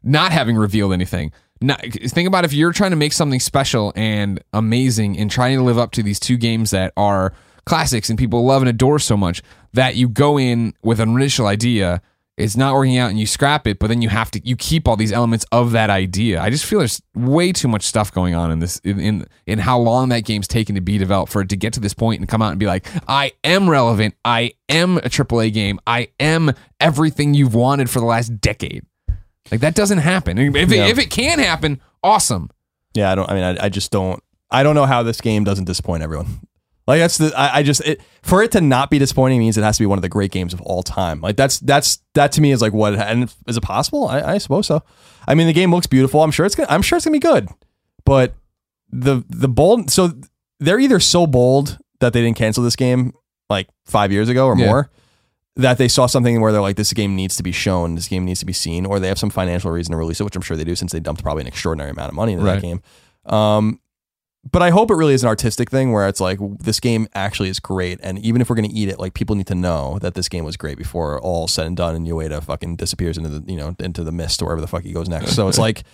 not having revealed anything. Think about if you're trying to make something special and amazing and trying to live up to these two games that are classics and people love and adore so much that you go in with an initial idea it's not working out and you scrap it but then you have to you keep all these elements of that idea i just feel there's way too much stuff going on in this in in, in how long that game's taken to be developed for it to get to this point and come out and be like i am relevant i am a aaa game i am everything you've wanted for the last decade like that doesn't happen. If it, Yeah. if it can happen, awesome. Yeah, I don't I mean I, I just don't I don't know how this game doesn't disappoint everyone. Like that's the I, I just it, for it to not be disappointing means it has to be one of the great games of all time. Like that's that's that to me is like what and is it possible? I, I suppose so. I mean the game looks beautiful. I'm sure it's gonna I'm sure it's gonna be good, but the the bold so they're either so bold that they didn't cancel this game like five years ago or Yeah. more that they saw something where they're like this game needs to be shown, this game needs to be seen, or they have some financial reason to release it, which I'm sure they do since they dumped probably an extraordinary amount of money into Right. that game. Um, but I hope it really is an artistic thing where it's like this game actually is great, and even if we're gonna eat it, like people need to know that this game was great before all said and done, and Ueda fucking disappears into the you know into the mist or wherever the fuck he goes next. So it's like,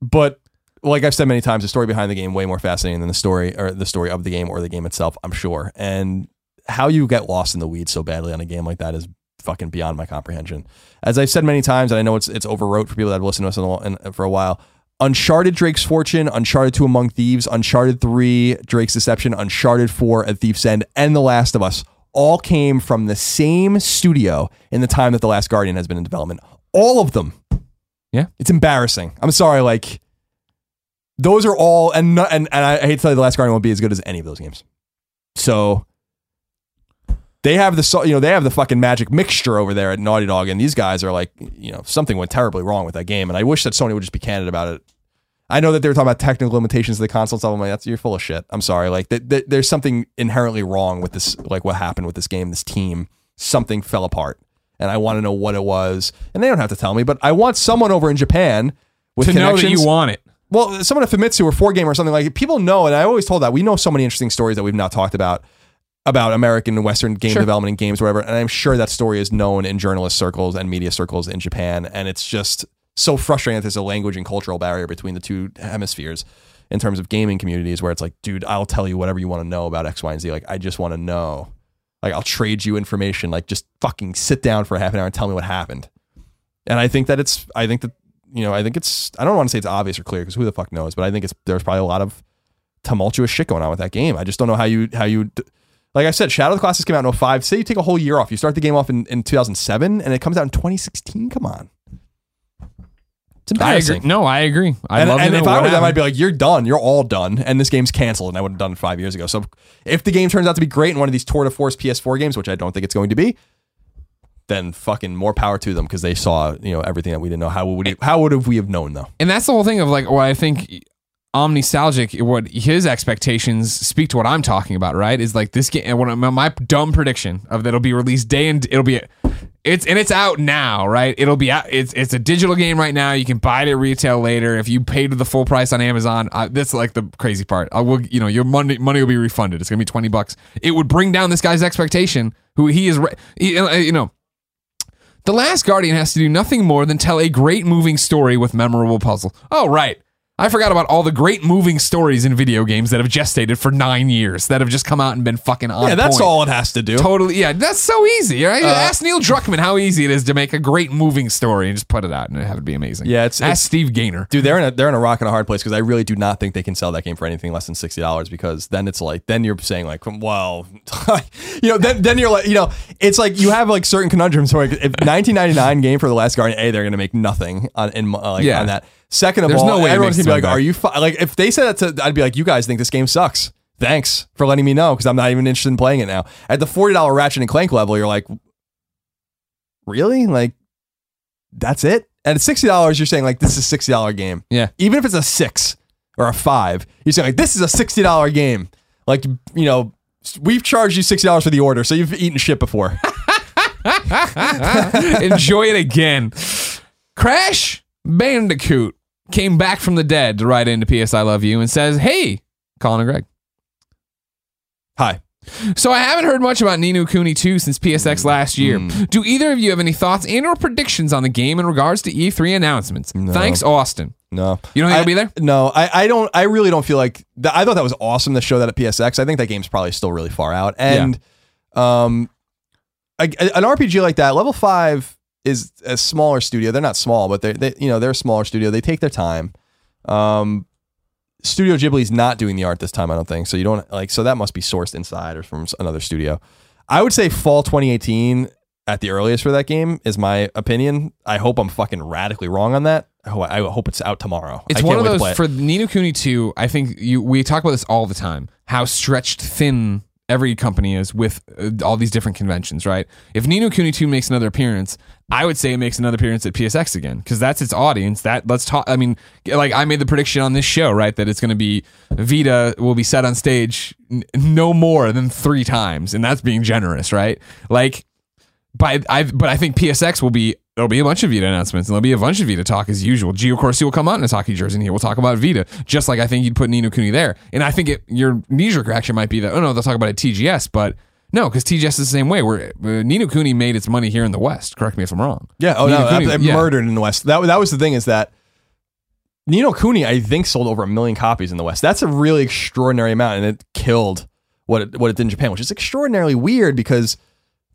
but like I've said many times, the story behind the game way more fascinating than the story or the story of the game or the game itself. I'm sure, and how you get lost in the weeds so badly on a game like that is fucking beyond my comprehension. As I've said many times, and I know it's it's overwrote for people that have listened to us in a, in, for a while. Uncharted Drake's Fortune, Uncharted 2 Among Thieves, Uncharted 3 Drake's Deception, Uncharted 4 at Thief's End, and The Last of Us all came from the same studio in the time that The Last Guardian has been in development. All of them. Yeah. It's embarrassing. I'm sorry, like those are all and and and I hate to tell you The Last Guardian won't be as good as any of those games. So they have the you know they have the fucking magic mixture over there at Naughty Dog, and these guys are like you know something went terribly wrong with that game, and I wish that Sony would just be candid about it. I know that they were talking about technical limitations of the console stuff. I'm like, that's you're full of shit. I'm sorry. Like, th- th- there's something inherently wrong with this. Like, what happened with this game, this team, something fell apart, and I want to know what it was. And they don't have to tell me, but I want someone over in Japan with to know that you want it. Well, someone at Famitsu or 4Game or something like people know, and I always told that we know so many interesting stories that we've not talked about about American and Western game Sure. development and games, whatever. And I'm sure that story is known in journalist circles and media circles in Japan. And it's just so frustrating that there's a language and cultural barrier between the two hemispheres in terms of gaming communities where it's like, dude, I'll tell you whatever you want to know about X, Y, and Z. Like, I just want to know. Like, I'll trade you information. Like, just fucking sit down for half an hour and tell me what happened. And I think that it's, I think that, you know, I think it's, I don't want to say it's obvious or clear because who the fuck knows, but I think it's, there's probably a lot of tumultuous shit going on with that game. I just don't know how you, how you, like I said, Shadow of the Colossus came out in 05. Say you take a whole year off. You start the game off in, in 2007 and it comes out in 2016. Come on. It's I embarrassing. agree. No, I agree. I And, love and if I were them, I'd be like, "You're done. You're all done." And this game's canceled, and I would have done it five years ago. So, if the game turns out to be great in one of these tour de force PS4 games, which I don't think it's going to be, then fucking more power to them because they saw you know everything that we didn't know. How would we, how would have we have known though? and that's the whole thing of like what I think Omnistalgic, what his expectations speak to what I'm talking about, right? Is like this game. What my, dumb prediction of that it'll be released day and it'll be, it's and it's out now, right? It'll be out. It's it's a digital game right now. You can buy it at retail later if you paid the full price on Amazon. Uh, that's like the crazy part. I will, you know, your money money will be refunded. It's gonna be twenty bucks. It would bring down this guy's expectation. Who he is, he, uh, you know. The Last Guardian has to do nothing more than tell a great moving story with memorable puzzle. Oh, right. I forgot about all the great moving stories in video games that have gestated for nine years that have just come out and been fucking on Yeah, that's point. all it has to do. Totally, yeah, that's so easy, right? Uh, Ask Neil Druckmann how easy it is to make a great moving story and just put it out and have it be amazing. Yeah, it's- Ask it's- Steve Gaynor. Dude, they're in a they're in a rock and a hard place because I really do not think they can sell that game for anything less than sixty dollars because then it's like then you're saying like well, you know then then you're like you know it's like you have like certain conundrums where like, if nineteen ninety nine game for the last Guardian A they're gonna make nothing on in uh, like Yeah. on that. Second of There's all, no way it everyone's makes gonna be like, are you fi-? like if they said that to I'd be like, you guys think this game sucks. Thanks for letting me know because I'm not even interested in playing it now. At the forty dollar Ratchet and Clank level, you're like, really? Like that's it? And at sixty dollars, you're saying like this is a sixty dollar game. Yeah. Even if it's a six or a five, you're saying like this is a sixty dollar game. Like you know, we've charged you sixty dollars for the order, so you've eaten shit before. Enjoy it again. Crash Bandicoot came back from the dead to write into PS I Love You and says, Hey, Colin and Greg. Hi. So I haven't heard much about Ni no Kuni 2 since PSX last year. Hmm. Do either of you have any thoughts and or predictions on the game in regards to E3 announcements? Thanks, Austin. No, You don't think I, it'll be there? No, I, I don't. I really don't feel like. Th- I thought that was awesome to show that at PSX. I think that game's probably still really far out. And um, a- a- an RPG like that, level five is a smaller studio. They're not small, but they they you know they're a smaller studio. They take their time. Um, Studio Ghibli's not doing the art this time. I don't think so. You don't like so that must be sourced inside or from another studio. I would say fall 2018 at the earliest for that game is my opinion. I hope I'm fucking radically wrong on that. I hope, I hope it's out tomorrow. It's I can't one of wait to play those for Ni no Kuni 2. I think you we talk about this all the time. How stretched thin every company is with uh, all these different conventions, right? If Ni no Kuni 2 makes another appearance, I would say it makes another appearance at PSX again because that's its audience. That let's talk. I mean, like I made the prediction on this show, right? That it's going to be Vita will be set on stage n- no more than three times, and that's being generous, right? Like by I, but I think PSX will be there'll be a bunch of Vita announcements and there'll be a bunch of Vita talk as usual. Gio Corsi will come out in his hockey jersey and he will talk about Vita, just like I think you'd put Ni no Kuni there. And I think it, your knee jerk reaction might be that oh no, they'll talk about it at TGS, but no, because TGS is the same way. Where uh, Ni no Kuni made its money here in the West. Correct me if I'm wrong. Yeah. Oh Nino no, Cooney- I, I yeah. murdered in the West. That that was the thing is that Ni no Kuni, I think, sold over a million copies in the West. That's a really extraordinary amount, and it killed what it, what it did in Japan, which is extraordinarily weird because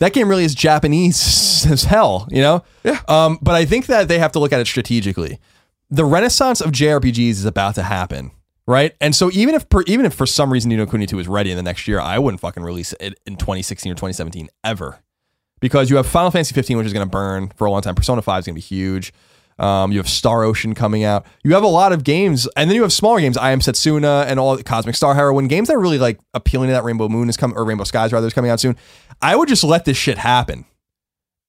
that game really is Japanese as hell, you know. Yeah. Um, but I think that they have to look at it strategically. The renaissance of JRPGs is about to happen, right? And so even if per, even if for some reason Ni no Kuni 2 is ready in the next year, I wouldn't fucking release it in 2016 or 2017 ever because you have Final Fantasy 15, which is going to burn for a long time. Persona 5 is going to be huge. Um, you have Star Ocean coming out. You have a lot of games, and then you have smaller games. I Am Setsuna and all Cosmic Star Heroine games that are really like appealing to that. Rainbow Moon is coming, or Rainbow Skies rather is coming out soon. I would just let this shit happen,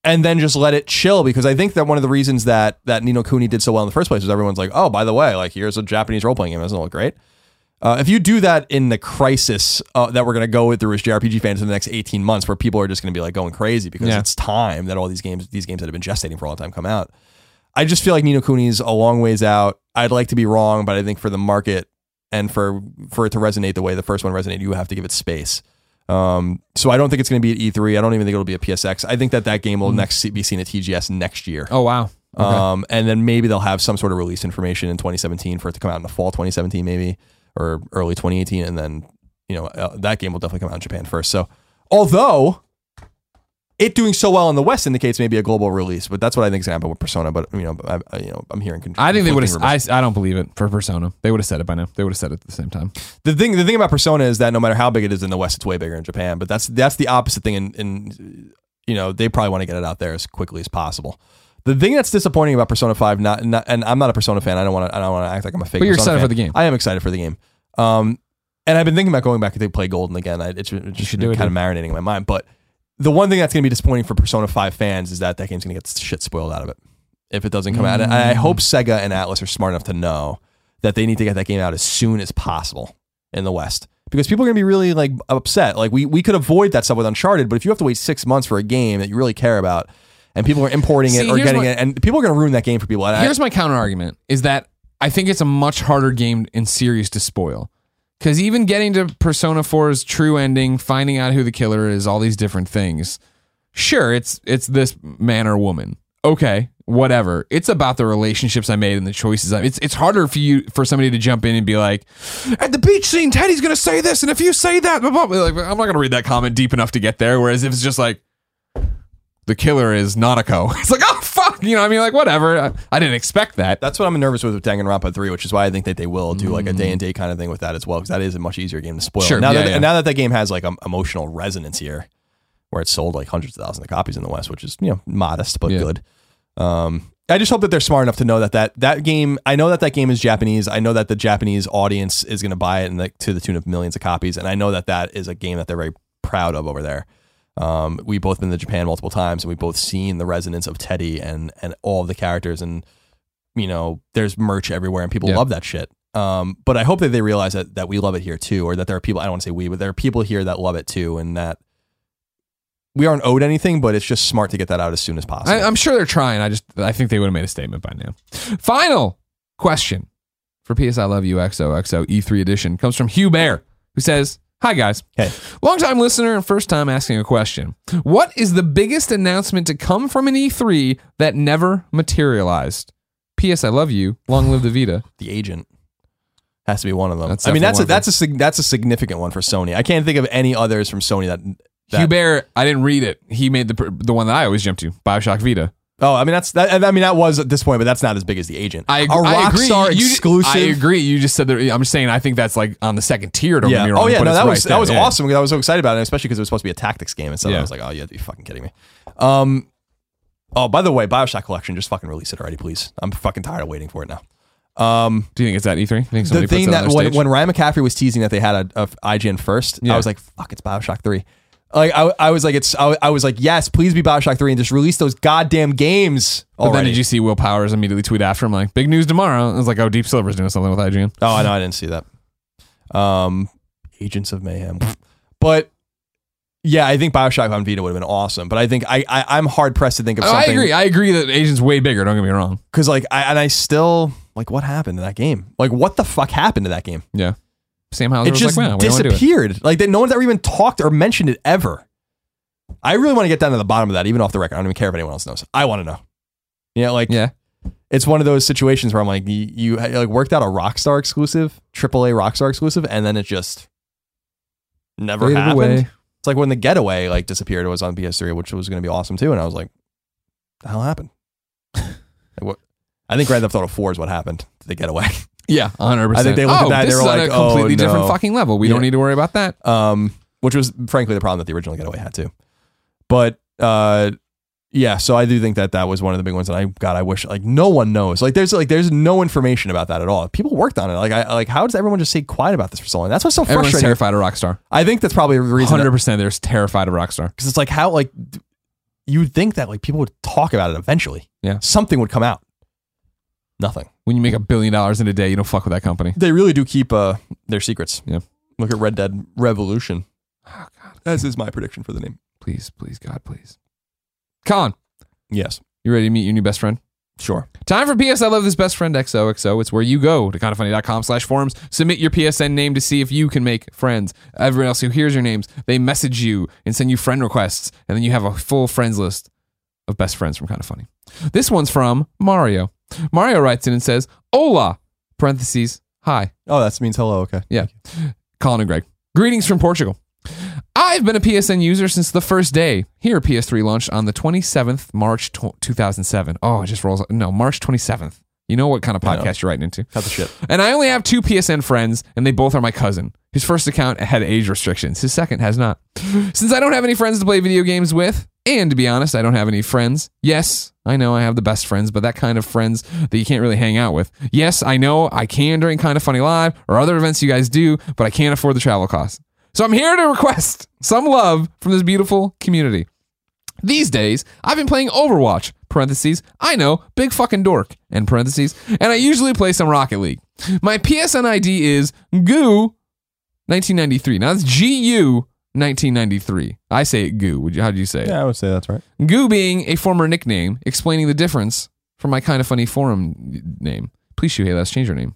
and then just let it chill because I think that one of the reasons that that Ni no Kuni did so well in the first place was everyone's like, oh, by the way, like here's a Japanese role playing game. Doesn't it look great? Uh, if you do that in the crisis uh, that we're going to go through as JRPG fans in the next 18 months, where people are just going to be like going crazy because Yeah. it's time that all these games, these games that have been gestating for a long time, come out. I just feel like Ni no Kuni's a long ways out. I'd like to be wrong, but I think for the market and for for it to resonate the way the first one resonated, you have to give it space. Um, so I don't think it's going to be at E3. I don't even think it'll be at PSX. I think that that game will next see- be seen at TGS next year. Oh wow. Okay. Um, and then maybe they'll have some sort of release information in 2017 for it to come out in the fall 2017, maybe or early 2018, and then you know uh, that game will definitely come out in Japan first. So, although it doing so well in the West indicates maybe a global release, but that's what I think is going to happen with Persona. But you know, I, I, you know, I'm hearing. con- I think they would have. I. I don't believe it for Persona. They would have said it by now. They would have said it at the same time. the thing the thing about Persona is that no matter how big it is in the West, it's way bigger in Japan. But that's that's the opposite thing. In, in you know, they probably want to get it out there as quickly as possible. The thing that's disappointing about Persona Five, not, not and I'm not a Persona fan. I don't want to. I don't want to act like I'm a fake. But you're Persona excited for the game. I am excited for the game. Um, and I've been thinking about going back to play Golden again. I, it's, it's just should do it, kind of marinating in my mind. But the one thing that's going to be disappointing for Persona Five fans is that that game's going to get shit spoiled out of it if it doesn't come out. And I hope mm. Sega and Atlus are smart enough to know that they need to get that game out as soon as possible in the West because people are going to be really like upset. Like we we could avoid that stuff with Uncharted, but if you have to wait six months for a game that you really care about, and people are importing it See, or getting my- it, and people are going to ruin that game for people. And I- Here's my counter argument: is that I think it's a much harder game in series to spoil. Because even getting to Persona 4's true ending, finding out who the killer is, all these different things. Sure, it's it's this man or woman. Okay, whatever. It's about the relationships I made and the choices I. It's it's harder for you for somebody to jump in and be like, at the beach scene, Teddie's gonna say this, and if you say that, blah, blah, blah," like, I'm not gonna read that comment deep enough to get there. Whereas if it's just like, the killer is Nanako. It's like, oh fuck, you know. I mean, like whatever. I, I didn't expect that. That's what I'm nervous with with Danganronpa 3, which is why I think that they will do like a day and day kind of thing with that as well, because that is a much easier game to spoil. Sure, now, yeah, that, yeah. now that that game has like um, emotional resonance here, where it's sold like hundreds of thousands of copies in the West, which is you know modest but Yeah. good. Um, I just hope that they're smart enough to know that that that game. I know that that game is Japanese. I know that the Japanese audience is going to buy it in the, to the tune of millions of copies, and I know that that is a game that they're very proud of over there. Um, we've both been to Japan multiple times, and we've both seen the resonance of Teddie and and all of the characters, and you know, there's merch everywhere, and people Yeah. love that shit. Um, but I hope that they realize that that we love it here too, or that there are people. I don't want to say we, but there are people here that love it too, and that we aren't owed anything. But it's just smart to get that out as soon as possible. I, I'm sure they're trying. I just I think they would have made a statement by now. Final question for PS I Love You XOXO E3 edition comes from Hugh Bear, who says, Hi guys. Hey. Longtime listener and first time asking a question. What is the biggest announcement to come from an E3 that never materialized? P.S. I love you. Long live the Vita. the agent has to be one of them. That's I mean, that's a, that's a that's a significant one for Sony. I can't think of any others from Sony that. that Hugh Bear, I didn't read it. He made the the one that I always jump to, Bioshock Vita. Oh, I mean that's that. I mean that was at this point, but that's not as big as the agent. I, a ag- I agree. Rockstar You- exclusive. I agree. You just said that. I'm just saying. I think that's like on the second tier. Don't Yeah. me wrong. Oh yeah. but No, it's that right was there. that was Yeah. awesome because I was so excited about it, especially because it was supposed to be a tactics game and stuff. Yeah. I was like, oh, you have to be fucking kidding me. Um, Oh, by the way, Bioshock Collection, just fucking release it already, please. I'm fucking tired of waiting for it now. Um, Do you think it's at E3? You think the puts thing it on that their when, stage? when Ryan McCaffrey was teasing that they had a, a IGN first. I was like, fuck, it's Bioshock 3. Like I, I was like, it's I, I was like, yes, please be Bioshock 3 and just release those goddamn games But then did you see Will Powers immediately tweet after him like, "Big news tomorrow"? I was like, "Oh, Deep Silver's doing something with IGN." oh, I know, I didn't see that. Um, Agents of Mayhem, but yeah, I think Bioshock on Vita would have been awesome. But I think I, I I'm hard pressed to think of Oh, I something. agree. I agree that Agent's way bigger. Don't get me wrong. because like I and I still like what happened to that game? Like what the fuck happened to that game? Yeah. Sam Houser it was just like, "Wow, we don't wanna do it." disappeared. Like that, no one's ever even talked or mentioned it ever. I really want to get down to the bottom of that, even off the record. I don't even care if anyone else knows. I want to know. Yeah, like Yeah. it's one of those situations where I'm like, you, you like worked out a Rockstar exclusive, AAA Rockstar exclusive, and then it just never happened. away. It's like when the Getaway like disappeared. It was on PS3, which was going to be awesome too, and I was like, the hell happened? Like, what? I think Grand Theft Auto 4 is what happened to the Getaway. Yeah, 100%. I think they looked at oh, that and This they is were on like, a completely oh, different fucking level. We Yeah. don't need to worry about that. um, which was frankly the problem that the original Getaway had too. But uh, yeah, so I do think that that was one of the big ones that I God I wish like no one knows like there's like there's no information about that at all. People worked on it like I like how does everyone just stay quiet about this for so long? That's what's so Everyone's frustrating. terrified of Rockstar. I think that's probably the reason 100% they're terrified of Rockstar. because it's like how like you would think that like people would talk about it eventually. Yeah. something would come out. Nothing. When you make a billion dollars in a day, you don't fuck with that company. They really do keep uh their secrets. Yeah. Look at Red Dead Revolution. Oh, God. As is my prediction for the name. Please, please, God, please. Colin, Yes. you ready to meet your new best friend? Sure. Time for PS I Love This Best Friend XOXO. It's where you go to kindoffunny.com slash forums, submit your PSN name to see if you can make friends. Everyone else who hears your names, they message you and send you friend requests, and then you have a full friends list of best friends from Kind of Funny. This one's from Mario. Mario writes in and says, Hola, parentheses, hi. Oh, that means hello. Okay. Yeah. Colin and Greg. Greetings from Portugal. I've been a PSN user since the first day. Here, PS3 launched on the 27th March tw 2007. Oh, it just rolls. No, March 27th. You know what kind of podcast you're writing into. Cut the shit. And I only have two PSN friends, and they both are my cousin. His first account had age restrictions. His second has not. Since I don't have any friends to play video games with, and to be honest, I don't have any friends. Yes, I know I have the best friends, but that kind of friends that you can't really hang out with. Yes, I know I can during Kind of Funny Live or other events you guys do, but I can't afford the travel costs. So I'm here to request some love from this beautiful community. These days, I've been playing Overwatch, parentheses, I know, big fucking dork, end parentheses, and I usually play some Rocket League. My PSN ID is GOO 1993. Now that's GU 1993. I say it GOO. Would you, how do you say it? Yeah, I would say that's right. Goo being a former nickname, explaining the difference from my kind of funny forum name. Please, Shuhei, let's change your name.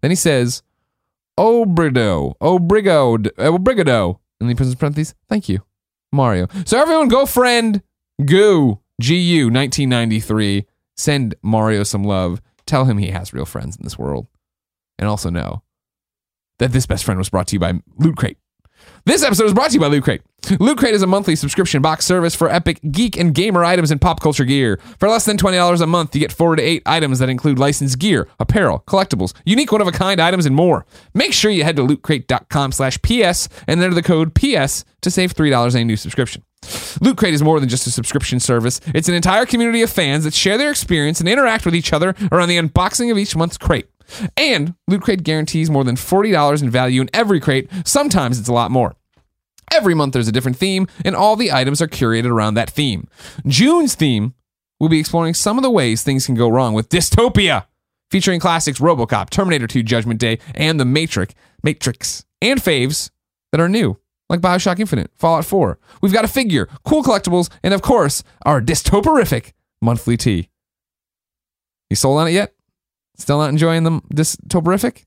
Then he says, Obrido, Obrigo, eh, Obrigado. And then he puts in parentheses, thank you, Mario. So everyone go friend Goo, G-U, 1993. Send Mario some love. Tell him he has real friends in this world. And also know that this best friend was brought to you by Loot Crate. This episode is brought to you by Loot Crate. Loot Crate is a monthly subscription box service for epic geek and gamer items and pop culture gear. For less than $20 a month, you get four to eight items that include licensed gear, apparel, collectibles, unique one-of-a-kind items, and more. Make sure you head to lootcrate.com slash PS and enter the code PS to save $3 on a new subscription. Loot Crate is more than just a subscription service. It's an entire community of fans that share their experience and interact with each other around the unboxing of each month's crate. And Loot Crate guarantees more than $40 in value in every crate. Sometimes it's a lot more. Every month there's a different theme, and all the items are curated around that theme. June's theme will be exploring some of the ways things can go wrong with Dystopia, featuring classics Robocop, Terminator 2 Judgment Day, and The Matrix, Matrix, and faves that are new, like Bioshock Infinite, Fallout 4. We've got a figure, cool collectibles, and of course, our dystoporific monthly tea. You sold on it yet? Still not enjoying the dystoporific?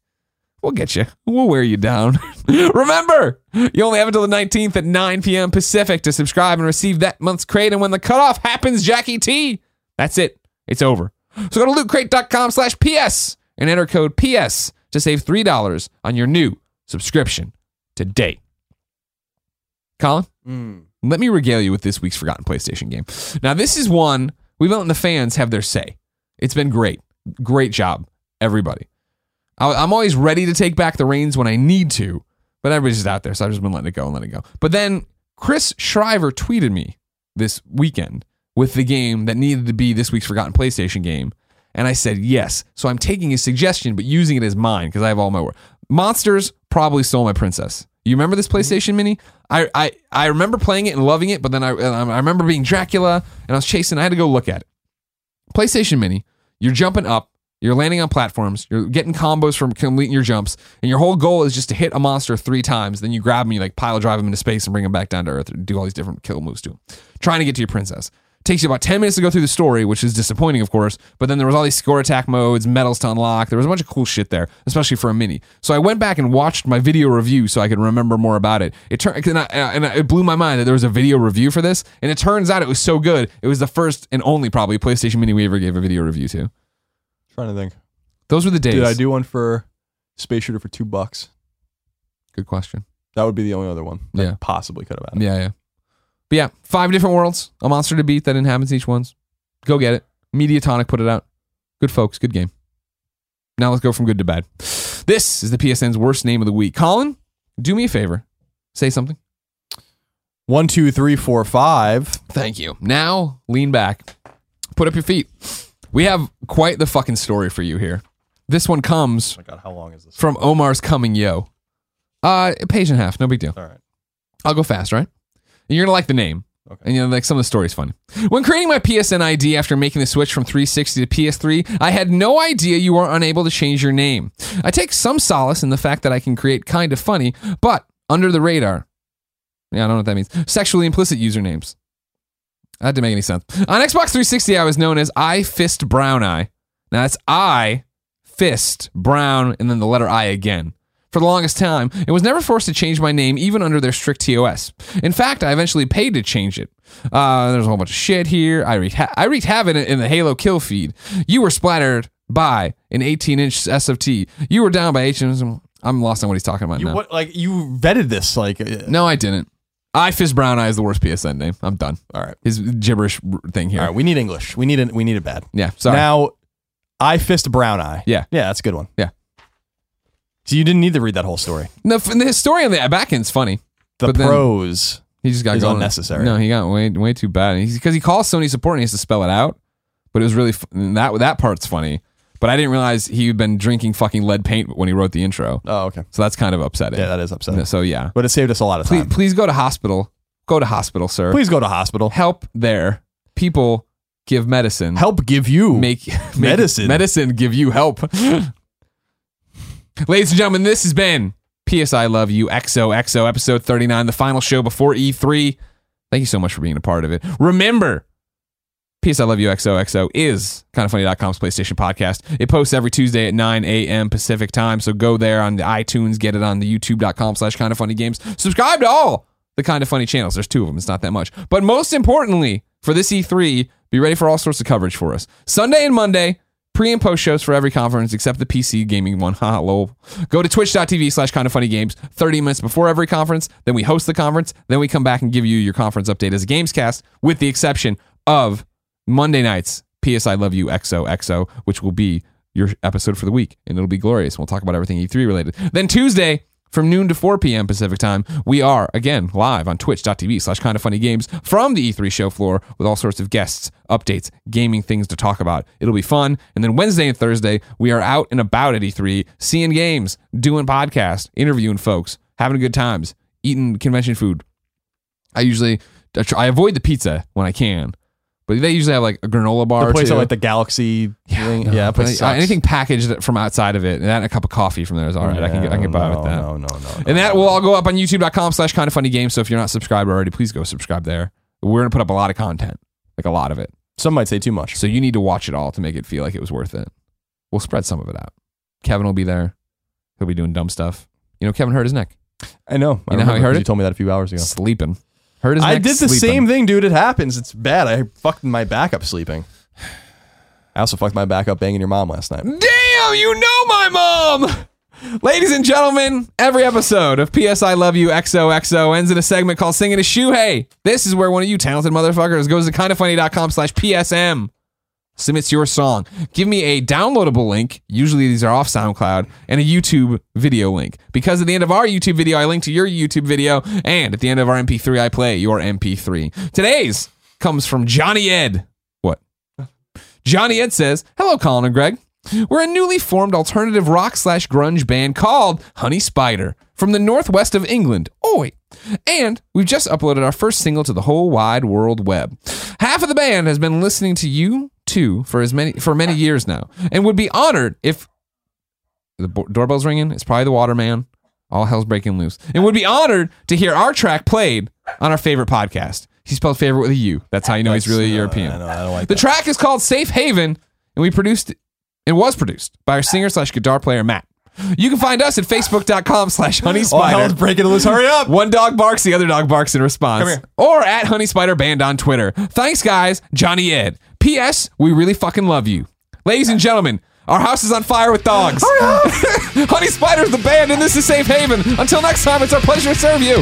We'll get you. We'll wear you down. Remember, you only have until the 19th at 9 p.m. Pacific to subscribe and receive that month's crate. And when the cutoff happens, Jackie T, that's it. It's over. So go to lootcrate.com slash PS and enter code PS to save $3 on your new subscription today. Colin, mm. let me regale you with this week's Forgotten PlayStation game. Now, this is one we've letting the fans have their say. It's been great. Great job, everybody. I- I'm always ready to take back the reins when I need to, but everybody's just out there, so I've just been letting it go and letting it go. But then Chris Shriver tweeted me this weekend with the game that needed to be this week's Forgotten PlayStation game? And I said yes. So I'm taking his suggestion, but using it as mine because I have all my work. Monsters probably stole my princess. You remember this mm-hmm. PlayStation Mini? I, I, I remember playing it and loving it, but then I, I remember being Dracula and I was chasing. I had to go look at it. PlayStation Mini, you're jumping up, you're landing on platforms, you're getting combos from completing your jumps, and your whole goal is just to hit a monster three times. Then you grab him, you like pile drive him into space and bring him back down to Earth and do all these different kill moves to him. Trying to get to your princess. Takes you about 10 minutes to go through the story, which is disappointing, of course. But then there was all these score attack modes, medals to unlock. There was a bunch of cool shit there, especially for a mini. So I went back and watched my video review so I could remember more about it. It turned and, I, and it blew my mind that there was a video review for this, and it turns out it was so good. It was the first and only probably PlayStation Mini we ever gave a video review to. Trying to think. Those were the days. Did I do one for Space Shooter for two bucks? Good question. That would be the only other one. That Yeah. possibly could have happened. Yeah, yeah. But yeah, five different worlds, a monster to beat that inhabits each one's. Go get it. Mediatonic put it out. Good folks, good game. Now let's go from good to bad. This is the PSN's worst name of the week. Colin, do me a favor. Say something. One, two, three, four, five. Thank you. Now lean back. Put up your feet. We have quite the fucking story for you here. This one comes Oh my god, how long is this? from Omar's Coming Yo. Uh, a page and a half, no big deal. All right. I'll go fast, right? And you're gonna like the name. Okay. And you know, like some of the story's funny. When creating my PSN ID after making the switch from 360 to PS3, I had no idea you were unable to change your name. I take some solace in the fact that I can create kind of funny, but under the radar. Yeah, I don't know what that means. Sexually implicit usernames. That didn't make any sense. On Xbox 360, I was known as I Fist Brown Eye. Now that's I Fist Brown and then the letter I again. For the longest time, it was never forced to change my name, even under their strict TOS. In fact, I eventually paid to change it. Uh, there's a whole bunch of shit here. I wreaked, ha- I wreaked havoc in, the Halo kill feed. You were splattered by an 18 inch SFT. You were down by 18. I'm lost on what he's talking about You now. what? Like you vetted this? Like uh, No, I didn't. I Fist Brown Eye is the worst PSN name. I'm done. all right. His gibberish thing here. All right. We need English. We need it. We need it bad. Yeah, sorry. Now, I fist brown eye. Yeah. Yeah, that's a good one. Yeah. So you didn't need to read that whole story. the, the story on the back end's funny. The then- pros. He just got is going. unnecessary. No, he got way way too bad. Because he calls Sony support and he has to spell it out. But it was really that that part's funny. But I didn't realize he'd been drinking fucking lead paint when he wrote the intro. Oh, okay. So that's kind of upsetting. Yeah, that is upsetting. So yeah, But it saved us a lot of please, time. please go to hospital. Go to hospital, sir. Please go to hospital. help there. People give medicine. Help give you make, make Medicine. Medicine give you help. Ladies and gentlemen, this has been PS I Love You XOXO episode 39, the final show before E3. Thank you so much for being a part of it. Remember, PS I Love You XOXO is kindoffunny.com's PlayStation podcast. It posts every Tuesday at 9 a.m. Pacific time. So go there on the iTunes, get it on the youtube.com slash kind of funny games. Subscribe to all the kind of funny channels. There's two of them. It's not that much. But most importantly, for this E3, be ready for all sorts of coverage for us. Sunday and Monday, pre and post shows for every conference except the PC gaming one. Ha lol. Go to twitch.tv slash kind of funny games 30 minutes before every conference. Then we host the conference. Then we come back and give you your conference update as a Gamescast, with the exception of Monday nights, PS I Love You XOXO, which will be your episode for the week. And it'll be glorious. We'll talk about everything E3 related. Then Tuesday, from noon to 4 p.m. Pacific time, we are again live on twitch.tv slash kind of funny games from the E3 show floor with all sorts of guests, updates, gaming things to talk about. It'll be fun. And then Wednesday and Thursday, we are out and about at E3, seeing games, doing podcasts, interviewing folks, having good times, eating convention food. I usually I avoid the pizza when I can, but they usually have like a granola bar. the place too. like the Galaxy thing. No, yeah, place anything packaged from outside of it, and that and a cup of coffee from there is all right. I can get, I can get by no, with that. No, no, no, no. And that will all go up on youtube.com slash kind of funny games. So if you're not subscribed already, please go subscribe there. We're going to put up a lot of content, like a lot of it. Some might say too much. So you need to watch it all to make it feel like it was worth it. We'll spread some of it out. Kevin will be there. He'll be doing dumb stuff. You know, Kevin hurt his neck. I know. I You know how he 'cause it? You told me that a few hours ago. Sleeping. Hurt his I did the sleeping. same thing, dude. It happens. It's bad. I fucked my back up sleeping. I also fucked my back up banging your mom last night. Damn, you know my mom. Ladies and gentlemen, every episode of PS I Love You XOXO ends in a segment called Singing a Shuhei. This is where one of you talented motherfuckers goes to kindoffunny.com slash PSM, submits your song. Give me a downloadable link, usually these are off SoundCloud, and a YouTube video link. Because at the end of our YouTube video, I link to your YouTube video, and at the end of our MP3, I play your MP3. Today's comes from Johnny Ed. What? Johnny Ed says, Hello, Colin and Greg. We're a newly formed alternative rock slash grunge band called Honey Spider from the northwest of England. Oh, Oi! And we've just uploaded our first single to the whole wide world web. Half of the band has been listening to you two for as many for many years now, and would be honored if the doorbell's ringing. It's probably the waterman. All hell's breaking loose, and would be honored to hear our track played on our favorite podcast. He spelled favorite with a U. That's how you know he's really uh, European. I, know, I don't like The that. track is called Safe Haven, and we produced it was produced by our singer slash guitar player Matt. You can find us at facebook.com slash oh, honey All hell's spider. breaking loose. Hurry up. One dog barks, the other dog barks in response. Come here. Or at Honey Spider Band on Twitter. Thanks, guys. Johnny Ed. P.S. We really fucking love you. Ladies and gentlemen, our house is on fire with dogs. Honey Spider's the band, and this is Safe Haven. Until next time, it's our pleasure to serve you.